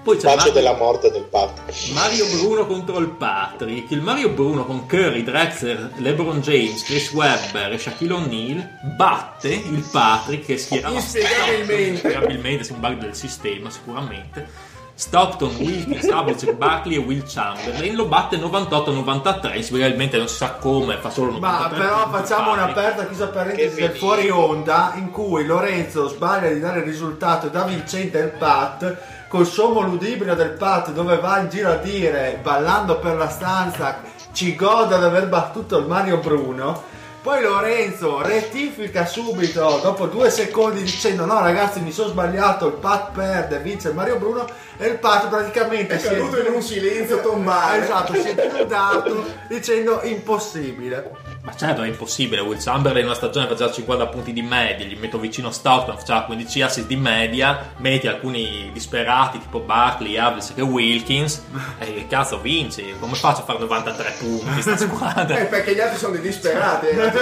Poi c'è Pace Mario, della morte del Pat. Mario Bruno contro il Patrick. Il Mario Bruno con Curry, Drexler, LeBron James, Chris Webber e Shaquille O'Neal batte il Patrick che schierava Inspiegabilmente. Inspiegabilmente, sì, un bug del sistema sicuramente. Stockton, Wilkins, Havlicek, Barkley e Will Chamberlain lo batte 98-93 inspiegabilmente non si sa come fa solo 93 Ma però facciamo Patrick. un'aperta chiusa parentesi del fuori onda in cui Lorenzo sbaglia di dare il risultato e dà vincente il Pat col sommo ludibrio del Pat dove va in giro a dire ballando per la stanza ci goda di aver battuto il Mario Bruno poi Lorenzo rettifica subito dopo due secondi dicendo no ragazzi mi sono sbagliato il Pat perde vince il Mario Bruno e il Pat praticamente È caduto in un silenzio tombale. esatto si è chiudato dicendo impossibile ma certo è impossibile Will Chamberlain in una stagione faceva 50 punti di media gli metto vicino Stockton faceva 15 assist di media metti alcuni disperati tipo Barkley, Havlicek e Wilkins e che cazzo vinci come faccio a fare 93 punti sta squadra Eh, perché gli altri sono dei disperati. eh.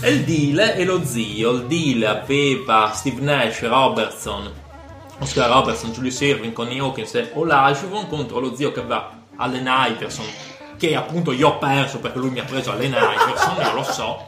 E il deal è lo zio. Il deal aveva Steve Nash, Robertson, Oscar Robertson, Julius Irving, Connie Hawkins e Olajuwon contro lo zio che aveva Allen Iverson, che appunto io ho perso perché lui mi ha preso Allen Iverson, io lo so.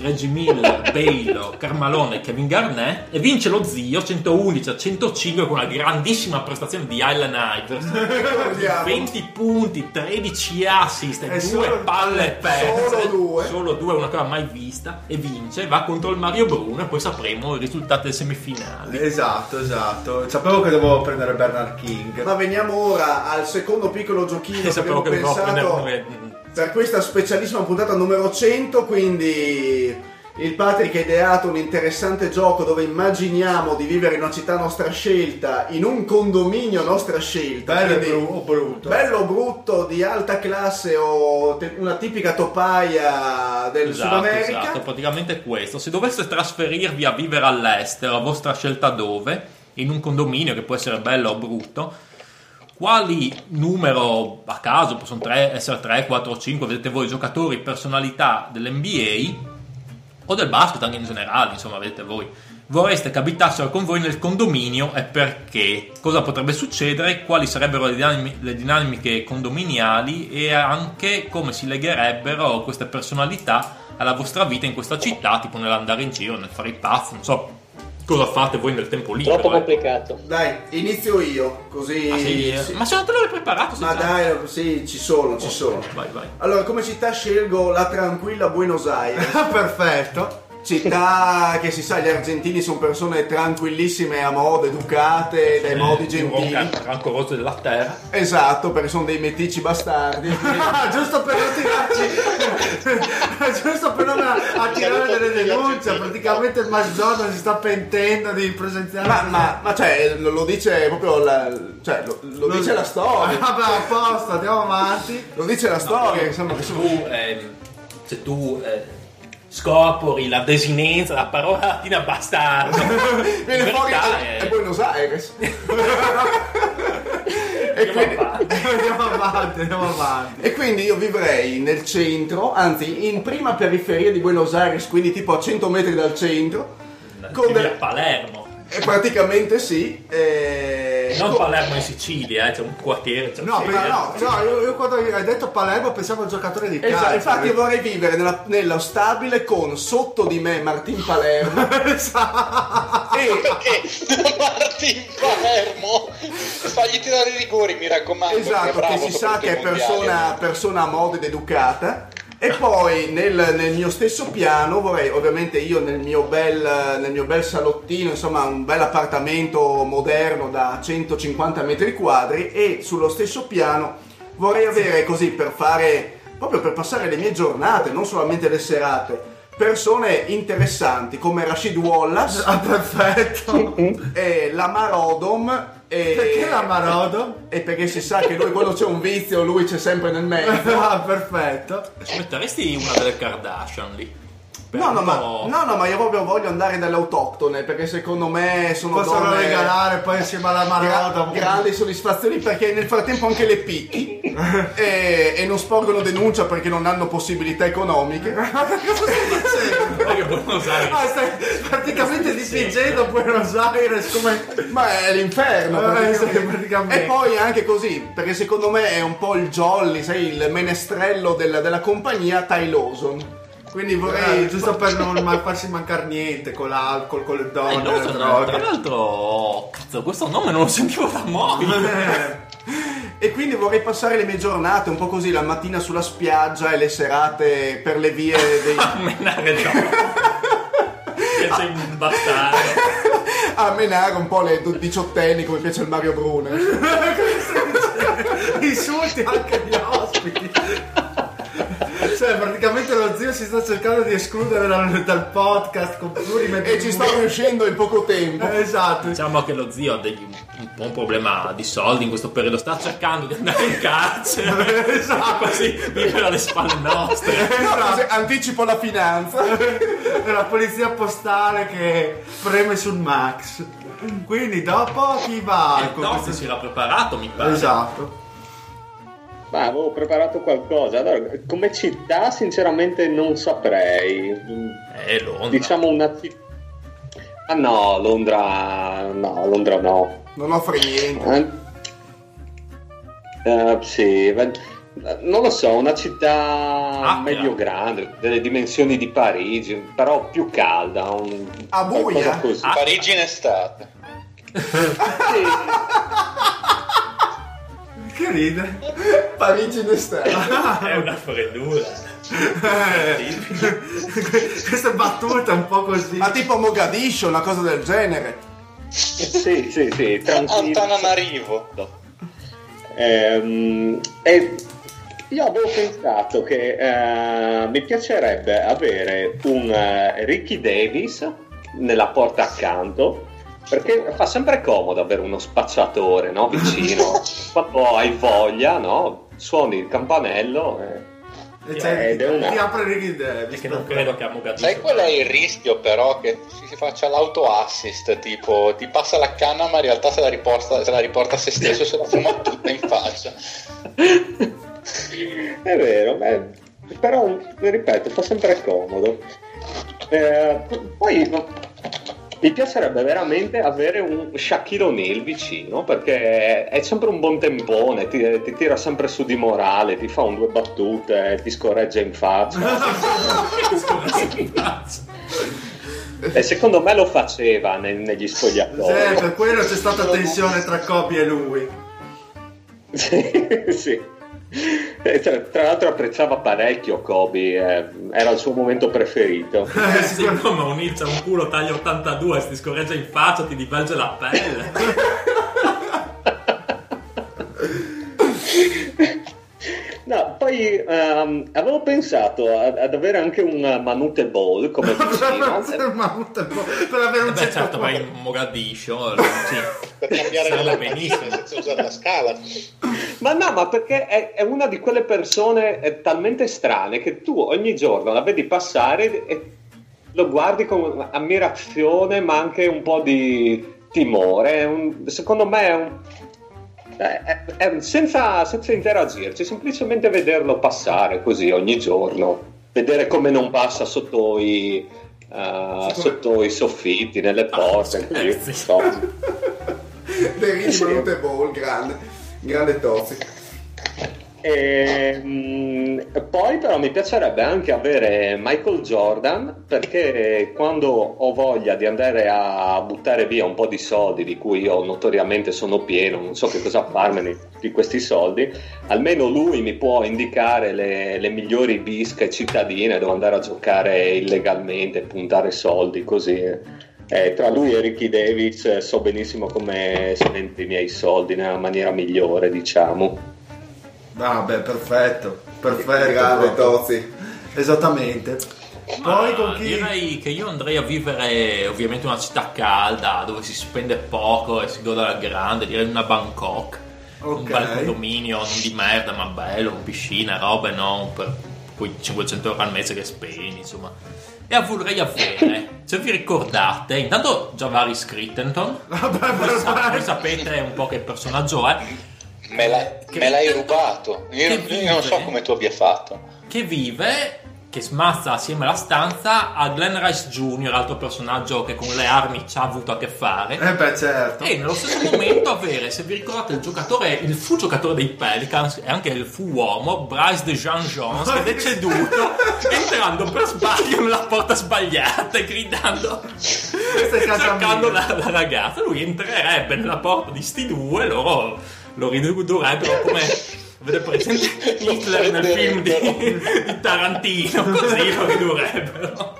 Reggie Miller, Bailo, Carmalone e Kevin Garnett e vince lo zio 111 a 105 con una grandissima prestazione di Allen Iverson Ricordiamo. 20 punti, 13 assist e E due solo- palle perse solo due. solo due, una cosa mai vista e vince, va contro il Mario Bruno e poi sapremo i risultati delle semifinali. Esatto, esatto. Sapevo che dovevo prendere Bernard King. Ma veniamo ora al secondo piccolo giochino E che sapevo che dovevo prendere pensato che- per questa specialissima puntata numero 100, quindi il Patrick ha ideato un interessante gioco dove immaginiamo di vivere in una città nostra scelta, in un condominio nostra scelta. Bello quindi o brutto. Bello o brutto, di alta classe o te- una tipica topaia del Sud Esatto, America. esatto, praticamente è questo. Se doveste trasferirvi a vivere all'estero, a vostra scelta dove, in un condominio che può essere bello o brutto, quali numero a caso, possono tre- essere 3, 4, 5, vedete voi, giocatori, personalità dell'NBA o del basket anche in generale, insomma, vedete voi. Vorreste che abitassero con voi nel condominio e perché? Cosa potrebbe succedere? Quali sarebbero le, dinami- le dinamiche condominiali e anche come si legherebbero queste personalità alla vostra vita in questa città, tipo nell'andare in giro, nel fare i pazzi, non so cosa fate voi nel tempo libero. Troppo ecco. complicato. Dai, inizio io, così... Ah, sì, eh. sì. Ma se non te l'avevi preparato, Ma già- dai, sì, ci sono, ci sono. Vai, vai. Allora, come città scelgo la tranquilla Buenos Aires. Perfetto. Città che si sa, gli argentini sono persone tranquillissime, a modo, educate, dai modi gentili. Ran- Rancorose della terra. Esatto, perché sono dei meticci bastardi. Giusto per non tirarci giusto per non attirare delle denunce praticamente il Jordan si sta pentendo di presenziare ma, ma, ma cioè, lo, lo dice proprio la, cioè, lo, lo dice la storia. vabbè a posto andiamo avanti Lo dice la storia, insomma, che sono... tu, ehm, se tu eh, scorpori la desinenza, la parola latina bastardo, Viene in fuori è- è Buenos Aires. e, quindi, andiamo avanti andiamo avanti e quindi io vivrei nel centro, anzi in prima periferia di Buenos Aires, quindi tipo a 100 metri dal centro. Con del- a Palermo. E praticamente sì. eh, Non con- Palermo in Sicilia, eh, c'è un quartiere. C'è un no, sì, però eh. no, no io, io quando hai detto Palermo pensavo al giocatore di Esatto, calcio infatti io vorrei vivere nella- nello stabile con sotto di me Martin Palermo perché Martin Palermo fagli tirare i rigori mi raccomando che Esatto, bravo che si sa che è persona, persona moda ed educata. E poi nel, nel mio stesso piano vorrei, ovviamente io nel mio, bel, nel mio bel salottino, insomma un bel appartamento moderno da 150 metri quadri e sullo stesso piano vorrei avere così per fare, proprio per passare le mie giornate, non solamente le serate, persone interessanti come Rashid Wallace, Ah, perfetto. e Lamar Odom. E... Perché Lamar Odom? E perché si sa che lui quando c'è un vizio lui c'è sempre nel mezzo. Ah, perfetto. Ci metteresti una delle Kardashian lì? No, no, ma, no, no, ma io proprio voglio andare dalle autoctone perché secondo me sono Possono donne regalare poi insieme alla gra- Maroda. grandi soddisfazioni perché nel frattempo anche le picchi e, e non sporgono denuncia perché non hanno possibilità economiche. Perché Buenos Aires- Ah, stai praticamente dipingendo Buenos Aires come... Ma è l'inferno Eh, praticamente. E poi anche così, perché secondo me è un po' il jolly, sai, il menestrello del- della compagnia Ty Lawson. Quindi vorrei Eh, giusto per non ma- farsi mancare niente con l'alcol, con le Eh, donne, le so, droghe. tra l'altro, cazzo, questo nome non lo sentivo da morire. Eh, E quindi vorrei passare le mie giornate un po' così, la mattina sulla spiaggia e le serate per le vie dei... Menare già. Piace imbattare. a menare un po' le diciottenni come piace il Mario Brune. Insulti anche gli ospiti. Cioè, praticamente lo zio si sta cercando di escludere dal, dal podcast con plurimetri. E ci sta riuscendo in poco tempo. Esatto. Diciamo che lo zio ha degli- un po' un problema di soldi in questo periodo, sta cercando di andare in carcere. Esatto. Così vive alle spalle nostre. No, così anticipo la finanza. È la polizia postale che preme sul Max. Quindi dopo chi va? Il con Totti si era preparato, mi pare. Esatto. Ma avevo preparato qualcosa. Allora, come città, sinceramente, non saprei. Eh, Londra. Diciamo una città. Ah no, Londra. No, Londra no. Non offre niente. Eh, eh, sì, non lo so, una città Ah, medio grande, delle dimensioni di Parigi, però più calda. Un, A buia? così. Ah. Parigi in estate Sì. Che ride? Parigi in estate. È una freddura. Eh, Queste battute un po' così. Ma tipo Mogadiscio, una cosa del genere. sì, sì, sì, tranquillo. Antananarivo Ehm, e io avevo pensato che eh, mi piacerebbe avere un eh, Ricky Davis nella porta accanto perché fa sempre comodo avere uno spacciatore no, vicino quando hai voglia no? suoni il campanello e- E c'è- ed è una- Ti apre Davis. Perché non credo che a Mogadiscio. sai qual è il rischio però che si faccia l'auto assist tipo ti passa la canna ma in realtà se la riporta, se la riporta a se stesso se la fuma tutta in faccia È vero, beh, però ripeto, fa sempre comodo. Eh, poi mi piacerebbe veramente avere un Shaquille O'Neal vicino perché è sempre un buon tempone, ti, ti tira sempre su di morale, ti fa un due battute, ti scorreggia in faccia. e secondo me lo faceva ne- negli spogliatoi. Sì, per quello c'è stata tensione tra Kobe e lui. Sì, sì. E Tra, tra l'altro apprezzava parecchio Kobe, eh, era il suo momento preferito. Eh, sì, no, ma un c'ha un culo taglia 82, si scorreggia in faccia, ti divulge la pelle. No, poi ehm, avevo pensato a- ad avere anche un Manute Ball come vicino. per avere un Beh, certo certo, vai in Mogadiscio, sì. per cambiare la benissimo. benissimo senza usare la scala Ma no, ma perché è, è una di quelle persone eh, talmente strane che tu ogni giorno la vedi passare e lo guardi con ammirazione, ma anche un po' di timore. Un- secondo me è un. È- è- è- senza, senza interagirci, semplicemente vederlo passare così ogni giorno, vedere come non passa sotto i, eh, sotto i soffitti, nelle porte, così, scherzi. insomma. Derisi Manute Ball, grande. Grande Tozzi. E, mm, poi però mi piacerebbe anche avere Michael Jordan perché quando ho voglia di andare a buttare via un po' di soldi di cui io notoriamente sono pieno, non so che cosa farmene di questi soldi, almeno lui mi può indicare le, le migliori bische cittadine dove andare a giocare illegalmente, puntare soldi così. Eh, tra lui e Ricky Davis eh, so benissimo come spendere i miei soldi nella maniera migliore, diciamo. Vabbè, perfetto, perfetto. Grande. Tozzi. Esattamente. Poi con chi... direi che io andrei a vivere ovviamente in una città calda dove si spende poco e si gode alla grande, direi una Bangkok. Un Ok. bel condominio, non di merda, ma bello, con piscina, robe, non per quei 500 euro al mese che spendi, insomma. E a- vorrei avere, se vi ricordate, intanto Javaris Crittenton, voi, sa- voi sapete un po' che personaggio è, Me, la- me l'hai rubato. Io, Che io non so vive? come tu abbia fatto. che vive, che smazza assieme alla stanza a Glenn Rice Jr., altro personaggio che con le armi ci ha avuto a che fare. Eh beh, certo. E nello stesso momento avere, se vi ricordate, il giocatore, il fu giocatore dei Pelicans e anche il fu uomo, Bryce de Jean Jones, che è deceduto entrando per sbaglio nella porta sbagliata e gridando, cercando la, la ragazza. Lui entrerebbe nella porta di sti due, loro lo ridurrebbero come... Avete presente Hitler nel film di, di Tarantino? Così lo ridurrebbero.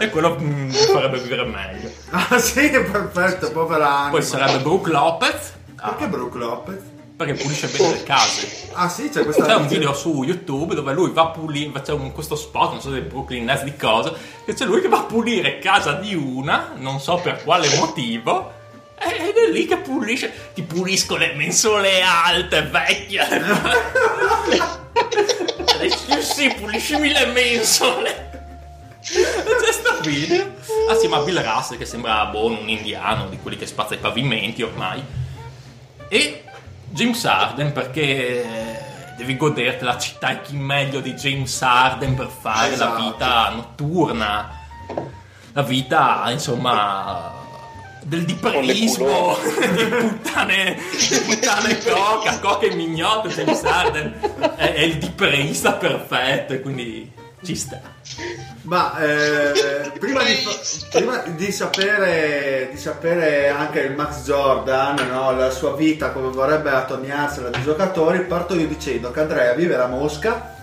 E quello mm, farebbe vivere meglio. Ah sì, perfetto, povera anima. Poi sarebbe Brooke Lopez. Perché Brooke Lopez? Perché pulisce bene le case. Ah sì, c'è questa... C'è un video su YouTube dove lui va a pulire, c'è un- questo spot, non so se è Brooklyn Nets di cosa, che c'è lui che va a pulire casa di una, non so per quale motivo, ed è lì che pulisce, ti pulisco le mensole alte, vecchia. Dici, sì, puliscimi le mensole. C'è sto video. Assieme a Bill Russell che sembra buono, un indiano, di quelli che spazza i pavimenti ormai. E James Harden perché devi goderti la città e chi meglio di James Harden per fare Esatto. la vita notturna. La vita, insomma, del diperismo, di puttane, di puttane coca, coca e mignotte, James Harden è, è il diperista perfetto e quindi ci sta. Ma eh, prima, di, prima di sapere, di sapere anche il Max Jordan, no, la sua vita, come vorrebbe attorniarsela di giocatori, parto io dicendo che andrei a vivere a Mosca,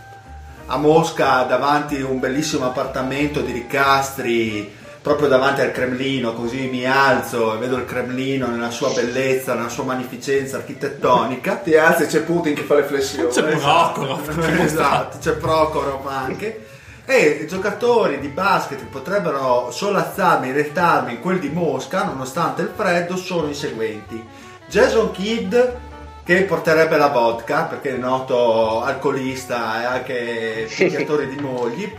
a Mosca davanti a un bellissimo appartamento di ricastri, proprio davanti al Cremlino, così mi alzo e vedo il Cremlino nella sua bellezza, nella sua magnificenza architettonica. Ti alzi e c'è Putin che fa le flessioni. C'è Prokhorov. esatto, c'è Prokhorov anche. E i giocatori di basket che potrebbero solazzarmi rettarmi in quel di Mosca, nonostante il freddo, sono i seguenti. Jason Kidd, che porterebbe la vodka, perché è noto alcolista e anche picchiatore di mogli,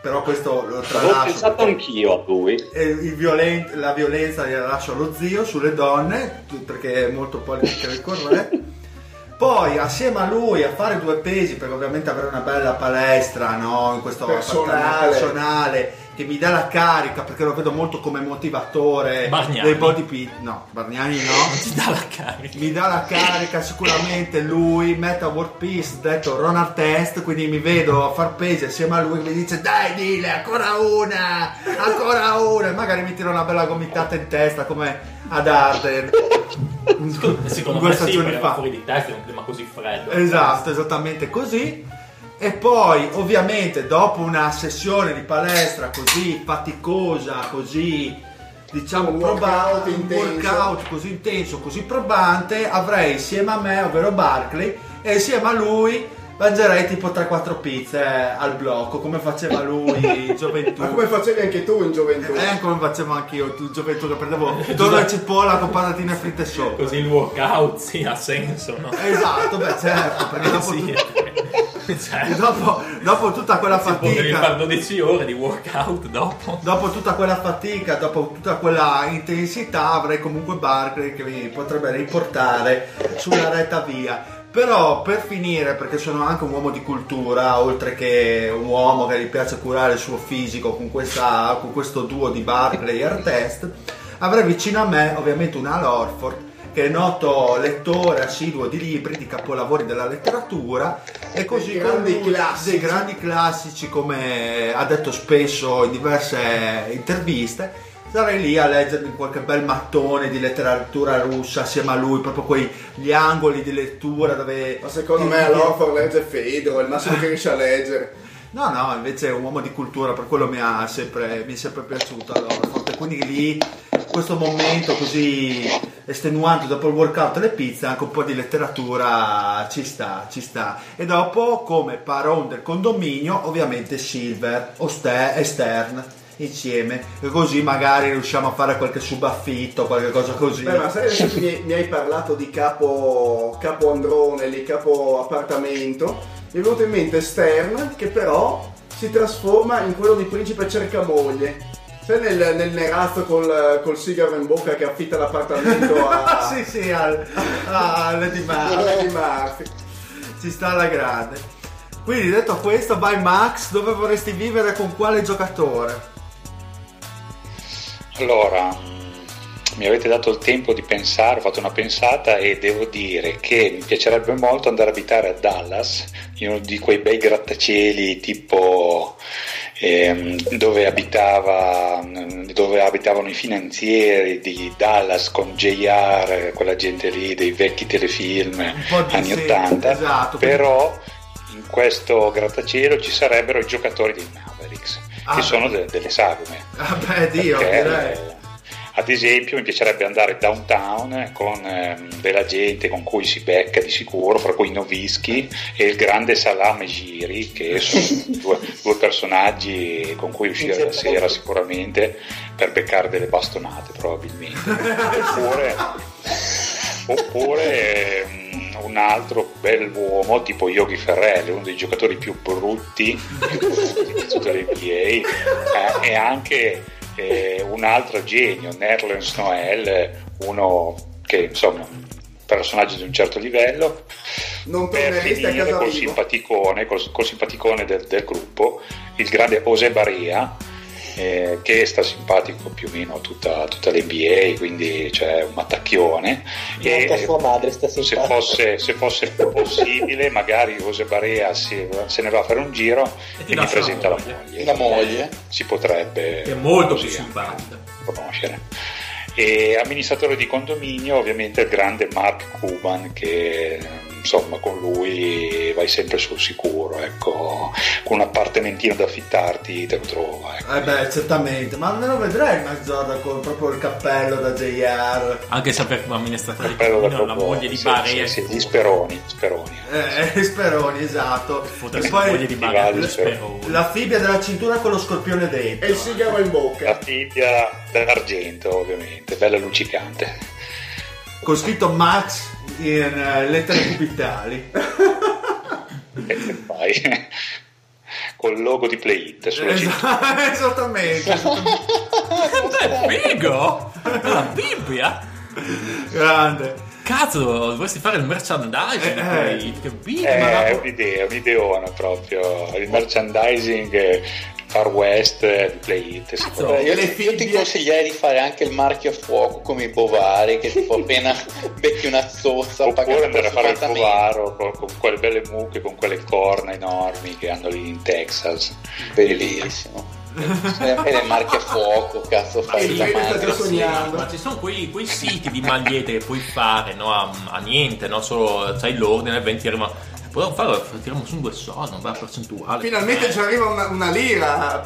però questo lo tralascio. pensato anch'io a lui. Il violen- la violenza gliela lascio allo zio sulle donne perché è molto politically correct poi assieme a lui a fare due pesi per ovviamente avere una bella palestra no? in questo Personale. personale che mi dà la carica perché lo vedo molto come motivatore Bargnani. dei body pit no Bargnani no Ti dà la carica. mi dà la carica sicuramente lui Meta World Peace detto Ronald Test quindi mi vedo a far pesi assieme a lui che mi dice dai Dile ancora una ancora una e magari mi tira una bella gomitata in testa come ad Arden Secondo due me sì, stagioni perché fa fuori di testa è un clima così freddo. Esatto, esattamente così. E poi, ovviamente, dopo una sessione di palestra così faticosa, così diciamo Un proba- workout un workout così intenso, così probante, avrei insieme a me, ovvero Barkley, e insieme a lui mangerei tipo 3-4 pizze al blocco, come faceva lui in gioventù. Ma come facevi anche tu in gioventù? Eh, come facevo anch'io in gioventù che prendevo tonno e cipolla con patatine fritte sopra. Così il workout sì, ha senso, no? Esatto, beh certo, perché dopo, Sì, tut- cioè, dopo, dopo tutta quella si può devi fare fatica, 12 ore di workout dopo. dopo tutta quella fatica, dopo tutta quella intensità avrei comunque Barkley che mi potrebbe riportare sulla retta via. Però per finire, perché sono anche un uomo di cultura, oltre che un uomo che gli piace curare il suo fisico con, questa, con questo duo di Barkley e Artest, avrei vicino a me ovviamente una Al Orford che è noto lettore assiduo di libri, di capolavori della letteratura e così Dei grandi con classici. dei grandi classici come ha detto spesso in diverse interviste. Sarei lì a leggermi qualche bel mattone di letteratura russa assieme a lui, proprio quei gli angoli di lettura dove... Ma secondo me all'Orford legge Fedro, è il massimo che riesce a leggere. No, no, invece è un uomo di cultura, per quello mi, ha sempre, mi è sempre piaciuto. Allora, quindi lì, questo momento così estenuante dopo il workout e le pizze, anche un po' di letteratura ci sta, ci sta. E dopo, come paron del condominio, ovviamente Silver o Ste- e Stern insieme, così magari riusciamo a fare qualche subaffitto, qualche cosa così. Beh, ma sai mi, mi hai parlato di capo, capo androne, lì, capo appartamento, mi è venuto in mente Stern che però si trasforma in quello di principe cercamoglie. Sai nel, nel nerazzo col, col sigaro in bocca che affitta l'appartamento a, sì, sì, al, a Lady Murphy. Ci sta alla grande. Quindi detto questo, vai Max, dove vorresti vivere con quale giocatore? Allora, mi avete dato il tempo di pensare, ho fatto una pensata e devo dire che mi piacerebbe molto andare a abitare a Dallas, in uno di quei bei grattacieli tipo ehm, dove, abitava, dove abitavano i finanzieri di Dallas con JR, quella gente lì dei vecchi telefilm anni sì, 80, esatto. però in questo grattacielo ci sarebbero i giocatori dei Mavericks, Ah, che sono de- delle sagome. Ah beh, Dio, Perché, direi. eh, ad esempio mi piacerebbe andare downtown con ehm, della gente con cui si becca di sicuro, fra cui Novischi e il grande Salame Giri, che sono due, due personaggi con cui uscire la sera sicuramente per beccare delle bastonate probabilmente. Oppure, oppure ehm, un altro bel uomo tipo Yogi Ferrell, uno dei giocatori più brutti di tutta l'NBA eh, e anche eh, un altro genio, Nerlens Noel, uno che insomma personaggio di un certo livello. Non per finire col simpaticone, col, col simpaticone del, del gruppo, il grande José Barea, eh, che sta simpatico più o meno a tutta, tutta l'NBA, quindi c'è un mattacchione. E anche a sua madre sta se simpatica. fosse, se fosse possibile, magari José Barea si- se ne va a fare un giro e, ti mi presenta la la moglie. moglie. La moglie. Si potrebbe Che è molto così più simpatica. conoscere. E amministratore di condominio, ovviamente il grande Mark Cuban, che insomma con lui vai sempre sul sicuro, ecco, con un appartamentino da affittarti te lo trova. Ecco. Eh beh, certamente, ma me lo vedrei Max Jordan con proprio il cappello da JR. Anche sapere come amministratore di Bello da condominio la proprio- moglie di sì, Barea. sì, sì, di Speroni, Speroni. Eh, Speroni, esatto. E la moglie di con Speroni. la fibbia della cintura con lo scorpione dentro. E il sigaro in bocca. La figlia d'argento, ovviamente, bella luccicante. Con scritto Max in eh, lettere cubitali. E che fai? Col logo di Play It sulla cintura. Esattamente. esattamente. Beh, figo! La Bibbia! Grande. Cazzo, dovresti fare il merchandising di Eh, Play It, che Bibbia! Eh, è un'idea, un'ideona proprio. Il merchandising eh, Far West eh, di Play It. si Cazzo, può- Io, io ti consiglierei di fare anche il marchio a fuoco come i bovari che tipo appena becchi una zozza Oppure andare a fare il povaro con, con quelle belle mucche, con quelle corna enormi che hanno lì in Texas. Bellissimo. Sempre le marche a fuoco, cazzo, fai la marca. sognando. Ma ci sono quei, quei siti di magliette che puoi fare no, a, a niente, no? solo c'hai l'ordine, 20 arriva. Possiamo fare, tiriamo su due soldi, una bella percentuale. Finalmente ci arriva una, una lira.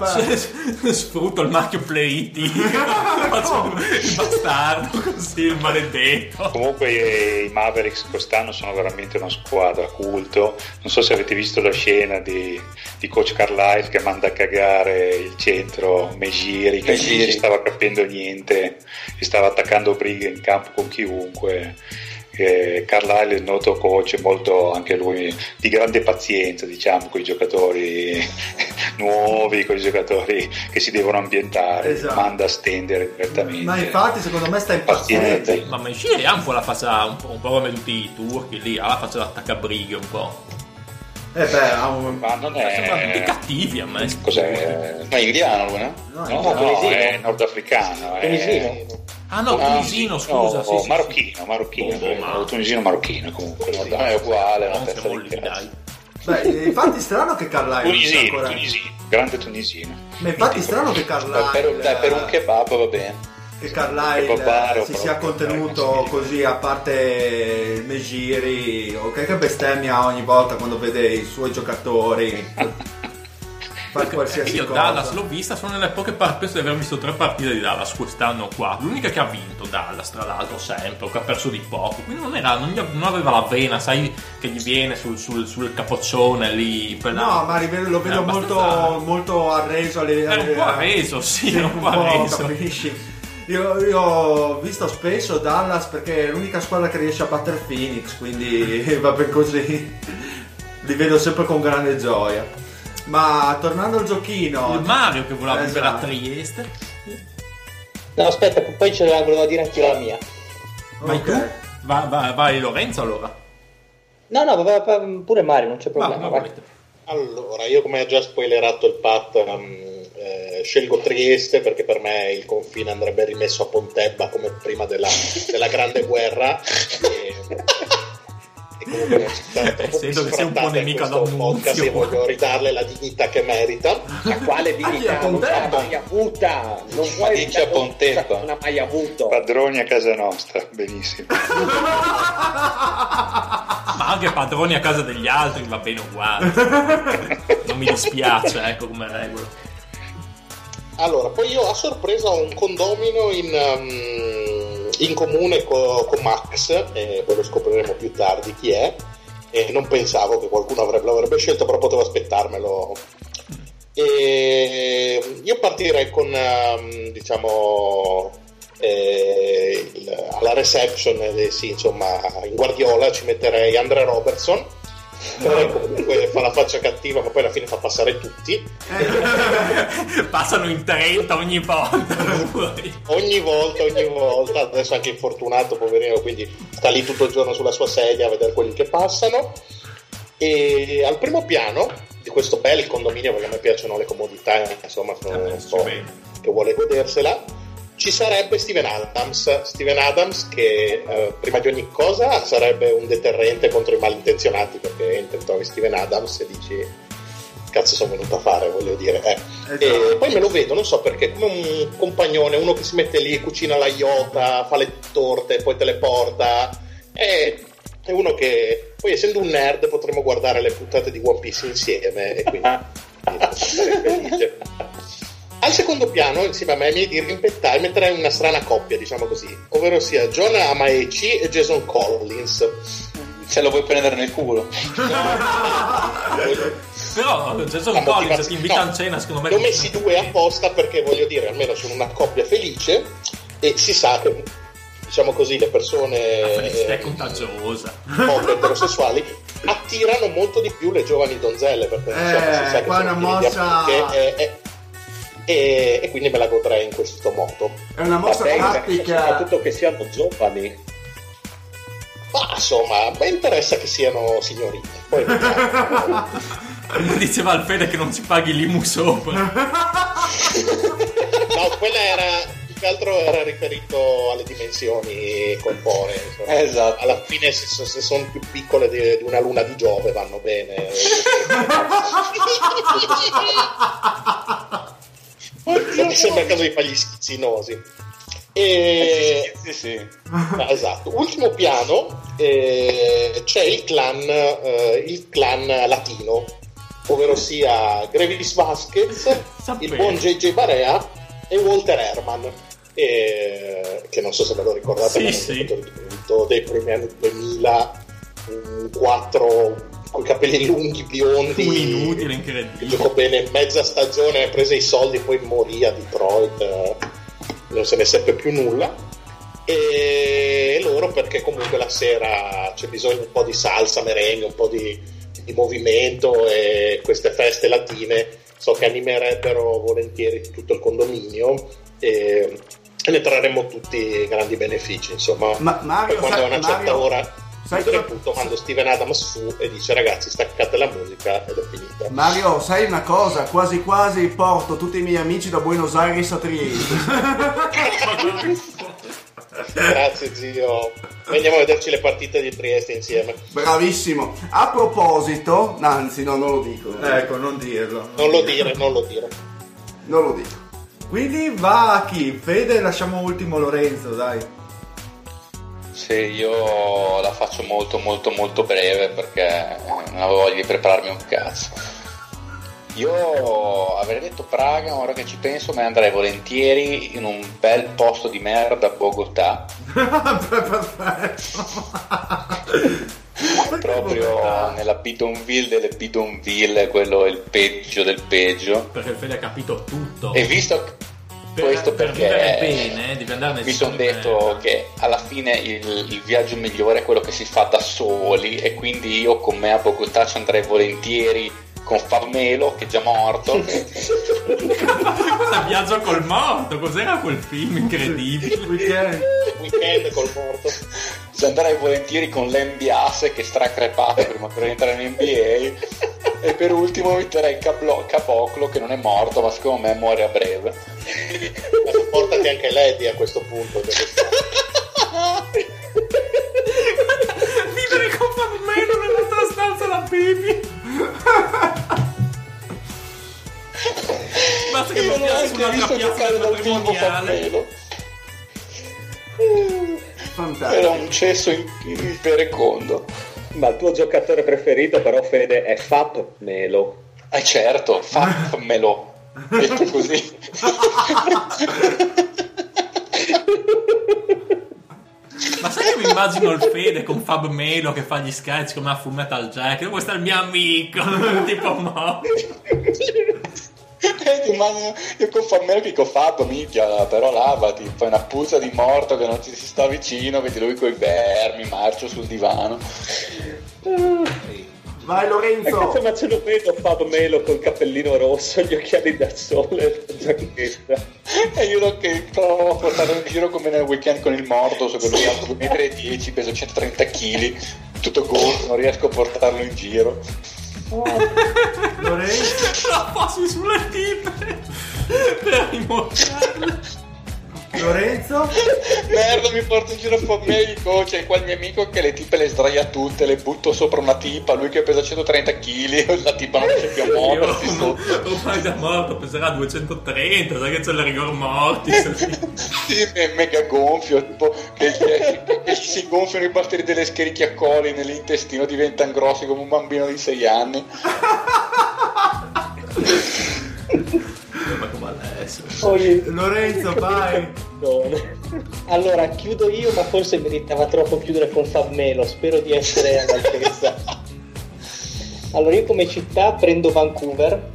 Sfrutto il marchio Play It, faccio il bastardo così, il maledetto. Comunque i Mavericks quest'anno sono veramente una squadra culto. Non so se avete visto la scena di, di coach Carlisle che manda a cagare il centro Megiri che non stava capendo niente e stava attaccando brighe in campo con chiunque. Eh, Carlisle, il noto coach, molto anche lui di grande pazienza, diciamo, con i giocatori nuovi, con i giocatori che si devono ambientare, Esatto. manda a stendere direttamente. Ma infatti secondo me sta impazzendo. Pazienza. Ma Meshiri ha un po' la faccia, un po', un po' come tutti i turchi lì, ha la faccia da attaccabrighe un po'. Eh beh, ha un... Ma non è. cattivi a me. Cos'è? Ma è indiano lui, no? No, No, no, no, tunisino. è nordafricano. È... Ah no, tunisino, scusa. no, sì, sì, marocchino, marocchino, boh, ma- eh, tunisino marocchino comunque. Non è uguale, una Non testa siamo di dai. Beh, infatti strano che Carlisle Tunisino, ancora... tunisino, grande tunisino. Ma infatti Mitico. strano che Dai, Carlisle... per, dai, per un kebab va bene. che barbaro, si sia contenuto barbaro, così a parte Megiri ok che bestemmia ogni volta quando vede i suoi giocatori fa qualsiasi Io cosa Dallas l'ho vista, sono nelle poche partite, penso di aver visto tre partite di Dallas quest'anno qua. L'unica che ha vinto Dallas, tra l'altro, sempre, che ha perso di poco. Quindi non, era, non, gli- non aveva la vena, sai, che gli viene sul, sul- sul capoccione lì. la- no ma rivedo- lo vedo molto, molto arreso alle, Era un alle- po' arreso, sì, Sì, un po' arreso. capisci io, io ho visto spesso Dallas perché è l'unica squadra che riesce a battere Phoenix quindi va ben così li vedo sempre con grande gioia ma tornando al giochino Il Mario che voleva vivere a Esatto. Trieste. No, aspetta, poi ce la volevo dire anche io la mia. Vai Ok. tu? Va- va- vai Lorenzo allora. No, no, va- va- pure Mario, non c'è Va, problema. volete. Allora, io come ha già spoilerato il Pat, um, eh, scelgo Trieste perché per me il confine andrebbe rimesso a Pontebba come prima della, della Grande Guerra. E, e comunque Essendo che sei un po' d'annunzio. podcast e voglio ridarle la dignità che merita. Ma quale dignità? con Non l'ha mai avuta! Non puoi dice a. Non ha mai avuto! Padroni a casa nostra, benissimo. Ma anche padroni a casa degli altri va bene uguale. non mi dispiace, ecco come regola. Allora, poi io a sorpresa ho un condomino in, um, in comune co- con Max, e poi lo scopriremo più tardi chi è, e non pensavo che qualcuno avrebbe, l'avrebbe scelto, però potevo aspettarmelo. E io partirei con, um, diciamo, eh, alla reception, eh, sì, insomma, in Guardiola ci metterei Andre Robertson, che comunque fa la faccia cattiva, ma poi alla fine fa passare tutti. Passano in 30 ogni volta. ogni volta, ogni volta, adesso è anche infortunato, poverino, quindi sta lì tutto il giorno sulla sua sedia a vedere quelli che passano. E al primo piano di questo bel condominio, perché a me piacciono le comodità, insomma, sono un po' che vuole godersela. Ci sarebbe Steven Adams, Steven Adams che eh, prima di ogni cosa sarebbe un deterrente contro i malintenzionati perché entri trovi Steven Adams e dici cazzo sono venuto a fare voglio dire eh. Esatto. e poi me lo vedo non so perché come un compagnone uno che si mette lì cucina la iota fa le torte poi te le porta è, è uno che poi essendo un nerd potremmo guardare le puntate di One Piece insieme e quindi sarei felice al secondo piano, insieme a me, mi rimpettai, metterei una strana coppia, diciamo così, ovvero sia John Amaechi e Jason Collins. Se lo vuoi prendere nel culo. Però Jason Collins ti invita no, a cena, secondo me. Ne ho messi due apposta perché voglio dire, almeno sono una coppia felice e si sa che, diciamo così, le persone La felicità è eh, contagiosa. poche eterosessuali attirano molto di più le giovani donzelle perché insomma, si sa che qua è una pieni di mossa- amiche e, e- quindi me la godrei in questo modo. è una mossa Vabbè, tattica soprattutto che siano giovani. Ma insomma, a me interessa che siano signorine. Poi. Come diceva Alfede che non si paghi l'IMU sopra. No, quella era più che altro era riferito alle dimensioni corporee. insomma. Esatto. Alla fine, se, se sono più piccole di, di una luna di Giove, vanno bene. Non mi sembra il caso di fargli gli schizzinosi. E... Sì, sì. Ah, esatto. Ultimo piano eh, c'è il clan, eh, il clan latino, ovvero sia Grevis Vasquez, il buon JJ Barea e Walter Herman. eh, che non so se ve lo ricordate, Sì, ma è sì. dei primi anni 2000, un quattro con i capelli lunghi, biondi, Un inutile, incredibile. giocò bene mezza stagione, ha preso i soldi, poi morì a Detroit, eh, non se ne seppe più nulla. E loro perché comunque la sera c'è bisogno un po' di salsa, merengue, un po' di, di movimento e queste feste latine so che animerebbero volentieri tutto il condominio e, e ne trarremo tutti grandi benefici insomma Ma- Mario, quando sai- a una certa Mario, ora sai cosa- punto mando Steven Adams su e dice ragazzi staccate la musica ed è finita Mario, sai una cosa? Quasi quasi porto tutti i miei amici da Buenos Aires a Trieste. Grazie zio. Andiamo a vederci le partite di Trieste insieme. Bravissimo. A proposito, anzi, no, non lo dico. Ecco, non dirlo. Non lo dire, non lo dire. Non lo dico. Quindi va a chi? Fede, lasciamo ultimo Lorenzo, dai. Se io la faccio molto molto molto breve perché non avevo voglia di prepararmi un cazzo. Io avrei detto Praga, ora che ci penso, ne andrei volentieri in un bel posto di merda a Bogotà. Proprio nella Bidonville delle Bidonville, quello è il peggio del peggio. Perché il Fede ha capito tutto. E visto Per- questo per perché vivere bene, devi andare nel mi sono detto che alla fine il, il viaggio migliore è quello che si fa da soli e quindi io con me a Bogotà ci andrei volentieri con Farmelo che è già morto che- Cosa viaggio col morto? Cos'era quel film incredibile? Weekend. Weekend col morto. ci andrei volentieri con Lembiase che è stracrepato prima per entrare in NBA e per ultimo metterei Cablo- Caboclo che non è morto ma secondo me muore a breve Ma portati anche Lady a questo punto. perché- Vivere con Farmelo nell'altra stanza la baby. Basta che non anche sull'altra visto piazza giocare dal vivo patrimoniale. Farmelo Fantastico. era un cesso in, in perecondo Ma il tuo giocatore preferito però Fede è Fab Melo. Eh certo, fammelo. Detto così. Ma sai che mi immagino il Fede con Fab Melo che fa gli sketch come a Full Metal Jacket? Questo è il mio amico, tipo mo. Eh, ti immagino- io con Fammelo che dico Fab, minchia, però lavati, fai una puzza di morto che non ci si sta vicino, vedi lui coi vermi, marcio sul divano. Vai Lorenzo. cazzo, ma ce lo vedo Fab Melo col cappellino rosso, gli occhiali da sole, la giacchetta. E io lo che provo a portarlo in giro come nel weekend con il morto, so che lui ha 2,10 m, peso 130 kg, tutto gonfio, non riesco a portarlo in giro. Lorenzo. La passi sulle tipe per rimostrarle. Lorenzo. Merda, mi porto in giro Fammelo, c'è qua il mio amico che le tipe le sdraia tutte, le butto sopra una tipa, lui che pesa 130 kg, la tipa non riesce più a muoversi sotto. ormai da morto peserà 230, sai che c'è il rigor morti. Sì, è mega gonfio, tipo che, che- che- si gonfiano i batteri delle scherichiacoli nell'intestino, diventano grossi come un bambino di 6 anni. Ma come adesso? Poi- Lorenzo, vai. Allora, chiudo io, ma forse meritava troppo chiudere con Favmelo. Spero di essere all'altezza. Allora, io come città prendo Vancouver.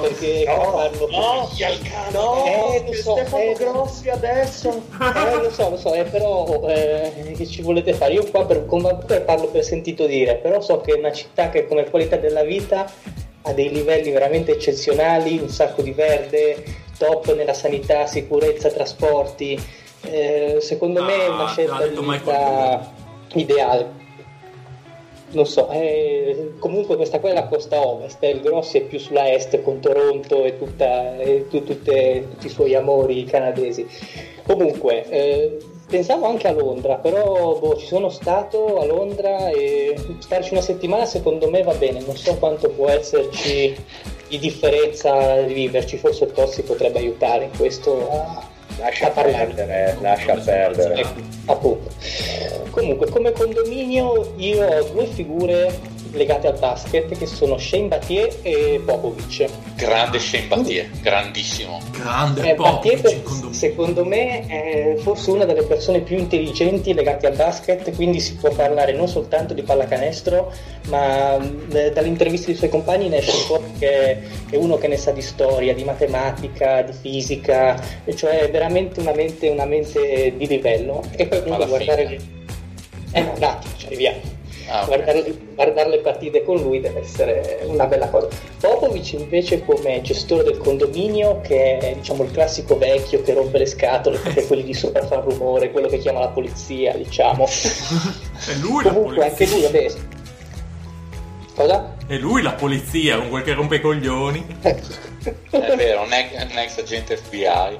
Perché qua parlo No, no, eh, lo so, Stefano eh, Grossi adesso. Eh, lo so, lo so, eh, però eh, che ci volete fare? Io qua per, con Vancouver parlo per sentito dire, però so che è una città che come qualità della vita ha dei livelli veramente eccezionali, un sacco di verde, top nella sanità, sicurezza, trasporti. Eh, secondo me è una Ah, scelta l'ha di vita ideale. Non so, eh, comunque questa qua è la costa ovest, eh, il Grossi è più sulla est con Toronto e, tutta- e tu- tutte- tutti i suoi amori canadesi. Comunque, eh, pensavo anche a Londra, però boh, ci sono stato a Londra e starci una settimana secondo me va bene, non so quanto può esserci di differenza di viverci, forse il Tossi potrebbe aiutare in questo a, Lascia a parlare. perdere, lascia perdere. Ecco, appunto. Comunque, come condominio io ho due figure legate al basket che sono Shane Battier e Popovic. Grande Shane Battier, grandissimo. Grande Eh, Popovic Battier, in condominio. secondo me, è forse una delle persone più intelligenti legate al basket, quindi si può parlare non soltanto di pallacanestro, ma mh, dalle interviste dei suoi compagni ne esce fuori che è uno che ne sa di storia, di matematica, di fisica, e cioè è veramente una mente, una mente di livello. E poi comunque Alla guardare... fine. Eh, no, un attimo, ci arriviamo. Ah. Guardare, guardare le partite con lui deve essere una bella cosa. Popovic invece come gestore del condominio, che è diciamo il classico vecchio che rompe le scatole perché quelli di sopra fanno rumore, quello che chiama la polizia, diciamo. È lui la Comunque anche lui, polizia. vabbè. Cosa? È lui la polizia, con quel che rompe i coglioni. È vero, un ex, un ex agente FBI.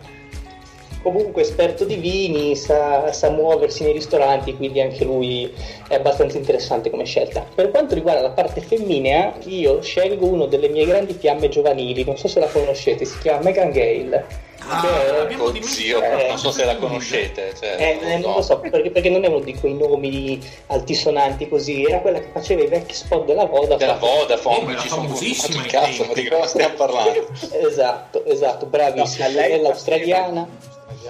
Comunque esperto di vini, sa, sa muoversi nei ristoranti, quindi anche lui è abbastanza interessante come scelta. Per quanto riguarda la parte femminea, io scelgo uno delle mie grandi fiamme giovanili, non so se la conoscete, si chiama Megan Gale. Ah, che- oddio, eh, non so se la conoscete. Cioè, eh, eh, non lo so, perché, perché non è uno di quei nomi altisonanti così, era quella che faceva i vecchi spot della Vodafone. Della Vodafone, era ci sono famosissima cazzo, ma di cosa stiamo parlando? Esatto, esatto, bravissima. No, lei È l'australiana.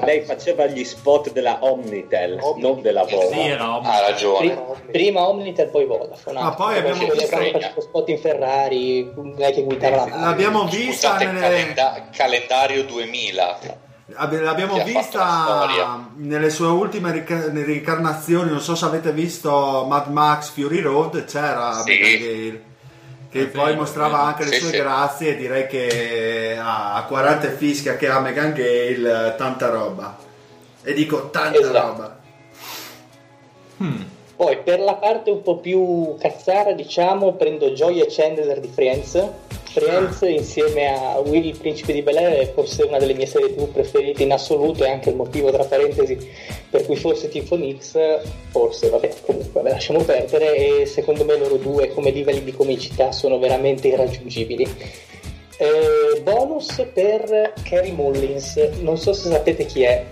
Lei faceva gli spot della Omnitel, non della Sì, Vodafone. era Ha ragione. Prima, prima Omnitel, poi Vodafone. Ma poi abbiamo visto- faceva spot in Ferrari, lei che guidava la L'abbiamo vista Scusate, nelle... calenda- calendario 2000. Abbi- L'abbiamo vista nelle sue ultime ricarnazioni, non so se avete visto Mad Max Fury Road, c'era Sì. Gale, che È poi vero, mostrava anche le Sì, sue sì. grazie e direi che a 40 fischia che ha Megan Gale, tanta roba. E dico tanta Esatto. roba. Poi per la parte un po' più cazzara, diciamo, prendo Joy e Chandler di Friends. Friends insieme a Will il principe di Bel Air è forse una delle mie serie TV preferite in assoluto e anche il motivo tra parentesi per cui forse tifo Nix, forse vabbè comunque vabbè, lasciamo perdere e secondo me loro due come livelli di comicità sono veramente irraggiungibili. Eh, bonus per Kerry Mullins, non so se sapete chi è.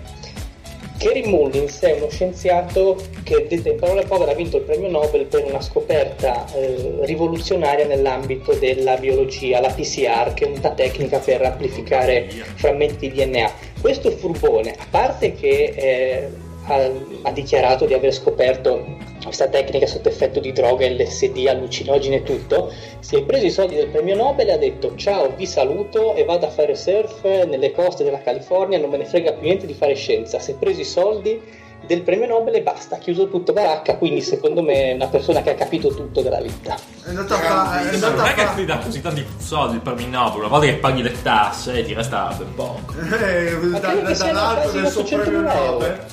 Kerry Mullins è uno scienziato che, detta in parole povere, ha vinto il premio Nobel per una scoperta eh, rivoluzionaria nell'ambito della biologia, la PCR, che è una tecnica per amplificare frammenti di DNA. Questo furbone, a parte che eh, ha, ha dichiarato di aver scoperto questa tecnica sotto effetto di droga, LSD, allucinogene e tutto, si è preso i soldi del premio Nobel e ha detto ciao, vi saluto e vado a fare surf nelle coste della California, non me ne frega più niente di fare scienza. Si è preso i soldi del premio Nobel e basta, ha chiuso tutto baracca, quindi secondo me è una persona che ha capito tutto della vita. È andata a fa- è Ma andata non è che ti dà così tanti soldi per il Nobel, una volta che paghi le tasse ti resta ben poco. eh, da- da- dall'alto del suo 800 premio euro. Nobel.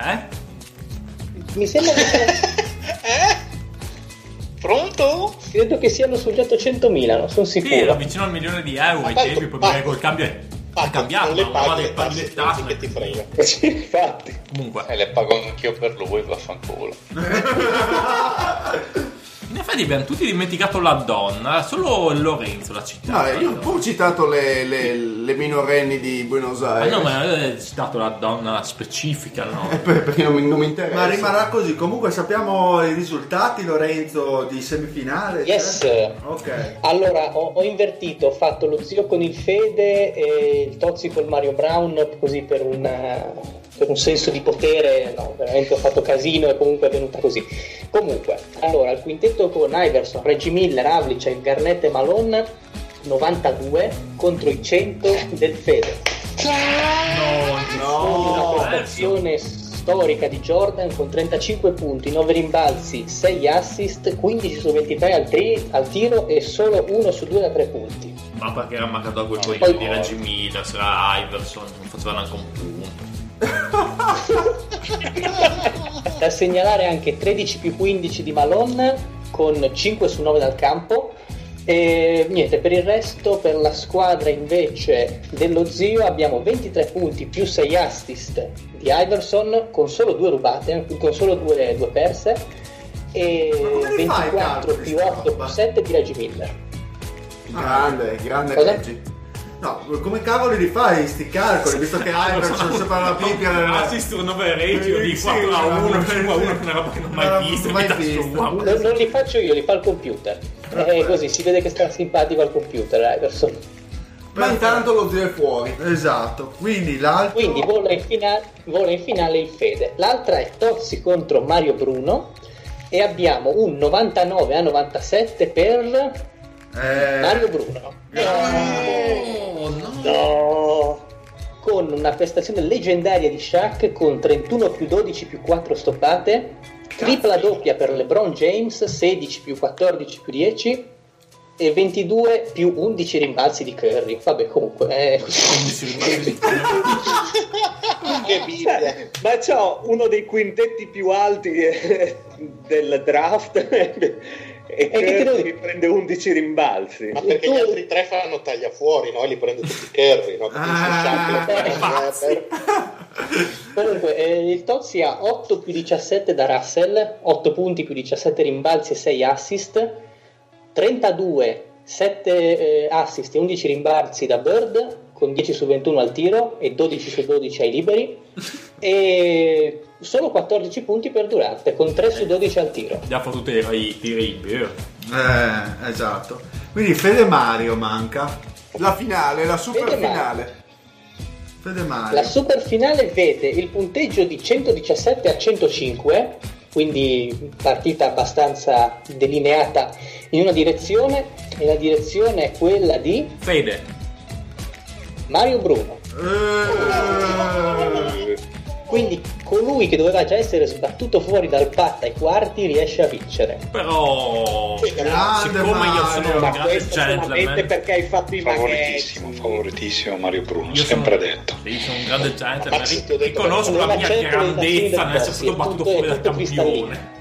Eh? Mi sembra che siano, Pronto? credo che siano sugli 800.000, non sono Sì, era sicuro. vicino al milione di euro ai tempi, poi ma- col cambio è Ma cambiato, le che le paghi le tasse, tasse... che ti frega. Sì, infatti. Comunque, E le pago anch'io per lui, vaffanculo. in effetti abbiamo tutti dimenticato la donna, solo Lorenzo l'ha No, citata. io ho pure citato le, le- le minorenni di Buenos Ma Aires. no, ma hai citato la donna specifica, no? Per- perché non mi, non mi interessa. Ma rimarrà così. Comunque sappiamo i risultati, Lorenzo, di semifinale. Yes. cioè? Ok. Allora, ho, ho invertito, ho fatto lo zio con il Fede e il Tozzi con Mario Brown, così per un, eh, per un senso di potere, no, veramente ho fatto casino e comunque è venuta così. Comunque, allora, il quintetto con Iverson, Reggie Miller, Havlicek, Garnett e Malone, 92 contro i 100 del Fede. No, Una prestazione storica di Jordan con 35 punti, 9 rimbalzi, 6 assist, 15 su 23 al, tri- al tiro e solo 1 su 2 da 3 punti. Ma perché era mancato a quel coglione di Reggie Miller, c'era Iverson, non faceva neanche un punto. Da segnalare anche 13 più 15 di Malone con 5 su 9 dal campo. E niente, per il resto, per la squadra invece dello zio abbiamo 23 punti più 6 assist di Iverson con solo 2 rubate, con solo 2, perse e Ma come li fai i 24 calcoli, più sta 8 più roba? 7 di Reggie Miller. Grande, grande Cosa? Reggie. No, come cavoli li fai sti calcoli? Visto che Iverson sembra la pipia del... Assist turnover ratio di Sì, 4 a 1, sì, 5 a 1, sì. che una roba che non ho mai visto. mai. Non, non li faccio io, li fa il computer. E così si vede che sta simpatico al computer Iverson. Ma intanto lo zio è fuori. Esatto, quindi l'altro... Quindi vola in, finale, vola in finale il Fede. L'altra è Tozzi contro Mario Bruno e abbiamo un 99 a 97 per Eh, Mario Bruno. Oh, no. No. Con una prestazione leggendaria di Shaq con 31 più 12 più 4 stoppate, tripla doppia per LeBron James, 16 più 14 più 10 e 22 più 11 rimbalzi di Curry. Vabbè, comunque è così. Che Bibbia. Ma c'ho uno dei quintetti più alti eh, del draft E Kirby prende 11 rimbalzi. Ma perché gli altri tre fanno taglia fuori, no? E li prende tutti Kerry, no? Tutti Ah, sacchi. Comunque, eh, il Tozzi ha 8 più 17 da Russell, 8 punti più 17 rimbalzi e 6 assist, 32, 7 eh, assist e 11 rimbalzi da Bird, con 10 su 21 al tiro e 12 su 12 ai liberi, e solo 14 punti per Durante, con 3 su 12 al tiro. Gli ha fottuto i tiri liberi. Eh, esatto. Quindi Fede Mario manca. La finale, la super Fede Mario. finale. Fede Mario. La super finale vede il punteggio di 117 a 105, quindi partita abbastanza delineata in una direzione, e la direzione è quella di Fede. Mario Bruno. Quindi colui che doveva già essere sbattuto fuori dal patta ai quarti riesce a vincere. Però, Grande siccome io sono un Ma grande questo solamente gentleman, perché hai fatto i maghetti. Favoritissimo, favoritissimo Mario Bruno, io sempre sono, detto. Sì, sono un grande gentleman. Riconosco la non mia grandezza nell'essere Tozzi, stato battuto fuori dal campione.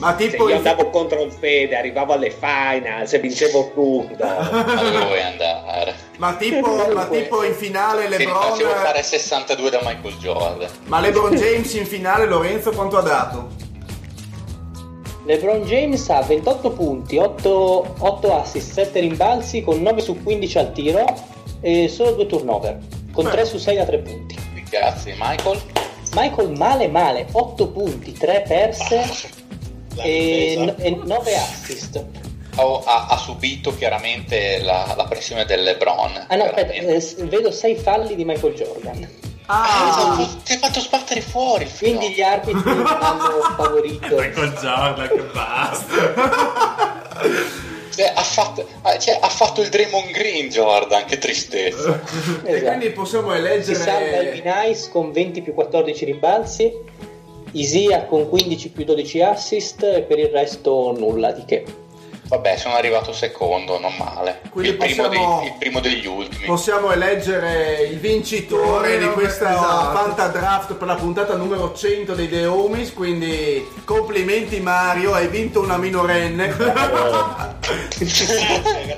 Ma Se tipo io il- andavo contro il Fede, arrivavo alle finals e vincevo tutto. Ma dove vuoi andare? Ma tipo, ma tipo in finale LeBron. facevo fare 62 da Michael Jordan. Ma LeBron James in finale, Lorenzo, quanto ha dato? LeBron James ha 28 punti, 8, 8 assist, 7 rimbalzi con 9 su 15 al tiro e solo 2 turnover, con 3 su 6 da 3 punti. Grazie, Michael. Michael male male, 8 punti, 3 perse La e, difesa. e 9 assist. Oh, ha, ha subito chiaramente la, la pressione del LeBron. Ah no, aspetta, eh, vedo 6 falli di Michael Jordan. Ah, Ti hai fatto sbattere fuori il Quindi gli arbitri hanno favorito. Michael Jordan, che basta. Cioè, ha, fatto, ah, cioè, ha fatto il Draymond Green Jordan, che tristezza. e Esatto. quindi possiamo Si salva eleggere. Elvin Ice con 20 più 14 rimbalzi, Isia con 15 più 12 assist e per il resto nulla di che. Vabbè, sono arrivato secondo, non male. Quindi il, primo possiamo- dei- il primo degli ultimi. Possiamo eleggere il vincitore di questa Esatto. Fanta Draft per la puntata numero 100 dei The Homies. Quindi complimenti Mario, hai vinto una minorenne. Grazie,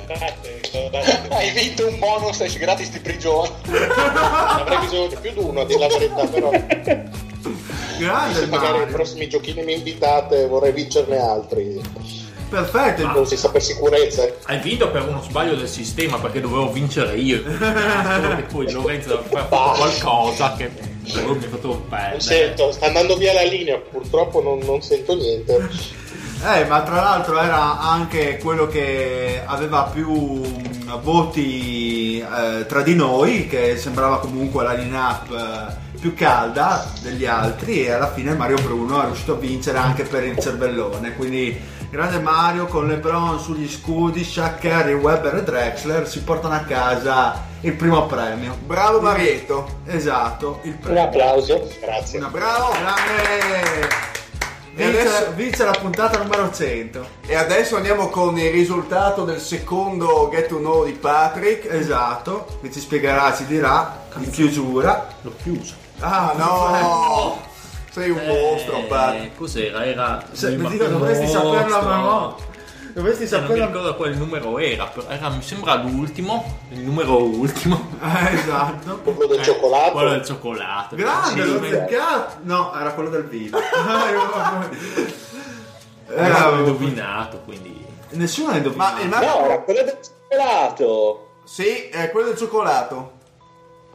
grazie, grazie. Hai vinto un bonus gratis di prigione. Avrei bisogno di più di uno, a dire la verità, però. Grande Se magari Mario. prossimi giochini mi invitate vorrei vincerne altri. Perfetto. Non si sa per sicurezza. Hai vinto per uno sbaglio del sistema perché dovevo vincere io. Solo che poi Lorenzo ha fatto qualcosa che mi ha fatto Non perdere. sento, sta andando via la linea, purtroppo non, non sento niente. Eh, ma tra l'altro era anche quello che aveva più voti eh, tra di noi, che sembrava comunque la line-up eh, più calda degli altri e alla fine Mario Bruno è riuscito a vincere anche per il cervellone. Quindi grande Mario con LeBron sugli scudi, Shaq Curry, Weber e Drexler si portano a casa il primo premio. Bravo Marietto. Esatto, il Un premio. applauso. Grazie. Una bravo, grande. E Vince, adesso- vince la puntata numero 100. E adesso andiamo con il risultato del secondo Get to Know di Patrick. Esatto, che ci spiegherà, ci dirà in chiusura. L'ho chiuso. Ah no! Sei un mostro, Patrick. Eh, cos'era? Era. Se, il mi dico, dovresti mostro. saperlo a memoria. Dovresti Eh, non mi ricordo quale numero era, però era, mi sembra l'ultimo, il numero ultimo. Eh, esatto. Quello del Eh, cioccolato. Quello del cioccolato. Grande, l'ho ma- azzeccato. No, era quello del vino. Era Era indovinato, quindi. Nessuno ha indovinato. Ma il No, era quello del cioccolato. Sì, è quello del cioccolato.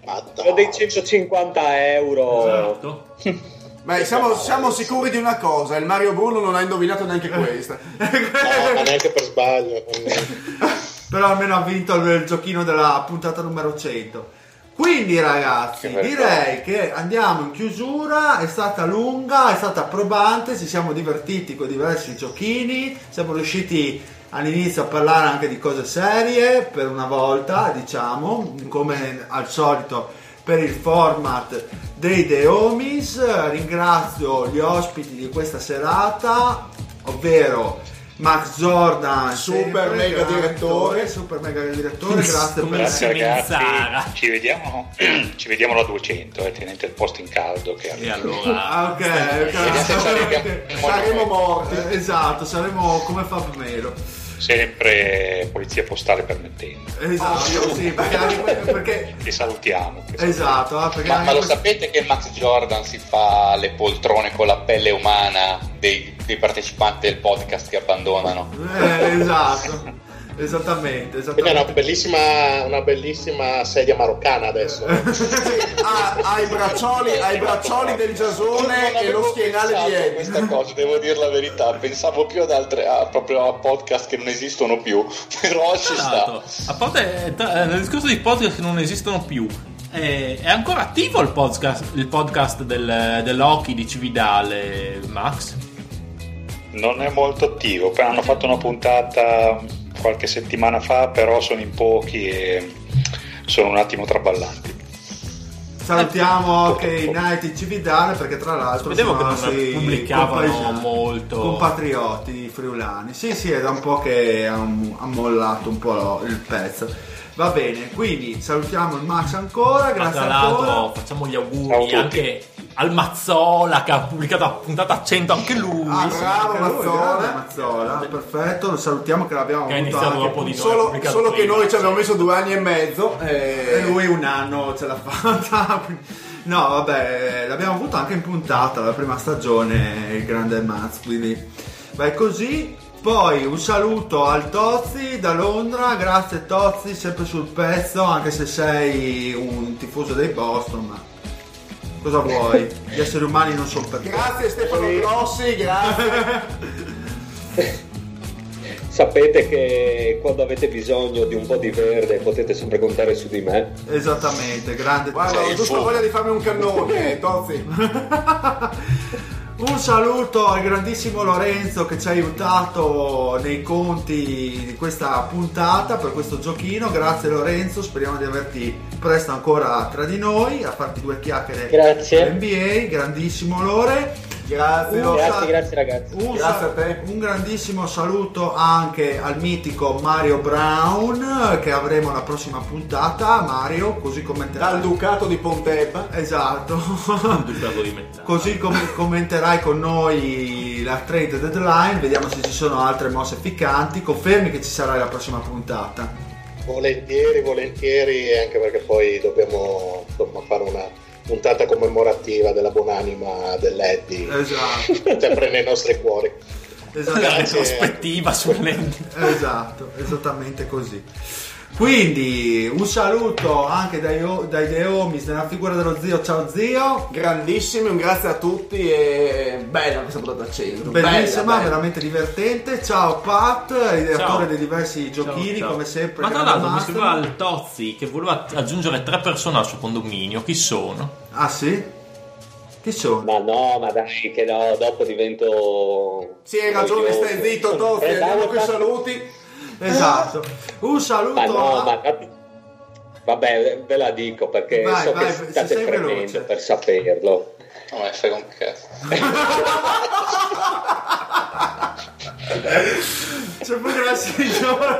Ma Quello dei dai. 150 euro. Esatto. Beh, siamo, siamo sicuri di una cosa, il Mario Bruno non ha indovinato neanche questa. No, ma neanche per sbaglio. Però almeno ha vinto il giochino della puntata numero 100. Quindi ragazzi, Che direi che andiamo in chiusura, è stata lunga, è stata probante, ci siamo divertiti con diversi giochini, siamo riusciti all'inizio a parlare anche di cose serie per una volta, diciamo, come al solito per il format dei The Homies. Ringrazio gli ospiti di questa serata, ovvero Max Jordan, Super sempre, mega direttore. super mega direttore, grazie per Grazie ragazzi, ci vediamo, ci vediamo alla 200, eh, tenete il posto in caldo che E allora... Ah, ok, ok. Saremo morti. Esatto, saremo come fa Pomelo. Sempre polizia postale permettendo. Esatto, sì, perché, perché Ti salutiamo. esatto, ah, perché Ma, ma lo questo- sapete che Max Jordan si fa le poltrone con la pelle umana dei, dei partecipanti del podcast che abbandonano? Eh, esatto. Esattamente, Quindi è una esattamente. bellissima, una bellissima sedia maroccana adesso. ha, ha i braccioli, ha i braccioli del Giasone e lo schienale di Eddie. questa cosa, devo dire la verità. Pensavo più ad altre, a, proprio a podcast che non esistono più. Però ci sta. A parte eh, tra- eh, nel discorso di podcast che non esistono più, eh, è ancora attivo il podcast, il podcast del, dell'Hockey di Cividale, Max? Non è molto attivo, poi hanno fatto una puntata qualche settimana fa, però sono in pochi e sono un attimo traballanti. Salutiamo anche i Night Cividale perché tra l'altro Vedevo sono che non pubblicavano compaesani, molto. compatrioti friulani. Sì, sì, è da un po' che ha, mollato un po' il pezzo. Va bene, quindi salutiamo il Max ancora, grazie ancora. l'altro facciamo gli a auguri tutti. anche al Mazzola che ha pubblicato la puntata 100 anche lui. Ah, bravo lui, Mazzola. Mazzola, perfetto, lo salutiamo che l'abbiamo Che avuto iniziato anche dopo di noi. Solo, solo che noi ci abbiamo messo due anni e mezzo. e E lui un anno ce l'ha fatta. No, vabbè, l'abbiamo avuto anche in puntata la prima stagione, il grande Maz, quindi vai così. Poi un saluto al Tozzi da Londra, grazie Tozzi, sempre sul pezzo, anche se sei un tifoso dei Boston, ma cosa vuoi? Gli esseri umani non sono perfetti. Grazie Stefano Grossi, grazie. Sapete che quando avete bisogno di un po' di verde potete sempre contare su di me. Esattamente, grande Guarda, ho giusto voglia di farmi un cannone, Tozzi. Un saluto al grandissimo Lorenzo che ci ha aiutato nei conti di questa puntata per questo giochino. Grazie Lorenzo, speriamo di averti presto ancora tra di noi a farti due chiacchiere Grazie. NBA. Grandissimo Lore. Grazie, Grazie, grazie ragazzi. un, Grazie a te. un grandissimo saluto anche al mitico Mario Brown che avremo la prossima puntata. Mario, così commenterai. Dal Ducato di Pontebba. Esatto. Ducato di. Così com- commenterai con noi la trade deadline, vediamo se ci sono altre mosse piccanti. Confermi che ci sarà la prossima puntata. Volentieri, volentieri, anche perché poi dobbiamo, insomma, fare una puntata commemorativa della buonanima dell'Eddie, Esatto, sempre nei nostri cuori. La esattamente, retrospettiva sulle esatto, esattamente così. Quindi un saluto anche dai, dai Deomis nella figura dello zio. Ciao zio. Grandissimi, un grazie a tutti e bella questa puntata 100. Bellissima, bella, bella. veramente divertente. Ciao Pat, ideatore dei diversi giochini, Ciao, ciao. come sempre. Ma tra l'altro mi scriveva il Tozzi che voleva aggiungere tre persone al suo condominio. Chi sono? Ah sì? Chi sono? Ma no, ma dai, che no, dopo divento. Sì, hai ragione, stai zitto, Tozzi, Eh, andiamo con i saluti. Esatto. Un saluto Ma no, a- ma vabbè, ve la dico perché Vai, so vai, che se state sei fremendo veloce. per saperlo. No, ma frega un cazzo. C'è pure la signora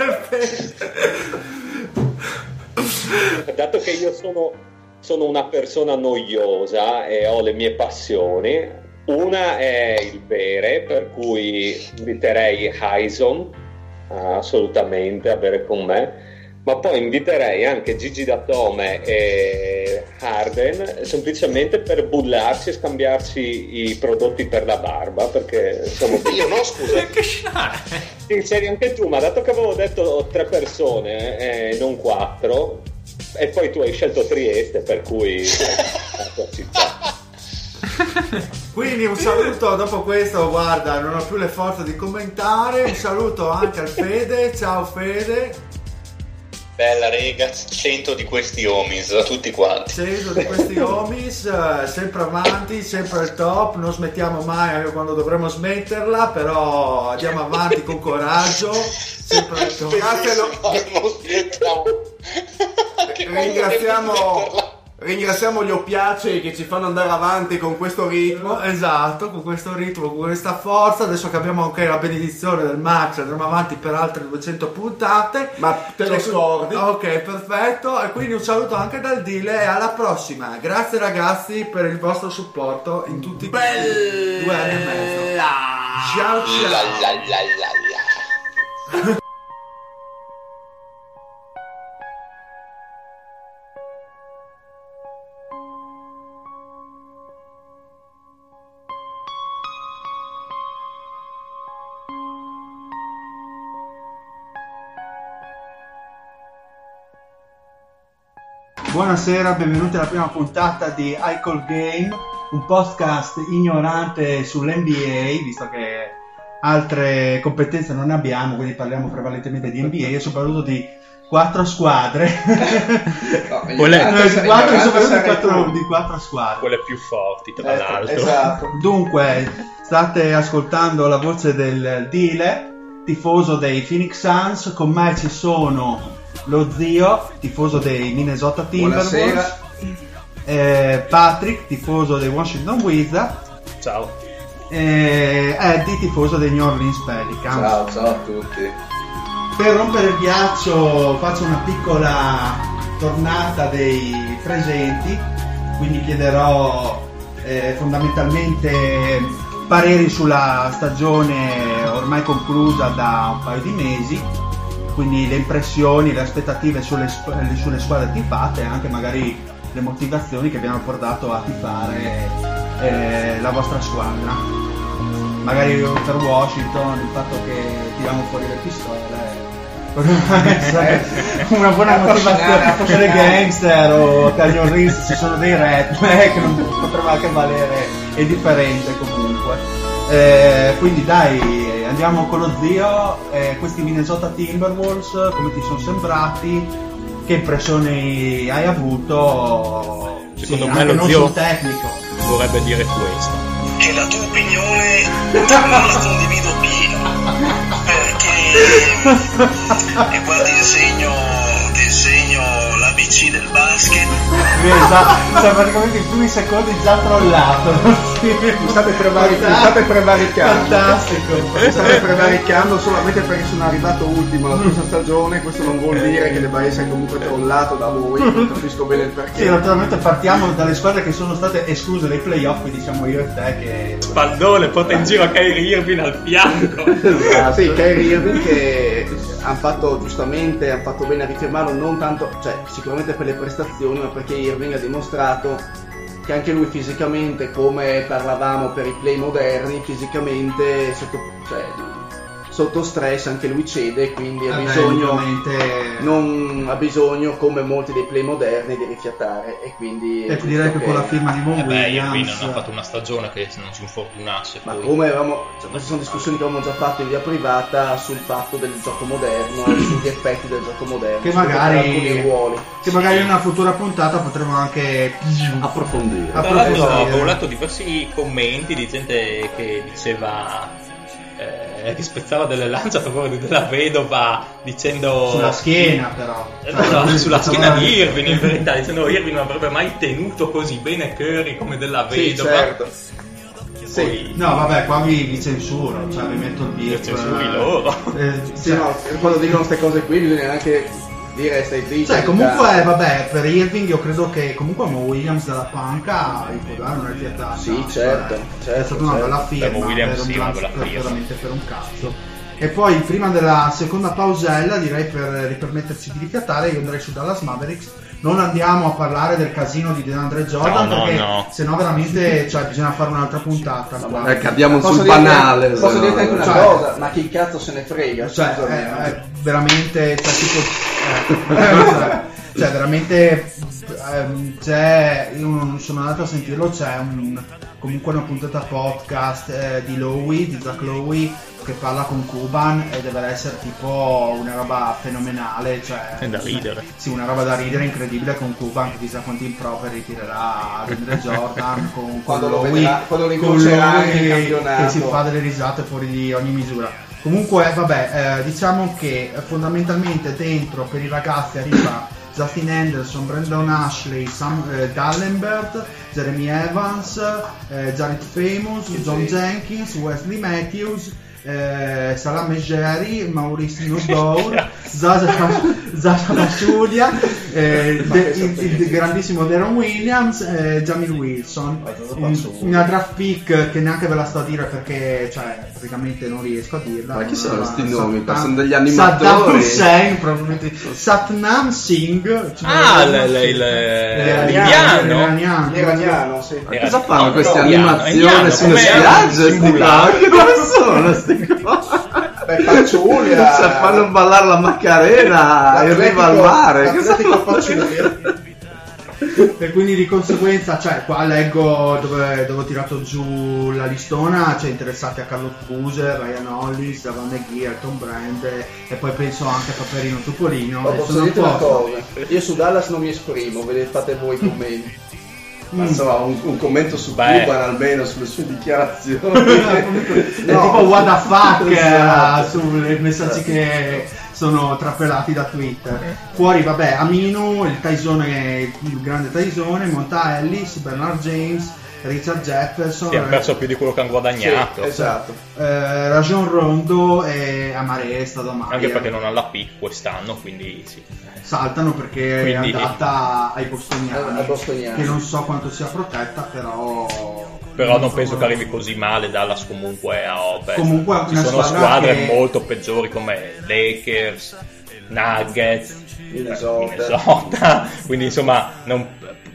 Dato che io sono, sono una persona noiosa e ho le mie passioni, una è il bere, per cui inviterei Hyson assolutamente a bere con me, ma poi inviterei anche Gigi Datome e Harden semplicemente per bullarci e scambiarci i prodotti per la barba, perché siamo Io no, scusa. Che c'eri anche tu, ma dato che avevo detto tre persone e eh, non quattro, e poi tu hai scelto Trieste, per cui la tua città. Quindi un saluto dopo questo, guarda, non ho più le forze di commentare. Un saluto anche al Fede. Ciao Fede. Bella rega, 100 di questi homies, a tutti quanti. Ceso di questi homies, eh, sempre avanti, sempre al top, non smettiamo mai anche quando dovremmo smetterla, però andiamo avanti con coraggio, sempre al top. Grazie, quando ringraziamo. Ringraziamo gli oppiacei che ci fanno andare avanti con questo ritmo. Esatto, con questo ritmo, con questa forza. Adesso che abbiamo anche la benedizione del Max, andremo avanti per altre 200 puntate. Ma te lo scordi? Ok, perfetto. E quindi un saluto anche dal Dile e alla prossima. Grazie ragazzi per il vostro supporto in tutti i due anni e mezzo. Ciao ciao. La la la Buonasera, benvenuti alla prima puntata di iCall Game, un podcast ignorante sull'NBA, visto che altre competenze non ne abbiamo, quindi parliamo prevalentemente di NBA e soprattutto di quattro squadre. Quelle- No, di quattro, ignorante soprattutto quattro, di quattro squadre. Quelle più forti, tra Eh, l'altro. esatto. Dunque, state ascoltando la voce del Dile, tifoso dei Phoenix Suns, con me ci sono lo zio, tifoso dei Minnesota Timberwolves, Buonasera. eh, Patrick, tifoso dei Washington Wizards, Ciao. e Eddie, tifoso dei New Orleans Pelicans. Ciao, ciao a tutti. Per rompere il ghiaccio faccio una piccola tornata dei presenti, quindi chiederò eh, fondamentalmente pareri sulla stagione ormai conclusa da un paio di mesi, quindi le impressioni, le aspettative sulle, sulle squadre tifate e anche magari le motivazioni che vi hanno portato a tifare eh, la vostra squadra. Magari per Washington il fatto che tiriamo fuori le pistole essere una buona motivazione per le gangster o Canyon Reeves ci sono dei redneck che non potrebbe anche valere è differente comunque Eh, quindi dai andiamo con lo zio Eh, questi Minnesota Timberwolves come ti sono sembrati che impressioni hai avuto Secondo Sì, me lo non zio- sul tecnico Vorrebbe dire questo. che la tua opinione non la condivido pieno perché e guardi insegno ti insegno l'ABC del basket Sa, sa praticamente in primi secondi già trollato. Mi state, prevaric- mi state prevaricando. Fantastico. Mi state prevaricando solamente perché sono arrivato ultimo la scorsa stagione. Questo non vuol dire che debba essere comunque trollato da voi. Non capisco bene il perché. Sì, naturalmente partiamo dalle squadre che sono state escluse dai playoff, quindi siamo io e te che... Spallone, porta in giro a Kyrie Irving al fianco. Ah, sì, Kyrie Irving che hanno fatto giustamente, hanno fatto bene a rifirmarlo, non tanto, cioè sicuramente per le prestazioni, ma perché Irving ha dimostrato che anche lui fisicamente, come parlavamo per i play moderni, fisicamente sotto, cioè, sotto stress anche lui cede, quindi ha bisogno, ovviamente- non ha bisogno come molti dei play moderni di rifiatare e quindi... E direi che con la firma di Von Eh beh, Williams... non ha fatto una stagione che non si infortunasse. Ma poi. come avevamo, cioè, queste sono discussioni che avevamo già fatto in via privata sul fatto del gioco moderno e sugli effetti del gioco moderno. Che magari- alcuni ruoli. Che magari in una futura puntata potremo anche approfondire. Approfondire. avevo letto diversi commenti di gente che diceva eh, che spezzava delle lance a favore della vedova dicendo Sulla schiena però. Eh, no, no, sulla schiena di Irving in verità dicendo che Irving non avrebbe mai tenuto così bene Curry come della Sì, vedova certo. Poi- No, vabbè, qua vi, vi censuro, cioè vi metto il beep. censuri loro. Eh, Sì, cioè- no, quando dicono queste cose qui bisogna anche dire stai zitto. Cioè, comunque, vabbè, per Irving io credo che comunque Mo Williams dalla panca gli può dare una rifiatata. Sì, certo, Cioè, certo, è stata una certo. bella firma. Mo Williams per un sì, una bella per- firma. veramente per un cazzo. E poi, prima della seconda pausella, direi per ripermetterci di rifiatare, io andrei su Dallas Mavericks. Non andiamo a parlare del casino di DeAndre Jordan, No, no, perché no. se no veramente cioè, bisogna fare un'altra puntata. Eh, cadiamo Posso sul banale. Posso dirti no, anche una cioè- cosa, ma chi cazzo se ne frega? cioè, è, è veramente cioè, tipo, eh, cioè veramente ehm, c'è io non sono andato a sentirlo c'è un, comunque una puntata podcast eh, di Lowy di Zach Lowy che parla con Cuban e deve essere tipo una roba fenomenale cioè È da ridere. sì, una roba da ridere incredibile con Cuban che chissà quanti improperi tirerà Andre Jordan con, Quando con lo Lowy, vedrà- quando lo con Lowy che, che si fa delle risate fuori di ogni misura comunque vabbè eh, diciamo che eh, fondamentalmente dentro per i ragazzi arriva Justin Anderson, Brandon Ashley, Sam eh, Dallenbert, Jeremy Evans, eh, Jared Famous, John Jenkins, Wesley Matthews, eh, Salame Jerry, Mauricio Dour, Zaza Zaza Paciulia, eh, de- il, il grandissimo Deron Williams, eh, Jamil Wilson. Un- Una draft pick che neanche ve la sto a dire perché cioè, praticamente non riesco a dirla. Ma chi sono questi nomi? Saddam- Sono degli Saddam animatori. Hussein, probabilmente. Satnam Singh. cioè, Ah, il- l'iraniano, l'iraniano? sì. Ma cosa fanno queste animazioni sulle come spiagge? qua? Che sono Beh, Paciulia. Cioè, fanno ballare la Macarena in riva al mare. E quindi di conseguenza, cioè, qua leggo dove, dove ho tirato giù la listona, c'è interessati a Carlo Buser, Ryan Hollis, Davan McGee, Elton Brand e, e poi penso anche a Paperino Topolino. E posso dirti una cosa? Io su Dallas non mi esprimo, ve ne fate voi i commenti. Ma insomma, un, un commento su Beh. Cuban almeno sulle sue dichiarazioni. È tipo what the fuck eh, sui messaggi che sono trappelati da Twitter. Fuori, vabbè, Aminu, il Taisone, il grande Taisone, Monta Ellis, Bernard James, Richard Jefferson, Sì, hanno perso più di quello che hanno guadagnato. Esatto. eh, Rajon Rondo e Amare Stadomaya. Anche perché non hanno la pick quest'anno, quindi sì. Saltano perché Quindi- è andata ai bostoniani, Ai bostoniani. che non so quanto sia protetta, però... Però non penso che arrivi così male Dallas comunque a Ovest. Comunque Ci una sono squadre che- molto peggiori come Lakers, Nuggets, Minnesota. Minnesota. Quindi insomma, non-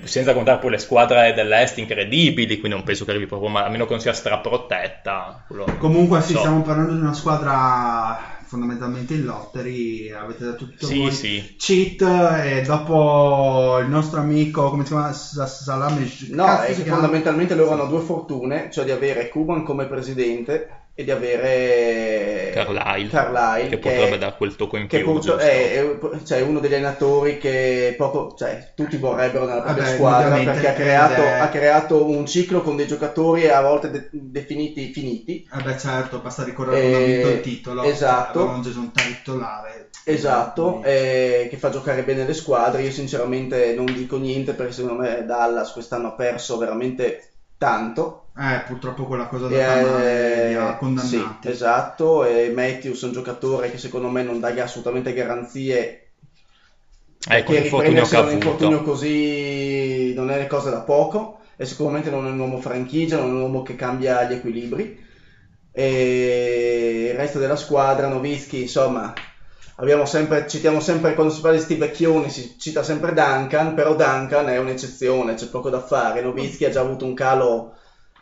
senza contare poi le squadre dell'est incredibili, quindi non penso che arrivi proprio male, a meno che non sia straprotetta. quello- Comunque sì, so. stiamo parlando di una squadra fondamentalmente in lottery, avete detto tutto Sì, voi. sì. Cheat e dopo il nostro amico, come si chiama? Sa- Salame No, è che fondamentalmente loro hanno due fortune, cioè di avere Cuban come presidente e di avere Carlisle, Carlisle, che che, potrebbe dare quel tocco in che più. purtro- è, è- cioè, uno degli allenatori che proprio, cioè, tutti vorrebbero nella propria Vabbè, squadra perché ha creato, è- ha creato un ciclo con dei giocatori a volte de- definiti finiti. Eh beh certo, basta ricordare quando ha vinto il titolo. esatto. Aveva un titolare. Esatto, Quindi- eh, che fa giocare bene le squadre. Io sinceramente non dico niente perché secondo me Dallas quest'anno ha perso veramente tanto. Eh, purtroppo quella cosa da Eh, li ha sì, condannati. esatto, e Matthews è un giocatore che secondo me non dà assolutamente garanzie Ecco che riprendersi da un infortunio così non è cosa da poco e sicuramente non è un uomo franchigia, non è un uomo che cambia gli equilibri e il resto della squadra, Novischi, insomma, sempre, citiamo sempre quando si parla di sti vecchioni, si cita sempre Duncan, però Duncan è un'eccezione, c'è poco da fare, Novischi ha già avuto un calo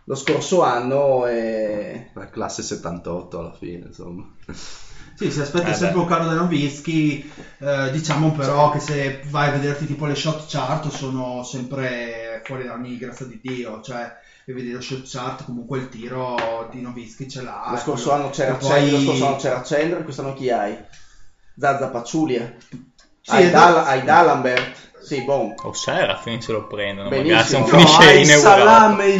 lo scorso anno e... Beh, classe 78 alla fine, insomma. Sì, si aspetta Eh sempre beh. un calo da Novischi, eh, diciamo però che se vai a vederti tipo le shot chart sono sempre fuori da ogni grazia di Dio, cioè e vedi lo shot chart comunque il tiro di Novischi ce l'ha. Lo e scorso quello- anno c'era poi- Chandler, lo scorso anno c'era Chandler, quest'anno chi hai? Zazza Pacciulia. Sì, e hai Dalambert. Sì, boh. O Serafin se lo prendono, Benissimo. magari se non No, finisce hai in Europa. salame,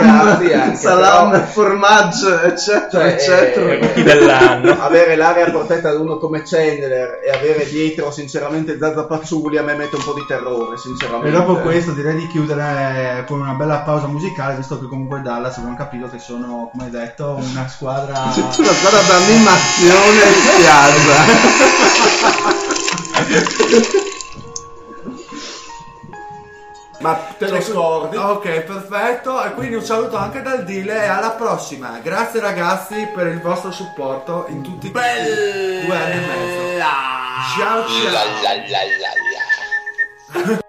cazzi anche, salame, però- formaggio, eccetera, Cioè, eccetera. eh, Rookie dell'anno. avere l'area protetta da uno come Chandler e avere dietro sinceramente Zazza Pacciuli a me mette un po' di terrore sinceramente E dopo questo direi di chiudere con una bella pausa musicale, visto che comunque Dallas abbiamo capito che sono, come hai detto, una squadra... C'è una squadra d'animazione in spiaggia. ma te lo scordi Ok, perfetto. E quindi un saluto anche dal Dile e alla prossima. Grazie ragazzi per il vostro supporto in tutti i due anni e mezzo. Ciao ciao. La la la.